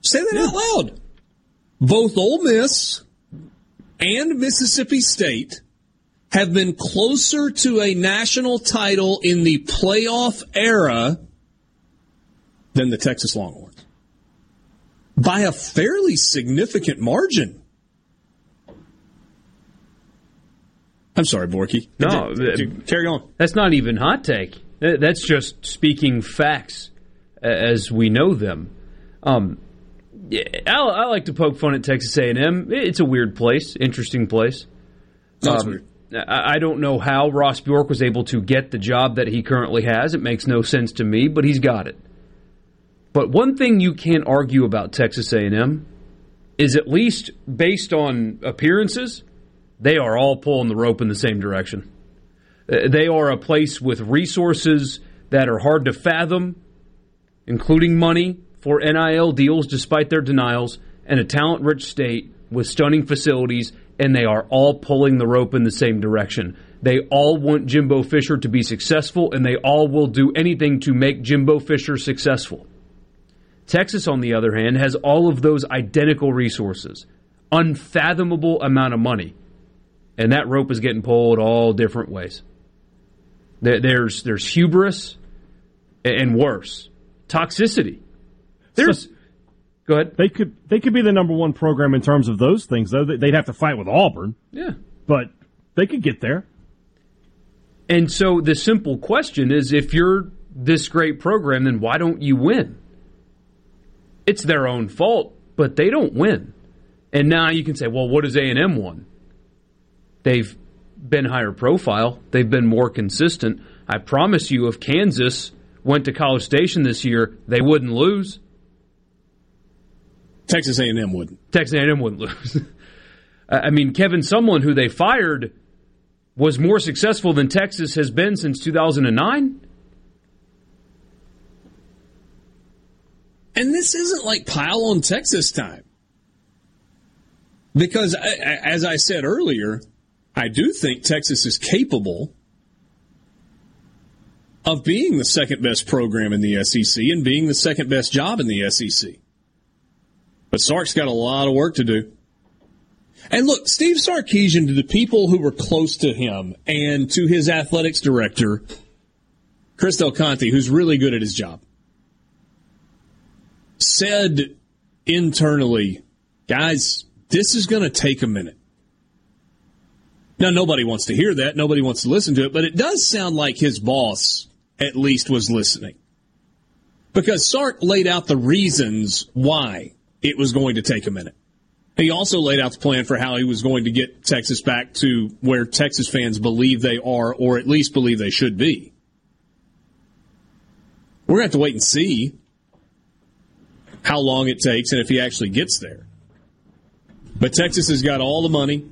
Say that yeah. out loud. Both Ole Miss and Mississippi State have been closer to a national title in the playoff era than the Texas Longhorns by a fairly significant margin. I'm sorry, Borky. No, carry on. That's not even hot take. That's just speaking facts. as we know them. Um, yeah, I, I, like to poke fun at Texas A&M. It's a weird place, interesting place. That's um, weird. I don't know how Ross Bjork was able to get the job that he currently has. It makes no sense to me, but he's got it. But one thing you can't argue about Texas A&M is at least based on appearances, they are all pulling the rope in the same direction. Uh, they are a place with resources that are hard to fathom, including money for NIL deals despite their denials, and a talent rich state with stunning facilities, and they are all pulling the rope in the same direction. They all want Jimbo Fisher to be successful, and they all will do anything to make Jimbo Fisher successful. Texas, on the other hand, has all of those identical resources, unfathomable amount of money, and that rope is getting pulled all different ways. There's there's hubris and worse, toxicity. There's go ahead. They could they could be the number one program in terms of those things, though. They'd have to fight with Auburn. Yeah, but they could get there. And so the simple question is: if you're this great program, then why don't you win? It's their own fault, but they don't win. And now you can say, well, what does A and M won? They've been higher profile. They've been more consistent. I promise you, if Kansas went to College Station this year, they wouldn't lose. Texas A&M wouldn't. Texas A&M wouldn't lose. I mean, Kevin Sumlin, who they fired, was more successful than Texas has been since 2009. And this isn't like pile on Texas time. Because, as I said earlier, I do think Texas is capable of being the second best program in the SEC and being the second best job in the SEC. But Sark's got a lot of work to do. And look, Steve Sarkisian, to the people who were close to him and to his athletics director, Chris Del Conte, who's really good at his job, said internally, guys, this is going to take a minute. Now, nobody wants to hear that. Nobody wants to listen to it, but it does sound like his boss at least was listening. Because Sark laid out the reasons why it was going to take a minute. He also laid out the plan for how he was going to get Texas back to where Texas fans believe they are, or at least believe they should be. We're going to have to wait and see how long it takes and if he actually gets there. But Texas has got all the money.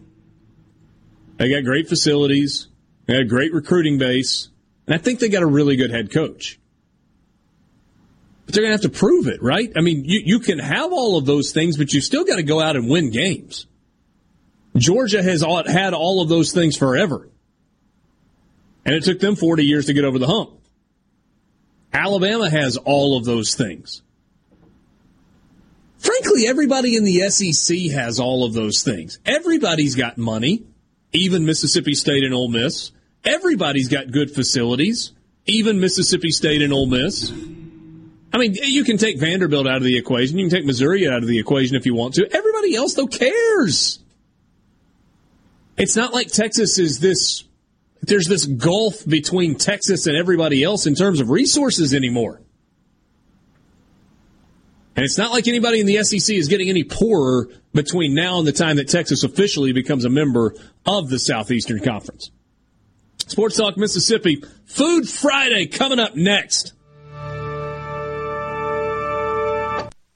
They got great facilities. They got a great recruiting base. And I think they got a really good head coach. But they're going to have to prove it, right? I mean, you, you can have all of those things, but you still got to go out and win games. Georgia has had all of those things forever. And it took them 40 years to get over the hump. Alabama has all of those things. Frankly, everybody in the SEC has all of those things. Everybody's got money, even Mississippi State and Ole Miss. Everybody's got good facilities, even Mississippi State and Ole Miss. I mean, you can take Vanderbilt out of the equation. You can take Missouri out of the equation if you want to. Everybody else, though, cares. It's not like Texas is this, there's this gulf between Texas and everybody else in terms of resources anymore. And it's not like anybody in the SEC is getting any poorer between now and the time that Texas officially becomes a member of the Southeastern Conference. Sports Talk Mississippi, Food Friday coming up next.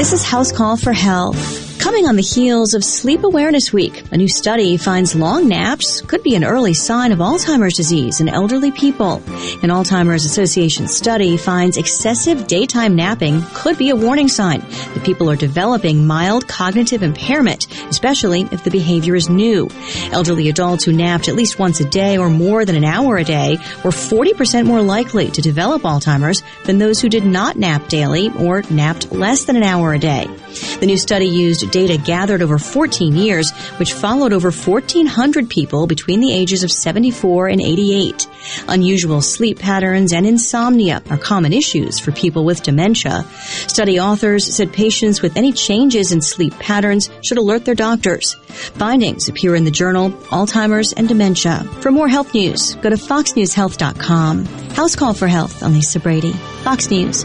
This is House Call for Health. Coming on the heels of Sleep Awareness Week, a new study finds long naps could be an early sign of Alzheimer's disease in elderly people. An Alzheimer's Association study finds excessive daytime napping could be a warning sign that people are developing mild cognitive impairment, especially if the behavior is new. Elderly adults who napped at least once a day or more than an hour a day were 40% more likely to develop Alzheimer's than those who did not nap daily or napped less than an hour a day. The new study used data gathered over 14 years, which followed over 1,400 people between the ages of 74 and 88. Unusual sleep patterns and insomnia are common issues for people with dementia. Study authors said patients with any changes in sleep patterns should alert their doctors. Findings appear in the journal Alzheimer's and Dementia. For more health news, go to foxnewshealth.com. House Call for Health. I'm Lisa Brady. Fox News.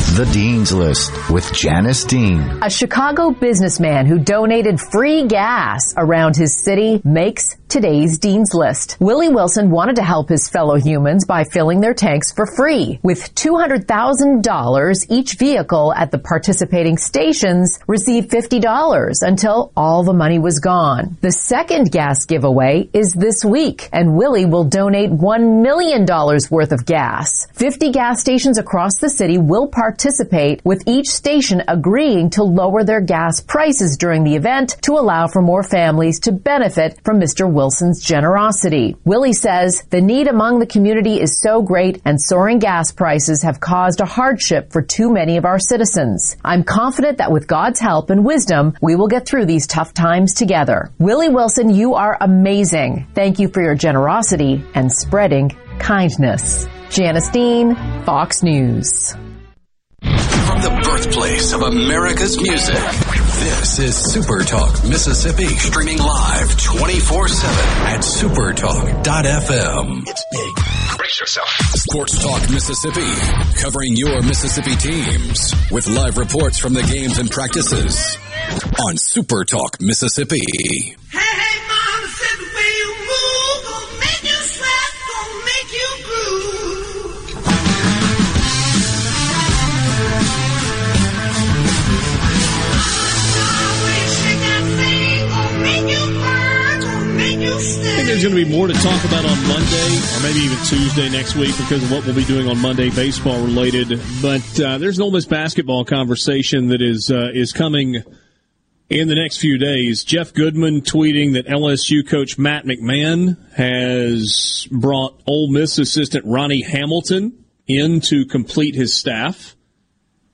The Dean's List with Janice Dean. A Chicago businessman who donated free gas around his city makes today's Dean's List. Willie Wilson wanted to help his fellow humans by filling their tanks for free. With $200,000, each vehicle at the participating stations received $50 until all the money was gone. The second gas giveaway is this week, and Willie will donate $1 million worth of gas. 50 gas stations across the city will participate, with each station agreeing to lower their gas prices during the event to allow for more families to benefit from Mr. Wilson's generosity. Willie says the need among the community is so great and soaring gas prices have caused a hardship for too many of our citizens. I'm confident that with God's help and wisdom, we will get through these tough times together. Willie Wilson, you are amazing. Thank you for your generosity and spreading kindness. Janice Dean, Fox News. From the birthplace of America's music, this is Super Talk Mississippi, streaming live 24 7 at supertalk.fm. It's big. Brace yourself. Sports Talk Mississippi, covering your Mississippi teams with live reports from the games and practices on Super Talk Mississippi. Hey, hey, I think there's going to be more to talk about on Monday, or maybe even Tuesday next week, because of what we'll be doing on Monday, baseball related. But uh, there's an Ole Miss basketball conversation that is uh, is coming in the next few days. Jeff Goodman tweeting that LSU coach Matt McMahon has brought Ole Miss assistant Ronnie Hamilton in to complete his staff.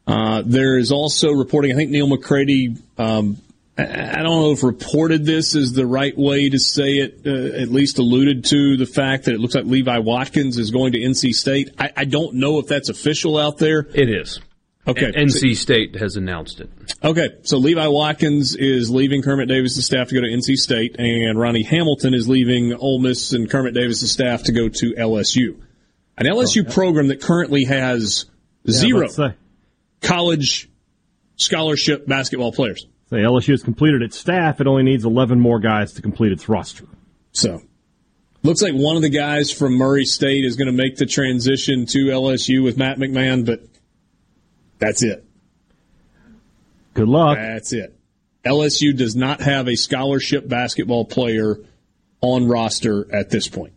Uh, there is also reporting. I think Neal McCready. Um, I don't know if reported this is the right way to say it, uh, at least alluded to the fact that it looks like Levi Watkins is going to NC State. I, I don't know if that's official out there. It is. Okay. NC State has announced it. Okay, so Levi Watkins is leaving Kermit Davis' staff to go to NC State, and Ronnie Hamilton is leaving Ole Miss and Kermit Davis' staff to go to LSU. An LSU Oh, program that currently has Yeah, zero college scholarship basketball players. Say LSU has completed its staff. It only needs 11 more guys to complete its roster. So, looks like one of the guys from Murray State is going to make the transition to LSU with Matt McMahon, but that's it. Good luck. That's it. LSU does not have a scholarship basketball player on roster at this point.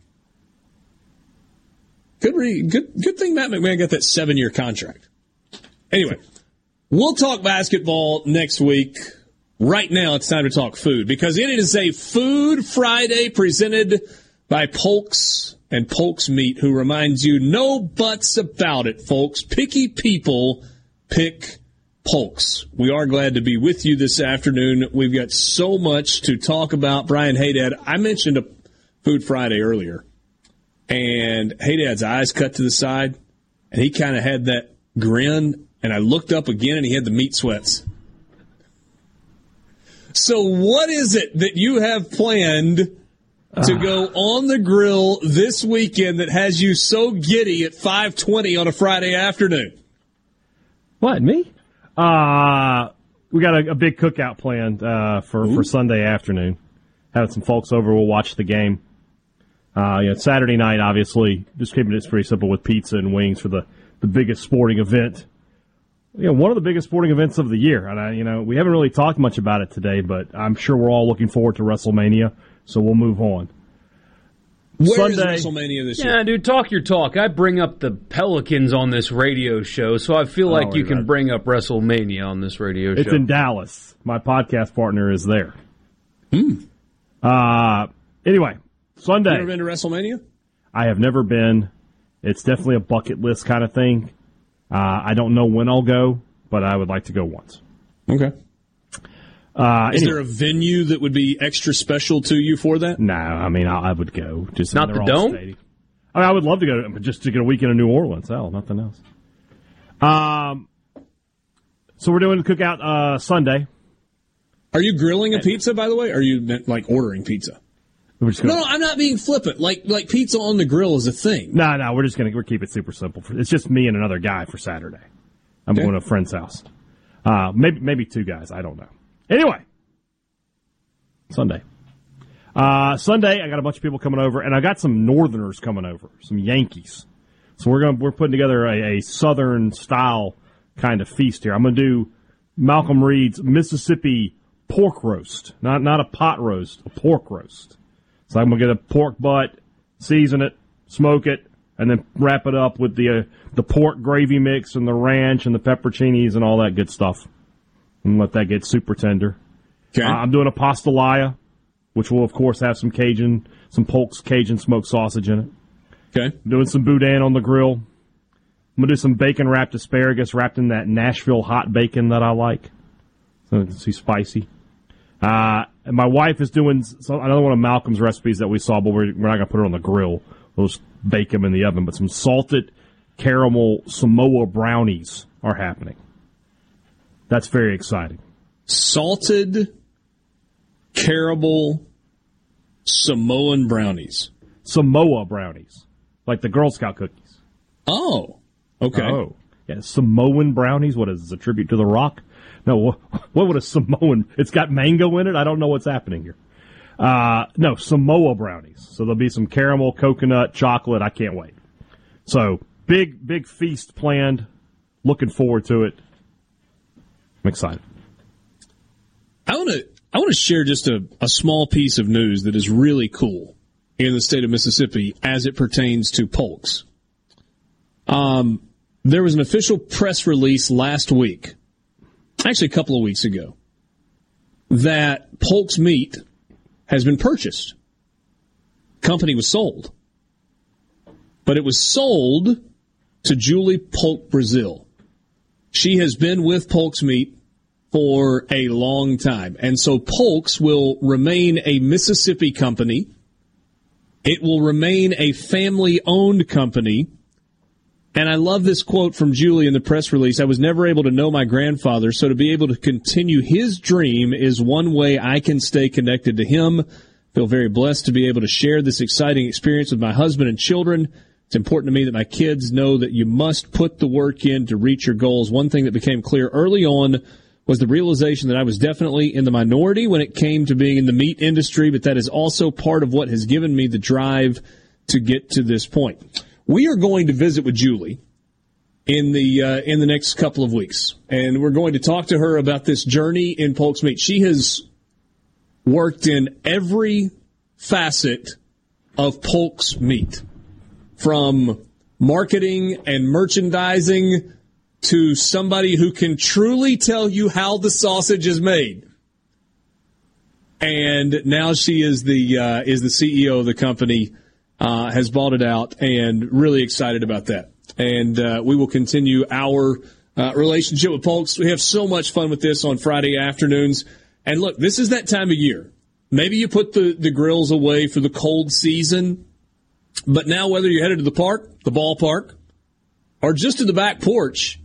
Good, re- good, good thing Matt McMahon got that seven year contract. Anyway, we'll talk basketball next week. Right now, it's time to talk food because it is a Food Friday presented by Polks and Polks Meat, who reminds you no buts about it, folks. Picky people pick Polks. We are glad to be with you this afternoon. We've got so much to talk about. Brian Haydad, I mentioned a Food Friday earlier, and Haydad's eyes cut to the side, and he kind of had that grin. And I looked up again, and he had the meat sweats. So, what is it that you have planned to go on the grill this weekend that has you so giddy at 5:20 on a Friday afternoon? What me? Uh we got a, a big cookout planned uh, for for Sunday afternoon. Having some folks over, we'll watch the game. Uh, yeah, Saturday night, obviously, just keeping it pretty simple with pizza and wings for the the biggest sporting event. You know, one of the biggest sporting events of the year, and I, you know, we haven't really talked much about it today, but I'm sure we're all looking forward to WrestleMania. So we'll move on. Where is Sunday- WrestleMania this year? Yeah, dude, talk your talk. I bring up the Pelicans on this radio show, so I feel like you can bring up WrestleMania on this radio It's show. It's in Dallas. My podcast partner is there. Hmm. Uh, anyway, Sunday. You ever been to WrestleMania? I have never been. It's definitely a bucket list kind of thing. Uh, I don't know when I'll go, but I would like to go once. Okay. Uh, Is anyway. there a venue that would be extra special to you for that? No, I mean I, I would go. Just Not the Dome? stadium. I mean, I would love to go, but just to get a weekend in New Orleans. Hell, nothing else. Um, so we're doing cookout uh, Sunday. Are you grilling a pizza, by the way? Are you like ordering pizza? We're just No, gonna, no, I'm not being flippant. Like, like pizza on the grill is a thing. no, no, we're just gonna we're keep it super simple. It's just me and another guy for Saturday. I'm Okay. going to a friend's house. Uh, maybe maybe two guys. I don't know. Anyway, Sunday. Uh, Sunday, I got a bunch of people coming over, and I got some Northerners coming over, some Yankees. So we're going to we're putting together a, a Southern style kind of feast here. I'm going to do Malcolm Reed's Mississippi pork roast, not not a pot roast, a pork roast. So I'm going to get a pork butt, season it, smoke it, and then wrap it up with the uh, the pork gravy mix and the ranch and the pepperoncinis and all that good stuff, and let that get super tender. Okay. Uh, I'm doing a pastalaya, which will of course have some Cajun, some Polk's Cajun smoked sausage in it. Okay. doing some boudin on the grill. I'm gonna do some bacon wrapped asparagus wrapped in that Nashville hot bacon that I like. So it's spicy. Uh, and my wife is doing so another one of Malcolm's recipes that we saw, but we're, we're not gonna put it on the grill. We'll just bake them in the oven. But some salted caramel Samoa brownies are happening. That's very exciting. Salted caramel Samoan brownies. Samoa brownies, like the Girl Scout cookies. Oh, okay. Oh, yeah, Samoan brownies. What is this, a tribute to the Rock? No, what, would a Samoan? It's got mango in it. I don't know what's happening here. Uh, no, Samoa brownies. So there'll be some caramel, coconut, chocolate. I can't wait. So big, big feast planned. Looking forward to it. I'm excited. I want to I want to share just a, a small piece of news that is really cool in the state of Mississippi as it pertains to Polks. Um, there was an official press release last week, actually a couple of weeks ago, that Polk's meat has been purchased. Company was sold, but it was sold to Julie Polk Brazil. She has been with Polk's meat for a long time. And so Polk's will remain a Mississippi company. It will remain a family owned company. And I love this quote from Julie in the press release. I was never able to know my grandfather, so to be able to continue his dream is one way I can stay connected to him. Feel very blessed to be able to share this exciting experience with my husband and children. It's important to me that my kids know that you must put the work in to reach your goals. One thing that became clear early on was the realization that I was definitely in the minority when it came to being in the meat industry, but that is also part of what has given me the drive to get to this point. We are going to visit with Julie in the uh, in the next couple of weeks, and we're going to talk to her about this journey in Polk's Meat. She has worked in every facet of Polk's Meat, from marketing and merchandising to somebody who can truly tell you how the sausage is made. And now she is the uh, is the CEO of the company, uh, has bought it out, and really excited about that. And uh, we will continue our uh, relationship with Polks. We have so much fun with this on Friday afternoons. And look, this is that time of year. Maybe you put the, the grills away for the cold season, but now whether you're headed to the park, the ballpark, or just to the back porch,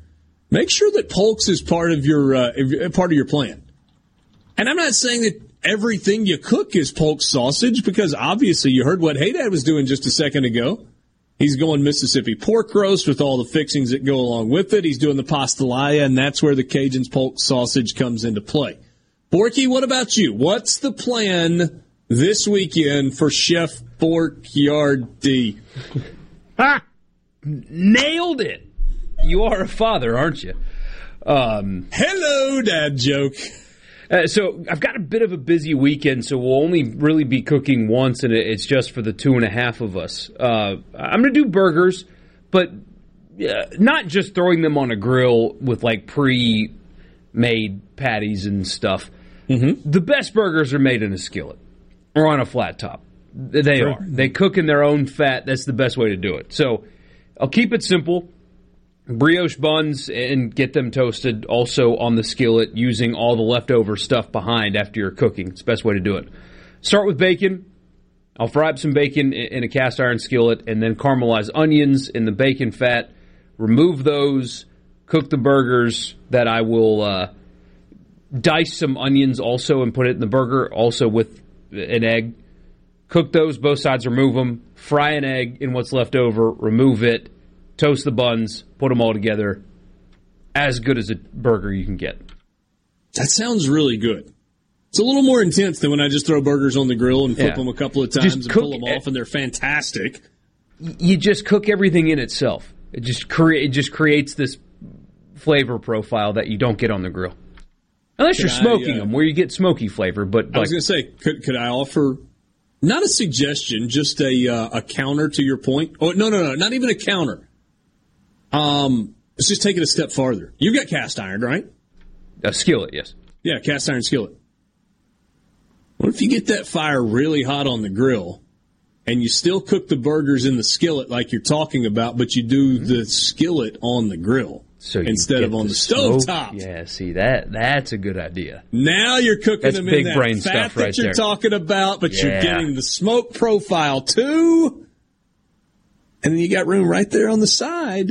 make sure that Polks is part of your uh, part of your plan. And I'm not saying that everything you cook is polk sausage because obviously you heard what Haydad was doing just a second ago. He's going Mississippi pork roast with all the fixings that go along with it. He's doing the pastalaya, and that's where the Cajun's polk sausage comes into play. Borky, what about you? What's the plan this weekend for Chef Borkyardi? Ha! Nailed it. You are a father, aren't you? Um, Hello, dad joke. Uh, so I've got a bit of a busy weekend, so we'll only really be cooking once, and it's just for the two and a half of us. Uh, I'm going to do burgers, but uh, not just throwing them on a grill with like pre-made patties and stuff. Mm-hmm. The best burgers are made in a skillet or on a flat top. They Sure. are. They cook in their own fat. That's the best way to do it. So I'll keep it simple brioche buns and get them toasted also on the skillet using all the leftover stuff behind after you're cooking. It's the best way to do it. Start with bacon. I'll fry up some bacon in a cast iron skillet and then caramelize onions in the bacon fat. Remove those. Cook the burgers that I will uh, dice some onions also and put it in the burger also with an egg. Cook those, both sides, remove them. Fry an egg in what's left over, remove it. Toast the buns, put them all together. As good as a burger you can get. That sounds really good. It's a little more intense than when I just throw burgers on the grill and flip Yeah. them a couple of Just times and cook pull them off, and they're fantastic. You just cook everything in itself. It just create it just creates this flavor profile that you don't get on the grill. Unless you're Can I, smoking uh, them, where you get smoky flavor. But I was going to say, could, could I offer not a suggestion, just a uh, a counter to your point? Oh no, no, no, not even a counter. Um, let's just take it a step farther. You've got cast iron, right? a skillet, yes. Yeah, cast iron skillet. What if you get that fire really hot on the grill and you still cook the burgers in the skillet like you're talking about, but you do the skillet on the grill So instead of on the, smoke- stove top? Yeah, see that that's a good idea. Now you're cooking That's them big in that brain fat stuff that right you're there. talking about, but you're getting the smoke profile too. And then you got room right there on the side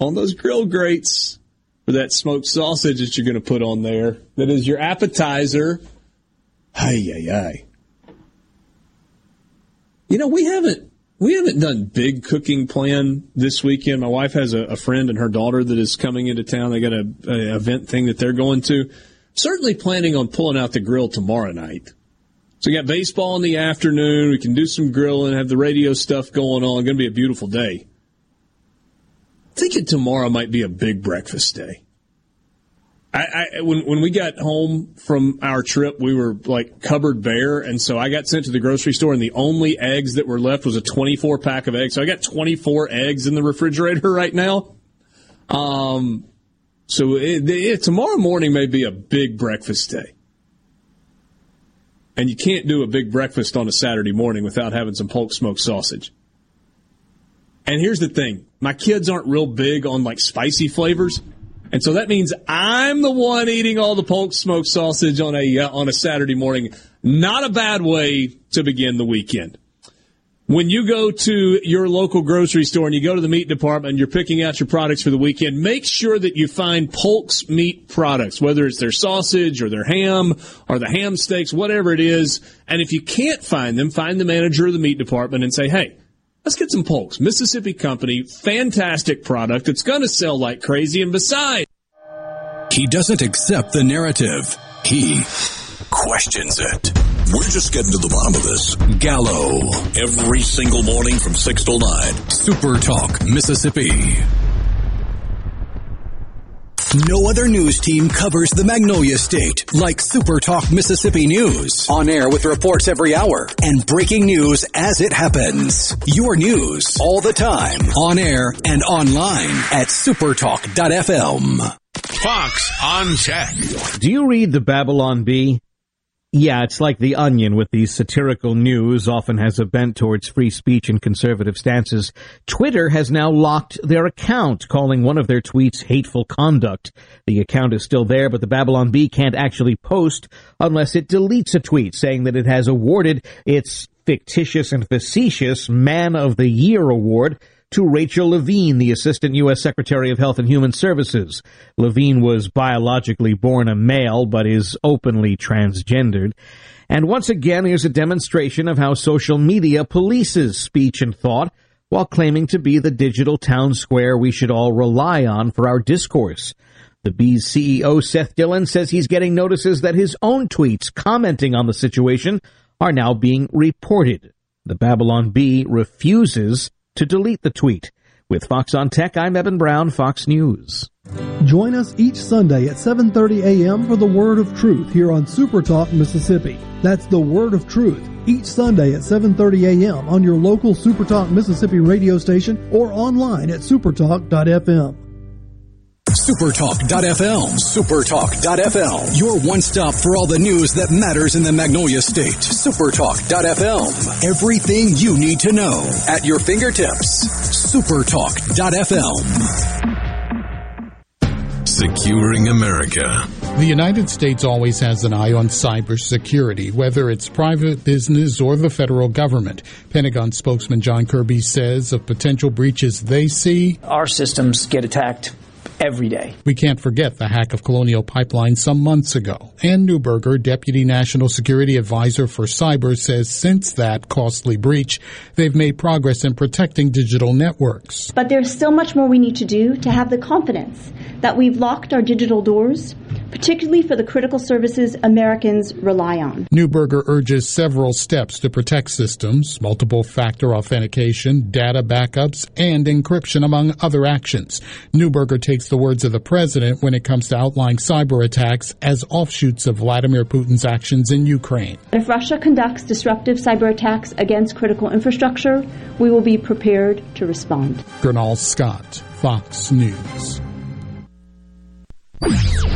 on those grill grates for that smoked sausage that you're going to put on there. That is your appetizer. Hey, hey, hey. You know, we haven't we haven't done big cooking plan this weekend. My wife has a, a friend and her daughter that is coming into town. They got a, a event thing that they're going to. Certainly planning on pulling out the grill tomorrow night. So we got baseball in the afternoon. We can do some grilling, have the radio stuff going on. Going to be a beautiful day. Thinking tomorrow might be a big breakfast day. I, I when when we got home from our trip, we were like cupboard bare, and so I got sent to the grocery store, and the only eggs that were left was a 24 pack of eggs. So I got 24 eggs in the refrigerator right now. Um, so it, it, tomorrow morning may be a big breakfast day, and you can't do a big breakfast on a Saturday morning without having some polk smoked sausage. And here's the thing: my kids aren't real big on like spicy flavors. And so that means I'm the one eating all the polk smoked sausage on a uh, on a Saturday morning. Not a bad way to begin the weekend. When you go to your local grocery store and you go to the meat department and you're picking out your products for the weekend, make sure that you find Polk's meat products, whether it's their sausage or their ham or the ham steaks, whatever it is. And if you can't find them, find the manager of the meat department and say, hey, Let's get some Polks. Mississippi company, fantastic product. It's going to sell like crazy. And besides, He doesn't accept the narrative. He questions it. We're just getting to the bottom of this. Gallo. Every single morning from 6 till 9. Super Talk, Mississippi. No other news team covers the Magnolia State like Super Talk Mississippi News. On air with reports every hour and breaking news as it happens. Your news all the time. On air and online at supertalk.fm. Fox on Tech. Do you read the Babylon Bee? Yeah, it's like The Onion with these satirical news, often has a bent towards free speech and conservative stances. Twitter has now locked their account, calling one of their tweets hateful conduct. The account is still there, but the Babylon Bee can't actually post unless it deletes a tweet saying that it has awarded its fictitious and facetious Man of the Year award to Rachel Levine, the Assistant U.S. Secretary of Health and Human Services. Levine was biologically born a male, but is openly transgendered. And once again, here's a demonstration of how social media polices speech and thought while claiming to be the digital town square we should all rely on for our discourse. The Bee's CEO, Seth Dillon, says he's getting notices that his own tweets commenting on the situation are now being reported. The Babylon Bee refuses to delete the tweet. With Fox on Tech, I'm Evan Brown, Fox News. Join us each Sunday at 7:30 a.m. for the Word of Truth here on Super Talk Mississippi. That's the Word of Truth each Sunday at 7:30 a.m. on your local Super Talk Mississippi radio station or online at supertalk.fm. Supertalk.fm. Supertalk.fm. Your one stop for all the news that matters in the Magnolia State. Supertalk.fm. Everything you need to know at your fingertips. Supertalk.fm. Securing America. The United States always has an eye on cybersecurity, whether it's private business or the federal government. Pentagon spokesman John Kirby says of potential breaches they see, Our systems get attacked every day. We can't forget the hack of Colonial Pipeline some months ago. Ann Neuberger, Deputy National Security Advisor for Cyber, says since that costly breach, they've made progress in protecting digital networks. But there's still much more we need to do to have the confidence that we've locked our digital doors, particularly for the critical services Americans rely on. Neuberger urges several steps to protect systems, multiple factor authentication, data backups, and encryption, among other actions. Neuberger takes the words of the president when it comes to outlining cyber attacks as offshoots of Vladimir Putin's actions in Ukraine. If Russia conducts disruptive cyber attacks against critical infrastructure, we will be prepared to respond. Gurnal Scott, Fox News.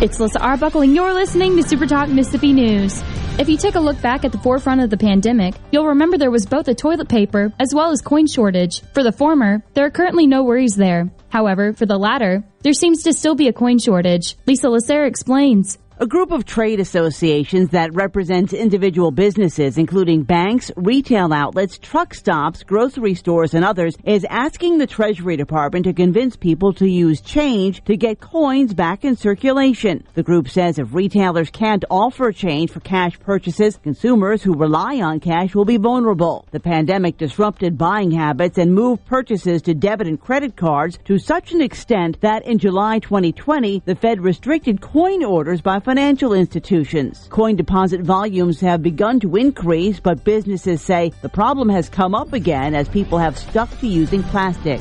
It's Lisa Arbuckle, and you're listening to Super Talk Mississippi News. If you take a look back at the forefront of the pandemic, you'll remember there was both a toilet paper as well as coin shortage. For the former, there are currently no worries there. However, for the latter, there seems to still be a coin shortage. Lisa Lacer explains. A group of trade associations that represents individual businesses, including banks, retail outlets, truck stops, grocery stores, and others, is asking the Treasury Department to convince people to use change to get coins back in circulation. The group says if retailers can't offer change for cash purchases, consumers who rely on cash will be vulnerable. The pandemic disrupted buying habits and moved purchases to debit and credit cards to such an extent that in July 2020, the Fed restricted coin orders by financial institutions. Coin deposit volumes have begun to increase, but businesses say the problem has come up again as people have stuck to using plastic.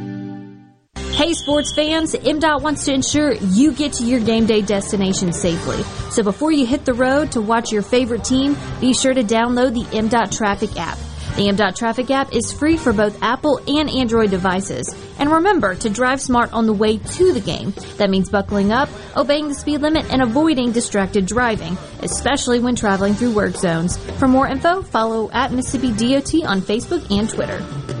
Hey sports fans, MDOT wants to ensure you get to your game day destination safely. So before you hit the road to watch your favorite team, be sure to download the MDOT Traffic app. The MDOT Traffic app is free for both Apple and Android devices. And remember to drive smart on the way to the game. That means buckling up, obeying the speed limit, and avoiding distracted driving, especially when traveling through work zones. For more info, follow at Mississippi DOT on Facebook and Twitter.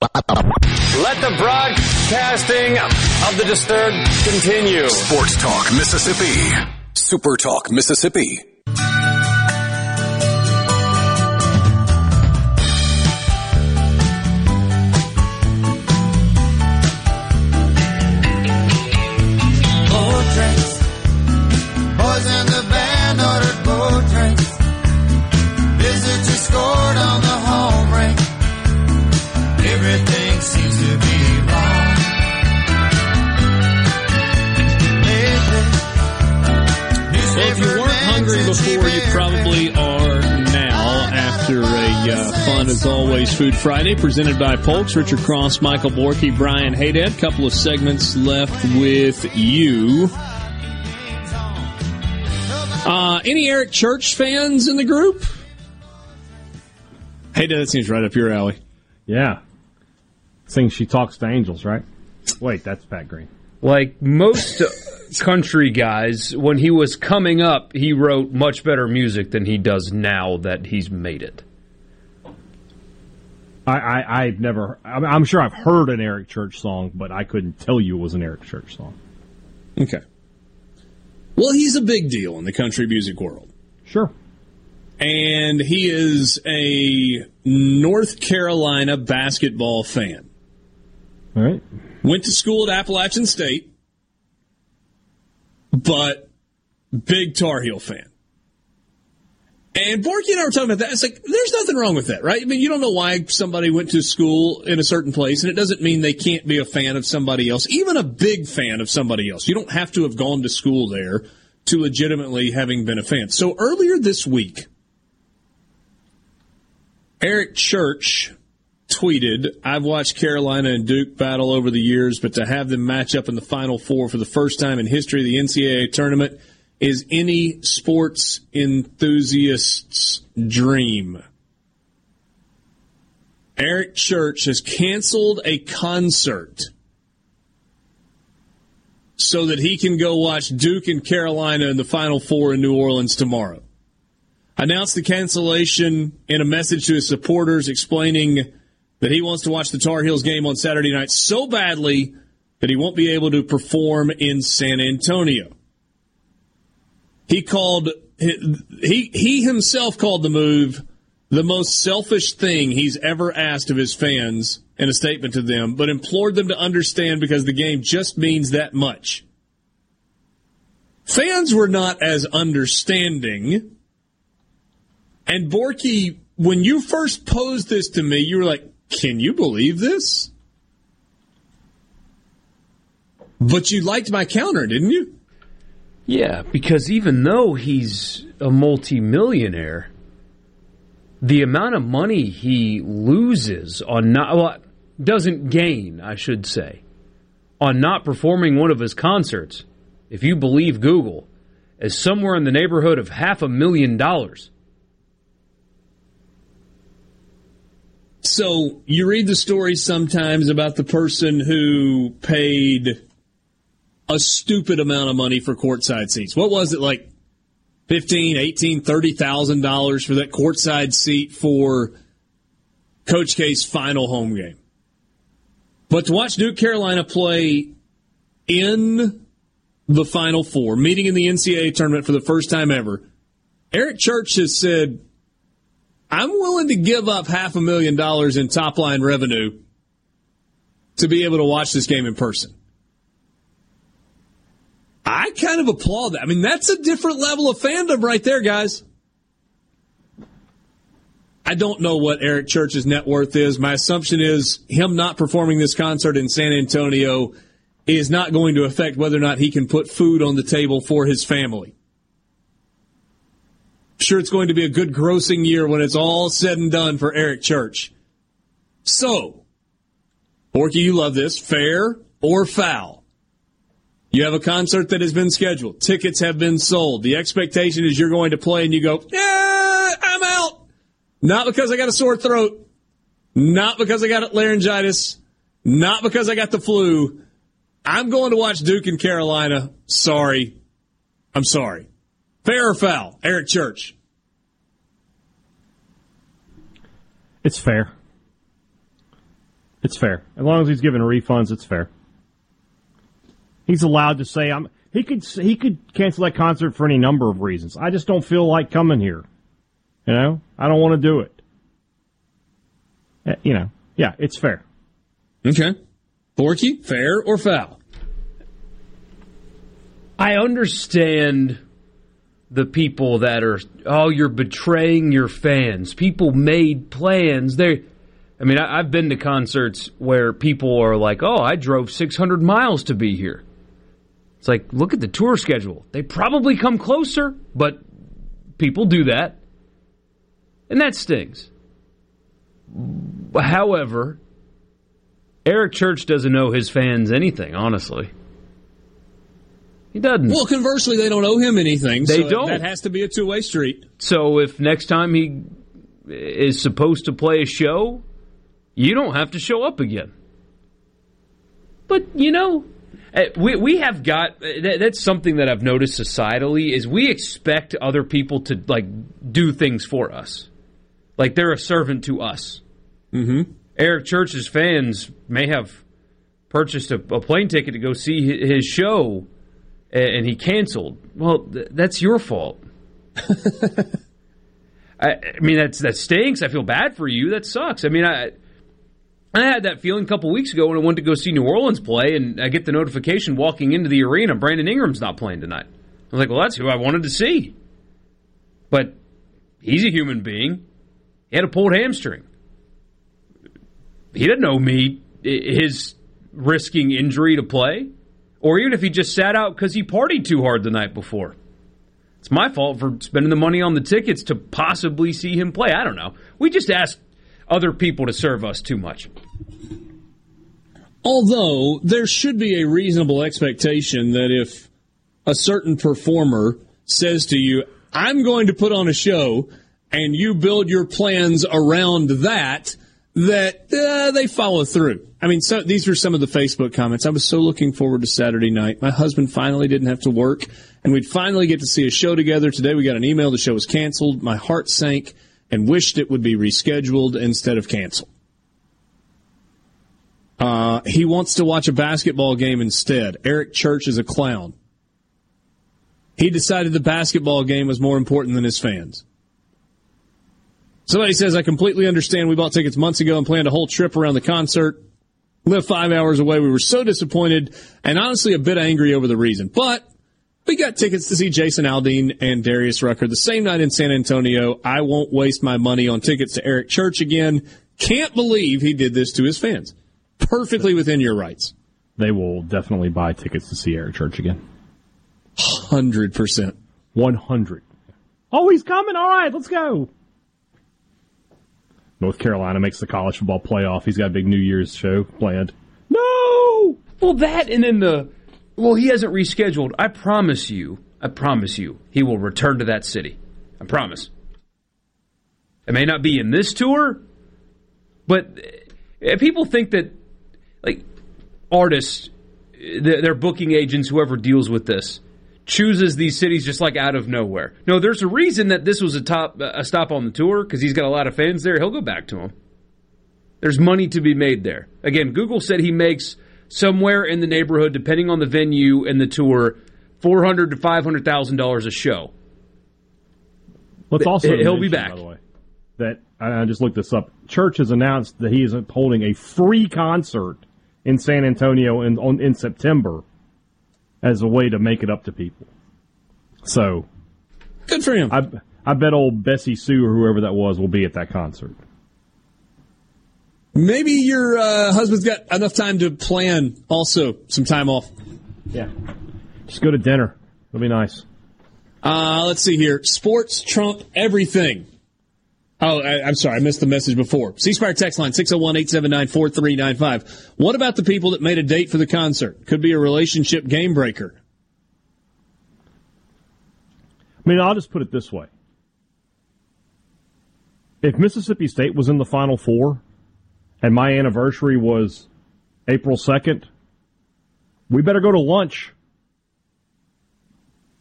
Let the broadcasting of the disturbed continue. Sports Talk Mississippi. Super Talk Mississippi. Before you probably are now after a uh, fun, as always, Food Friday presented by Polks. Richard Cross, Michael Borky, Brian Haydad. Couple of segments left with you. Uh, any Eric Church fans in the group? Haydad, that seems right up your alley. Yeah. Sing She Talks to Angels, right? Wait, that's Pat Green. Like most country guys, when he was coming up, he wrote much better music than he does now that he's made it. I, I, I've never, I'm I'm sure I've heard an Eric Church song, but I couldn't tell you it was an Eric Church song. Okay. Well, he's a big deal in the country music world. Sure. And he is a North Carolina basketball fan. All right. Went to school at Appalachian State, but big Tar Heel fan. And Borky and I were talking about that. It's like, there's nothing wrong with that, right? I mean, you don't know why somebody went to school in a certain place, and it doesn't mean they can't be a fan of somebody else, even a big fan of somebody else. You don't have to have gone to school there to legitimately having been a fan. So earlier this week, Eric Church tweeted, I've watched Carolina and Duke battle over the years, but to have them match up in the Final Four for the first time in history of the NCAA tournament is any sports enthusiast's dream. Eric Church has canceled a concert so that he can go watch Duke and Carolina in the Final Four in New Orleans tomorrow. Announced the cancellation in a message to his supporters explaining that he wants to watch the Tar Heels game on Saturday night so badly that he won't be able to perform in San Antonio. He called he he himself called the move the most selfish thing he's ever asked of his fans in a statement to them, but implored them to understand because the game just means that much. Fans were not as understanding. And Borky, when you first posed this to me, you were like, can you believe this? But you liked my counter, didn't you? Yeah, because even though he's a multimillionaire, the amount of money he loses on not well, doesn't gain, I should say, on not performing one of his concerts, if you believe Google, is somewhere in the neighborhood of half a million dollars. So you read the stories sometimes about the person who paid a stupid amount of money for courtside seats. What was it like 15, 18, 30,000 dollars for that courtside seat for Coach K's final home game. But to watch Duke Carolina play in the Final Four, meeting in the NCAA tournament for the first time ever, Eric Church has said, I'm willing to give up half a million dollars in top line revenue to be able to watch this game in person. I kind of applaud that. I mean, that's a different level of fandom right there, guys. I don't know what Eric Church's net worth is. My assumption is him not performing this concert in San Antonio is not going to affect whether or not he can put food on the table for his family. Sure, it's going to be a good grossing year when it's all said and done for Eric Church. So, Borky, you love this. Fair or foul? You have a concert that has been scheduled. Tickets have been sold. The expectation is you're going to play and you go, yeah, I'm out. Not because I got a sore throat. Not because I got laryngitis. Not because I got the flu. I'm going to watch Duke and Carolina. Sorry. I'm sorry. Fair or foul? Eric Church. It's fair. It's fair. As long as he's giving refunds, it's fair. He's allowed to say I'm he could he could cancel that concert for any number of reasons. I just don't feel like coming here. You know? I don't want to do it. Eh, You know. Yeah, it's fair. Okay. Borky, fair or foul? I understand the people that are oh you're betraying your fans. People made plans. They I mean I, I've been to concerts where people are like, "Oh, I drove 600 miles to be here." It's like, look at the tour schedule. They probably come closer, but people do that, and that stings. However, Eric Church doesn't owe his fans anything, honestly. He doesn't. Well, conversely, they don't owe him anything. They so don't. That has to be a two way street. So if next time he is supposed to play a show, you don't have to show up again. But you know, eh, we we have got that, that's something that I've noticed societally is we expect other people to like do things for us, like they're a servant to us. Mm-hmm. Eric Church's fans may have purchased a, a plane ticket to go see his show, a- and he canceled. Well, th- that's your fault. I, I mean, that's that stinks. I feel bad for you. That sucks. I mean, I I had that feeling a couple weeks ago when I went to go see New Orleans play, and I get the notification walking into the arena, Brandon Ingram's not playing tonight. I was like, well, that's who I wanted to see. But he's a human being. He had a pulled hamstring. He didn't owe me his risking injury to play, or even if he just sat out because he partied too hard the night before. It's my fault for spending the money on the tickets to possibly see him play. I don't know. We just ask other people to serve us too much. Although there should be a reasonable expectation that if a certain performer says to you, I'm going to put on a show, and you build your plans around that, that uh, they follow through. I mean, so, these were some of the Facebook comments. I was so looking forward to Saturday night. My husband finally didn't have to work, and we'd finally get to see a show together. Today we got an email the show was canceled. My heart sank and wished it would be rescheduled instead of canceled. Uh, he wants to watch a basketball game instead. Eric Church is a clown. He decided the basketball game was more important than his fans. Somebody says, I completely understand. We bought tickets months ago and planned a whole trip around the concert. Live five hours away. We were so disappointed and honestly a bit angry over the reason. But we got tickets to see Jason Aldean and Darius Rucker the same night in San Antonio. I won't waste my money on tickets to Eric Church again. Can't believe he did this to his fans. Perfectly within your rights. They will definitely buy tickets to see Eric Church again. Hundred percent. One hundred. Oh, he's coming. All right, let's go. North Carolina makes the college football playoff. He's got a big New Year's show planned. No! Well, that and then the. Well, he hasn't rescheduled. I promise you, I promise you, he will return to that city. I promise. It may not be in this tour, but uh, people think that, like, artists, their their booking agents, whoever deals with this, chooses these cities just like out of nowhere. No, there's a reason that this was a top a stop on the tour because he's got a lot of fans there. He'll go back to them. There's money to be made there. Again, Google said he makes somewhere in the neighborhood, depending on the venue and the tour, four hundred to five hundred thousand dollars a show. Let's also he'll be back. By the way, that I just looked this up. Church has announced that he is holding a free concert in San Antonio in on, in September as a way to make it up to people. So good for him. I I bet old Bessie Sue or whoever that was will be at that concert. Maybe your uh, husband's got enough time to plan also some time off. Yeah. Just go to dinner. It'll be nice. Uh, let's see here. Sports trump everything. Oh, I, I'm sorry. I missed the message before. C Spire text line 601-879-4395. What about the people that made a date for the concert? Could be a relationship game breaker. I mean, I'll just put it this way. If Mississippi State was in the Final Four and my anniversary was April 2nd, we better go to lunch.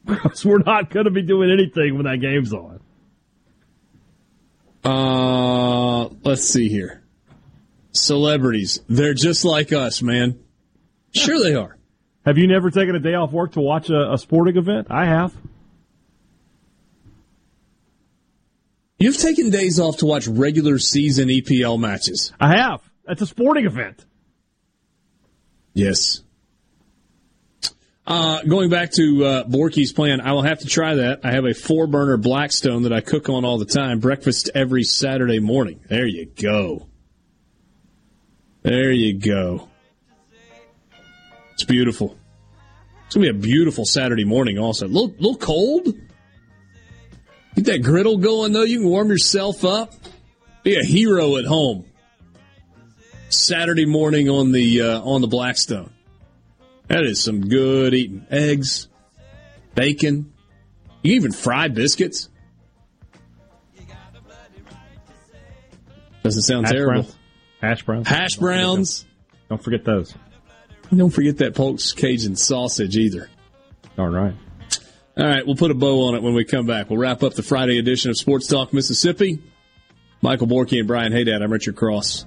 Because we're not going to be doing anything when that game's on. Uh, let's see here. Celebrities. They're just like us, man. Sure they are. Have you never taken a day off work to watch a, a sporting event? I have. You've taken days off to watch regular season EPL matches. I have. That's a sporting event. Yes. Uh, going back to uh, Borky's plan, I will have to try that. I have a four burner Blackstone that I cook on all the time. Breakfast every Saturday morning. There you go. There you go. It's beautiful. It's gonna be a beautiful Saturday morning. Also, a little, little cold, Get that griddle going though. You can warm yourself up. Be a hero at home. Saturday morning on the uh, on the Blackstone. That is some good eating. Eggs, bacon. You even fry biscuits. Doesn't sound Hash terrible. browns. Hash browns. Hash browns. Don't forget those. Don't forget that Polk's Cajun sausage either. All right. All right, we'll put a bow on it when we come back. We'll wrap up the Friday edition of Sports Talk Mississippi. Michael Borky and Brian Haydad. I'm Richard Cross.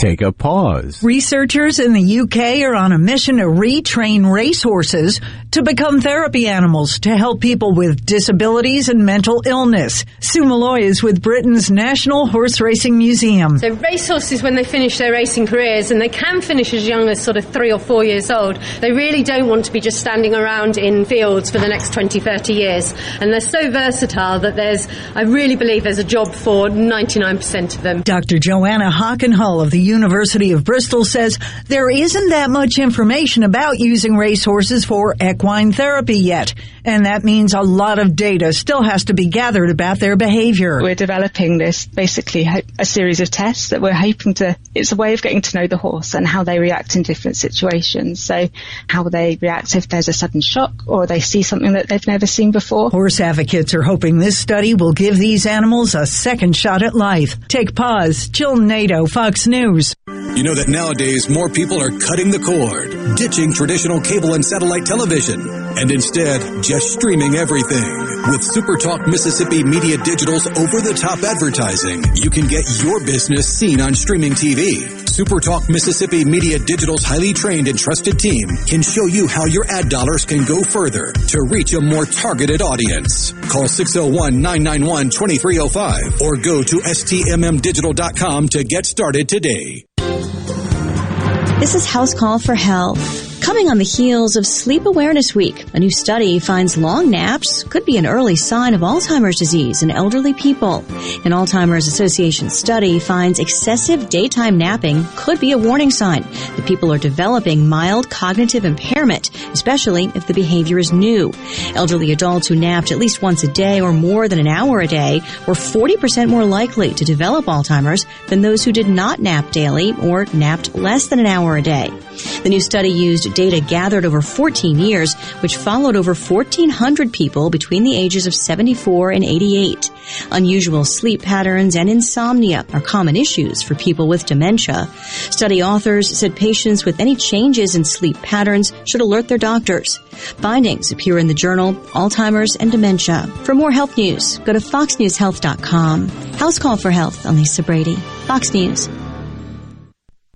Take a pause. Researchers in the UK are on a mission to retrain racehorses to become therapy animals to help people with disabilities and mental illness. Sue Malloy is with Britain's National Horse Racing Museum. So racehorses, when they finish their racing careers, and they can finish as young as sort of three or four years old, they really don't want to be just standing around in fields for the next 20, 30 years. And they're so versatile that there's, I really believe there's a job for 99% of them. Dr. Joanna Hockenhull of the University of Bristol says there isn't that much information about using racehorses for equine therapy yet, and that means a lot of data still has to be gathered about their behavior. We're developing this basically a series of tests that we're hoping to, it's a way of getting to know the horse and how they react in different situations. So how they react if there's a sudden shock or they see something that they've never seen before. Horse advocates are hoping this study will give these animals a second shot at life. Take pause. Jill Nato, Fox News. You know that nowadays more people are cutting the cord, ditching traditional cable and satellite television, and instead just streaming everything. With SuperTalk Mississippi Media Digital's over-the-top advertising, you can get your business seen on streaming TV. SuperTalk Mississippi Media Digital's highly trained and trusted team can show you how your ad dollars can go further to reach a more targeted audience. Call 601-991-2305 or go to stmmdigital.com to get started today. This is House Call for Health. Coming on the heels of Sleep Awareness Week, a new study finds long naps could be an early sign of Alzheimer's disease in elderly people. An Alzheimer's Association study finds excessive daytime napping could be a warning sign that people are developing mild cognitive impairment, especially if the behavior is new. Elderly adults who napped at least once a day or more than an hour a day were 40% more likely to develop Alzheimer's than those who did not nap daily or napped less than an hour a day. The new study used data gathered over 14 years, which followed over 1,400 people between the ages of 74 and 88. Unusual sleep patterns and insomnia are common issues for people with dementia. Study authors said patients with any changes in sleep patterns should alert their doctors. Findings appear in the journal Alzheimer's and Dementia. For more health news, go to foxnewshealth.com. House Call for Health on Lisa Brady. Fox News.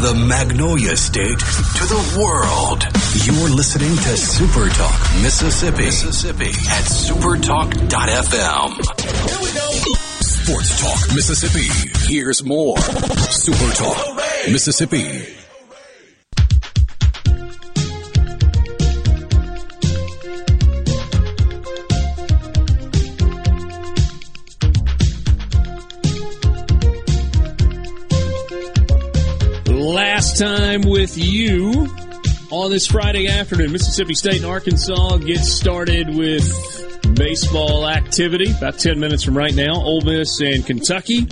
The Magnolia State to the world, You're listening to Super Talk Mississippi. Mississippi at supertalk.fm. Here we go. Sports Talk Mississippi. Here's more. Super Talk Mississippi. Time with you on this Friday afternoon, Mississippi State and Arkansas get started with baseball activity. About 10 minutes from right now, Ole Miss and Kentucky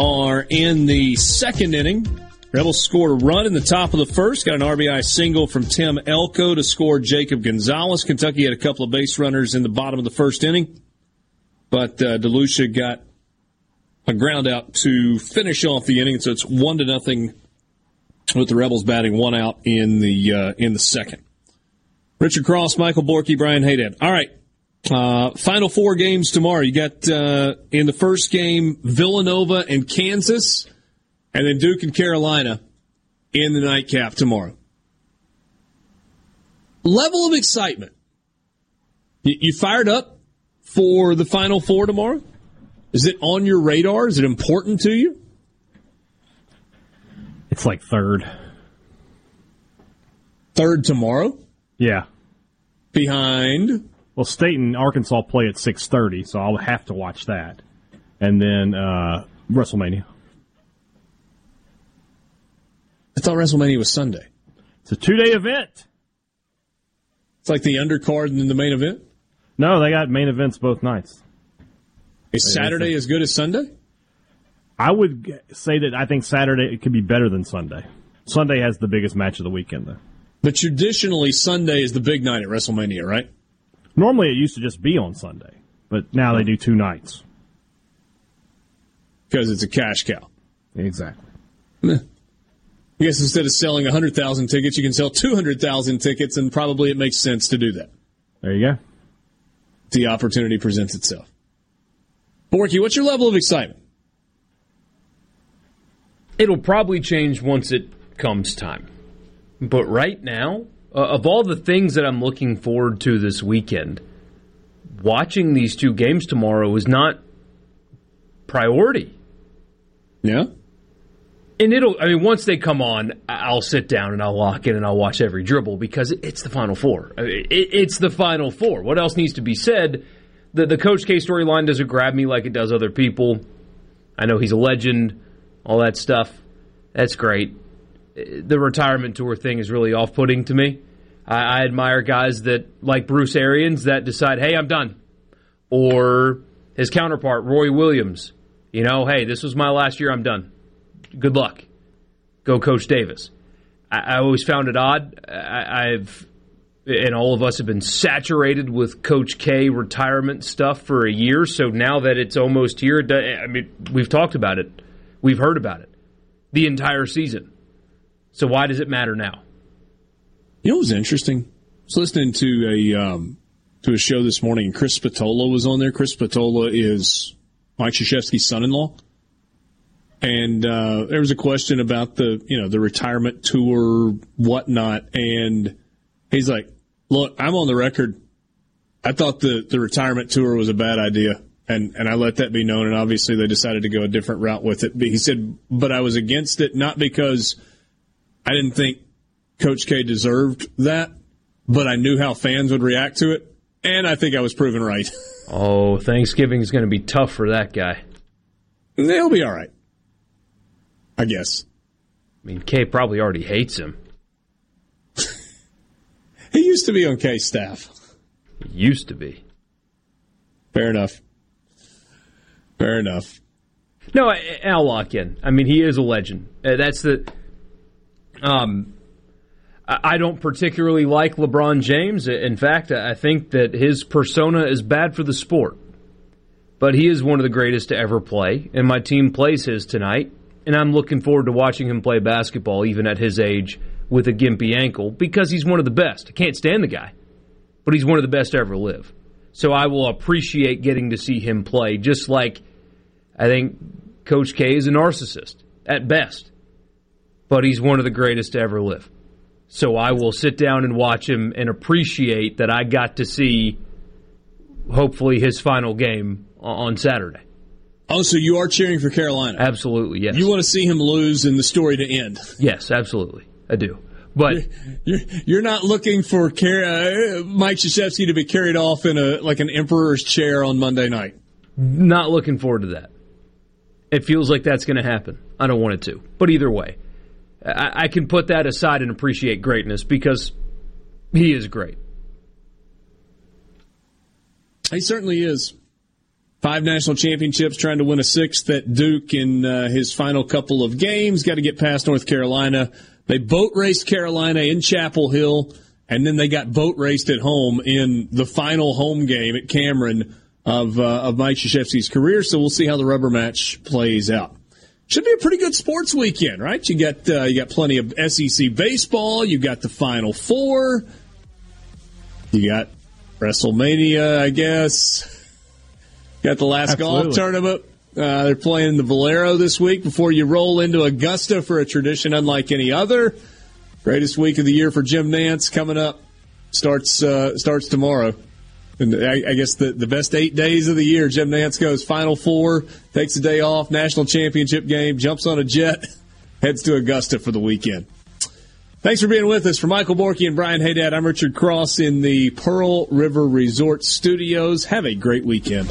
are in the second inning. Rebels scored a run in the top of the first, got an RBI single from Tim Elko to score Jacob Gonzalez. Kentucky had a couple of base runners in the bottom of the first inning, but uh, DeLucia got a ground out to finish off the inning, so it's one to nothing with the Rebels batting one out in the uh, in the second. Richard Cross, Michael Borky, Brian Haydad. All right, uh, final four games tomorrow. You got uh, in the first game Villanova and Kansas, and then Duke and Carolina in the nightcap tomorrow. Level of excitement. You, you fired up for the final four tomorrow? Is it on your radar? Is it important to you? It's like third. Third tomorrow? Yeah. Behind? Well, State and Arkansas play at 6.30, so I'll have to watch that. And then uh, WrestleMania. I thought WrestleMania was Sunday. It's a two-day event. It's like the undercard and then the main event? No, they got main events both nights. Is Saturday as good as Sunday? I would say that I think Saturday it could be better than Sunday. Sunday has the biggest match of the weekend, though. But traditionally, Sunday is the big night at WrestleMania, right? Normally, it used to just be on Sunday, but now they do two nights. Because it's a cash cow. Exactly. I guess instead of selling 100,000 tickets, you can sell 200,000 tickets, and probably it makes sense to do that. There you go. The opportunity presents itself. Borky, what's your level of excitement? It'll probably change once it comes time. But right now, uh, of all the things that I'm looking forward to this weekend, watching these two games tomorrow is not priority. Yeah? And it'll, I mean, once they come on, I'll sit down and I'll lock in and I'll watch every dribble because it's the Final Four. I mean, it- It's the Final Four. What else needs to be said? The, the Coach K storyline doesn't grab me like it does other people. I know he's a legend, all that stuff. That's great. The retirement tour thing is really off putting to me. I, I admire guys that, like Bruce Arians, that decide, hey, I'm done. Or his counterpart, Roy Williams. You know, hey, this was my last year, I'm done. Good luck. Go, Coach Davis. I, always found it odd. I, I've and all of us have been saturated with Coach K retirement stuff for a year. So now that it's almost here, I mean, we've talked about it, we've heard about it the entire season. So why does it matter now? You know what was interesting? I was listening to a um, to a show this morning, and Chris Spatola was on there. Chris Spatola is Mike Krzyzewski's son-in-law, and uh, there was a question about the you know the retirement tour, whatnot, and he's like, "Look, I'm on the record. I thought the the retirement tour was a bad idea." And, and I let that be known, and obviously they decided to go a different route with it. But he said, but I was against it, not because I didn't think Coach K deserved that, but I knew how fans would react to it, and I think I was proven right. Oh, Thanksgiving is going to be tough for that guy. They'll be all right, I guess. I mean, K probably already hates him. He used to be on K staff. He used to be. Fair enough. Fair enough. No, I- I'll lock in. I mean, he is a legend. Uh, That's the. Um, I don't particularly like LeBron James. In fact, I think that his persona is bad for the sport. But he is one of the greatest to ever play, and my team plays his tonight. And I'm looking forward to watching him play basketball, even at his age, with a gimpy ankle, because he's one of the best. I can't stand the guy, but he's one of the best to ever live. So I will appreciate getting to see him play, just like I think Coach K is a narcissist at best, but he's one of the greatest to ever live. So I will sit down and watch him and appreciate that I got to see, hopefully, his final game on Saturday. Oh, so you are cheering for Carolina? Absolutely, yes. You want to see him lose and the story to end? Yes, absolutely. I do. But you're, you're not looking for Car- uh, Mike Krzyzewski to be carried off in a like an emperor's chair on Monday night. Not looking forward to that. It feels like that's going to happen. I don't want it to. But either way, I, I can put that aside and appreciate greatness because he is great. He certainly is. Five national championships, trying to win a sixth at Duke in uh, his final couple of games. Got to get past North Carolina. They boat raced Carolina in Chapel Hill, and then they got boat raced at home in the final home game at Cameron of uh, of Mike Krzyzewski's career. So we'll see how the rubber match plays out. Should be a pretty good sports weekend, right? You got uh, you got plenty of SEC baseball. You got the Final Four. You got WrestleMania, I guess. Got the last Absolutely. golf tournament. Uh, they're playing the Valero this week before you roll into Augusta for a tradition unlike any other. Greatest week of the year for Jim Nantz coming up starts uh, starts tomorrow. And I, I guess the, the best eight days of the year, Jim Nantz goes Final Four, takes a day off, national championship game, jumps on a jet, heads to Augusta for the weekend. Thanks for being with us. For Michael Borky and Brian Haydad, I'm Richard Cross in the Pearl River Resort Studios. Have a great weekend.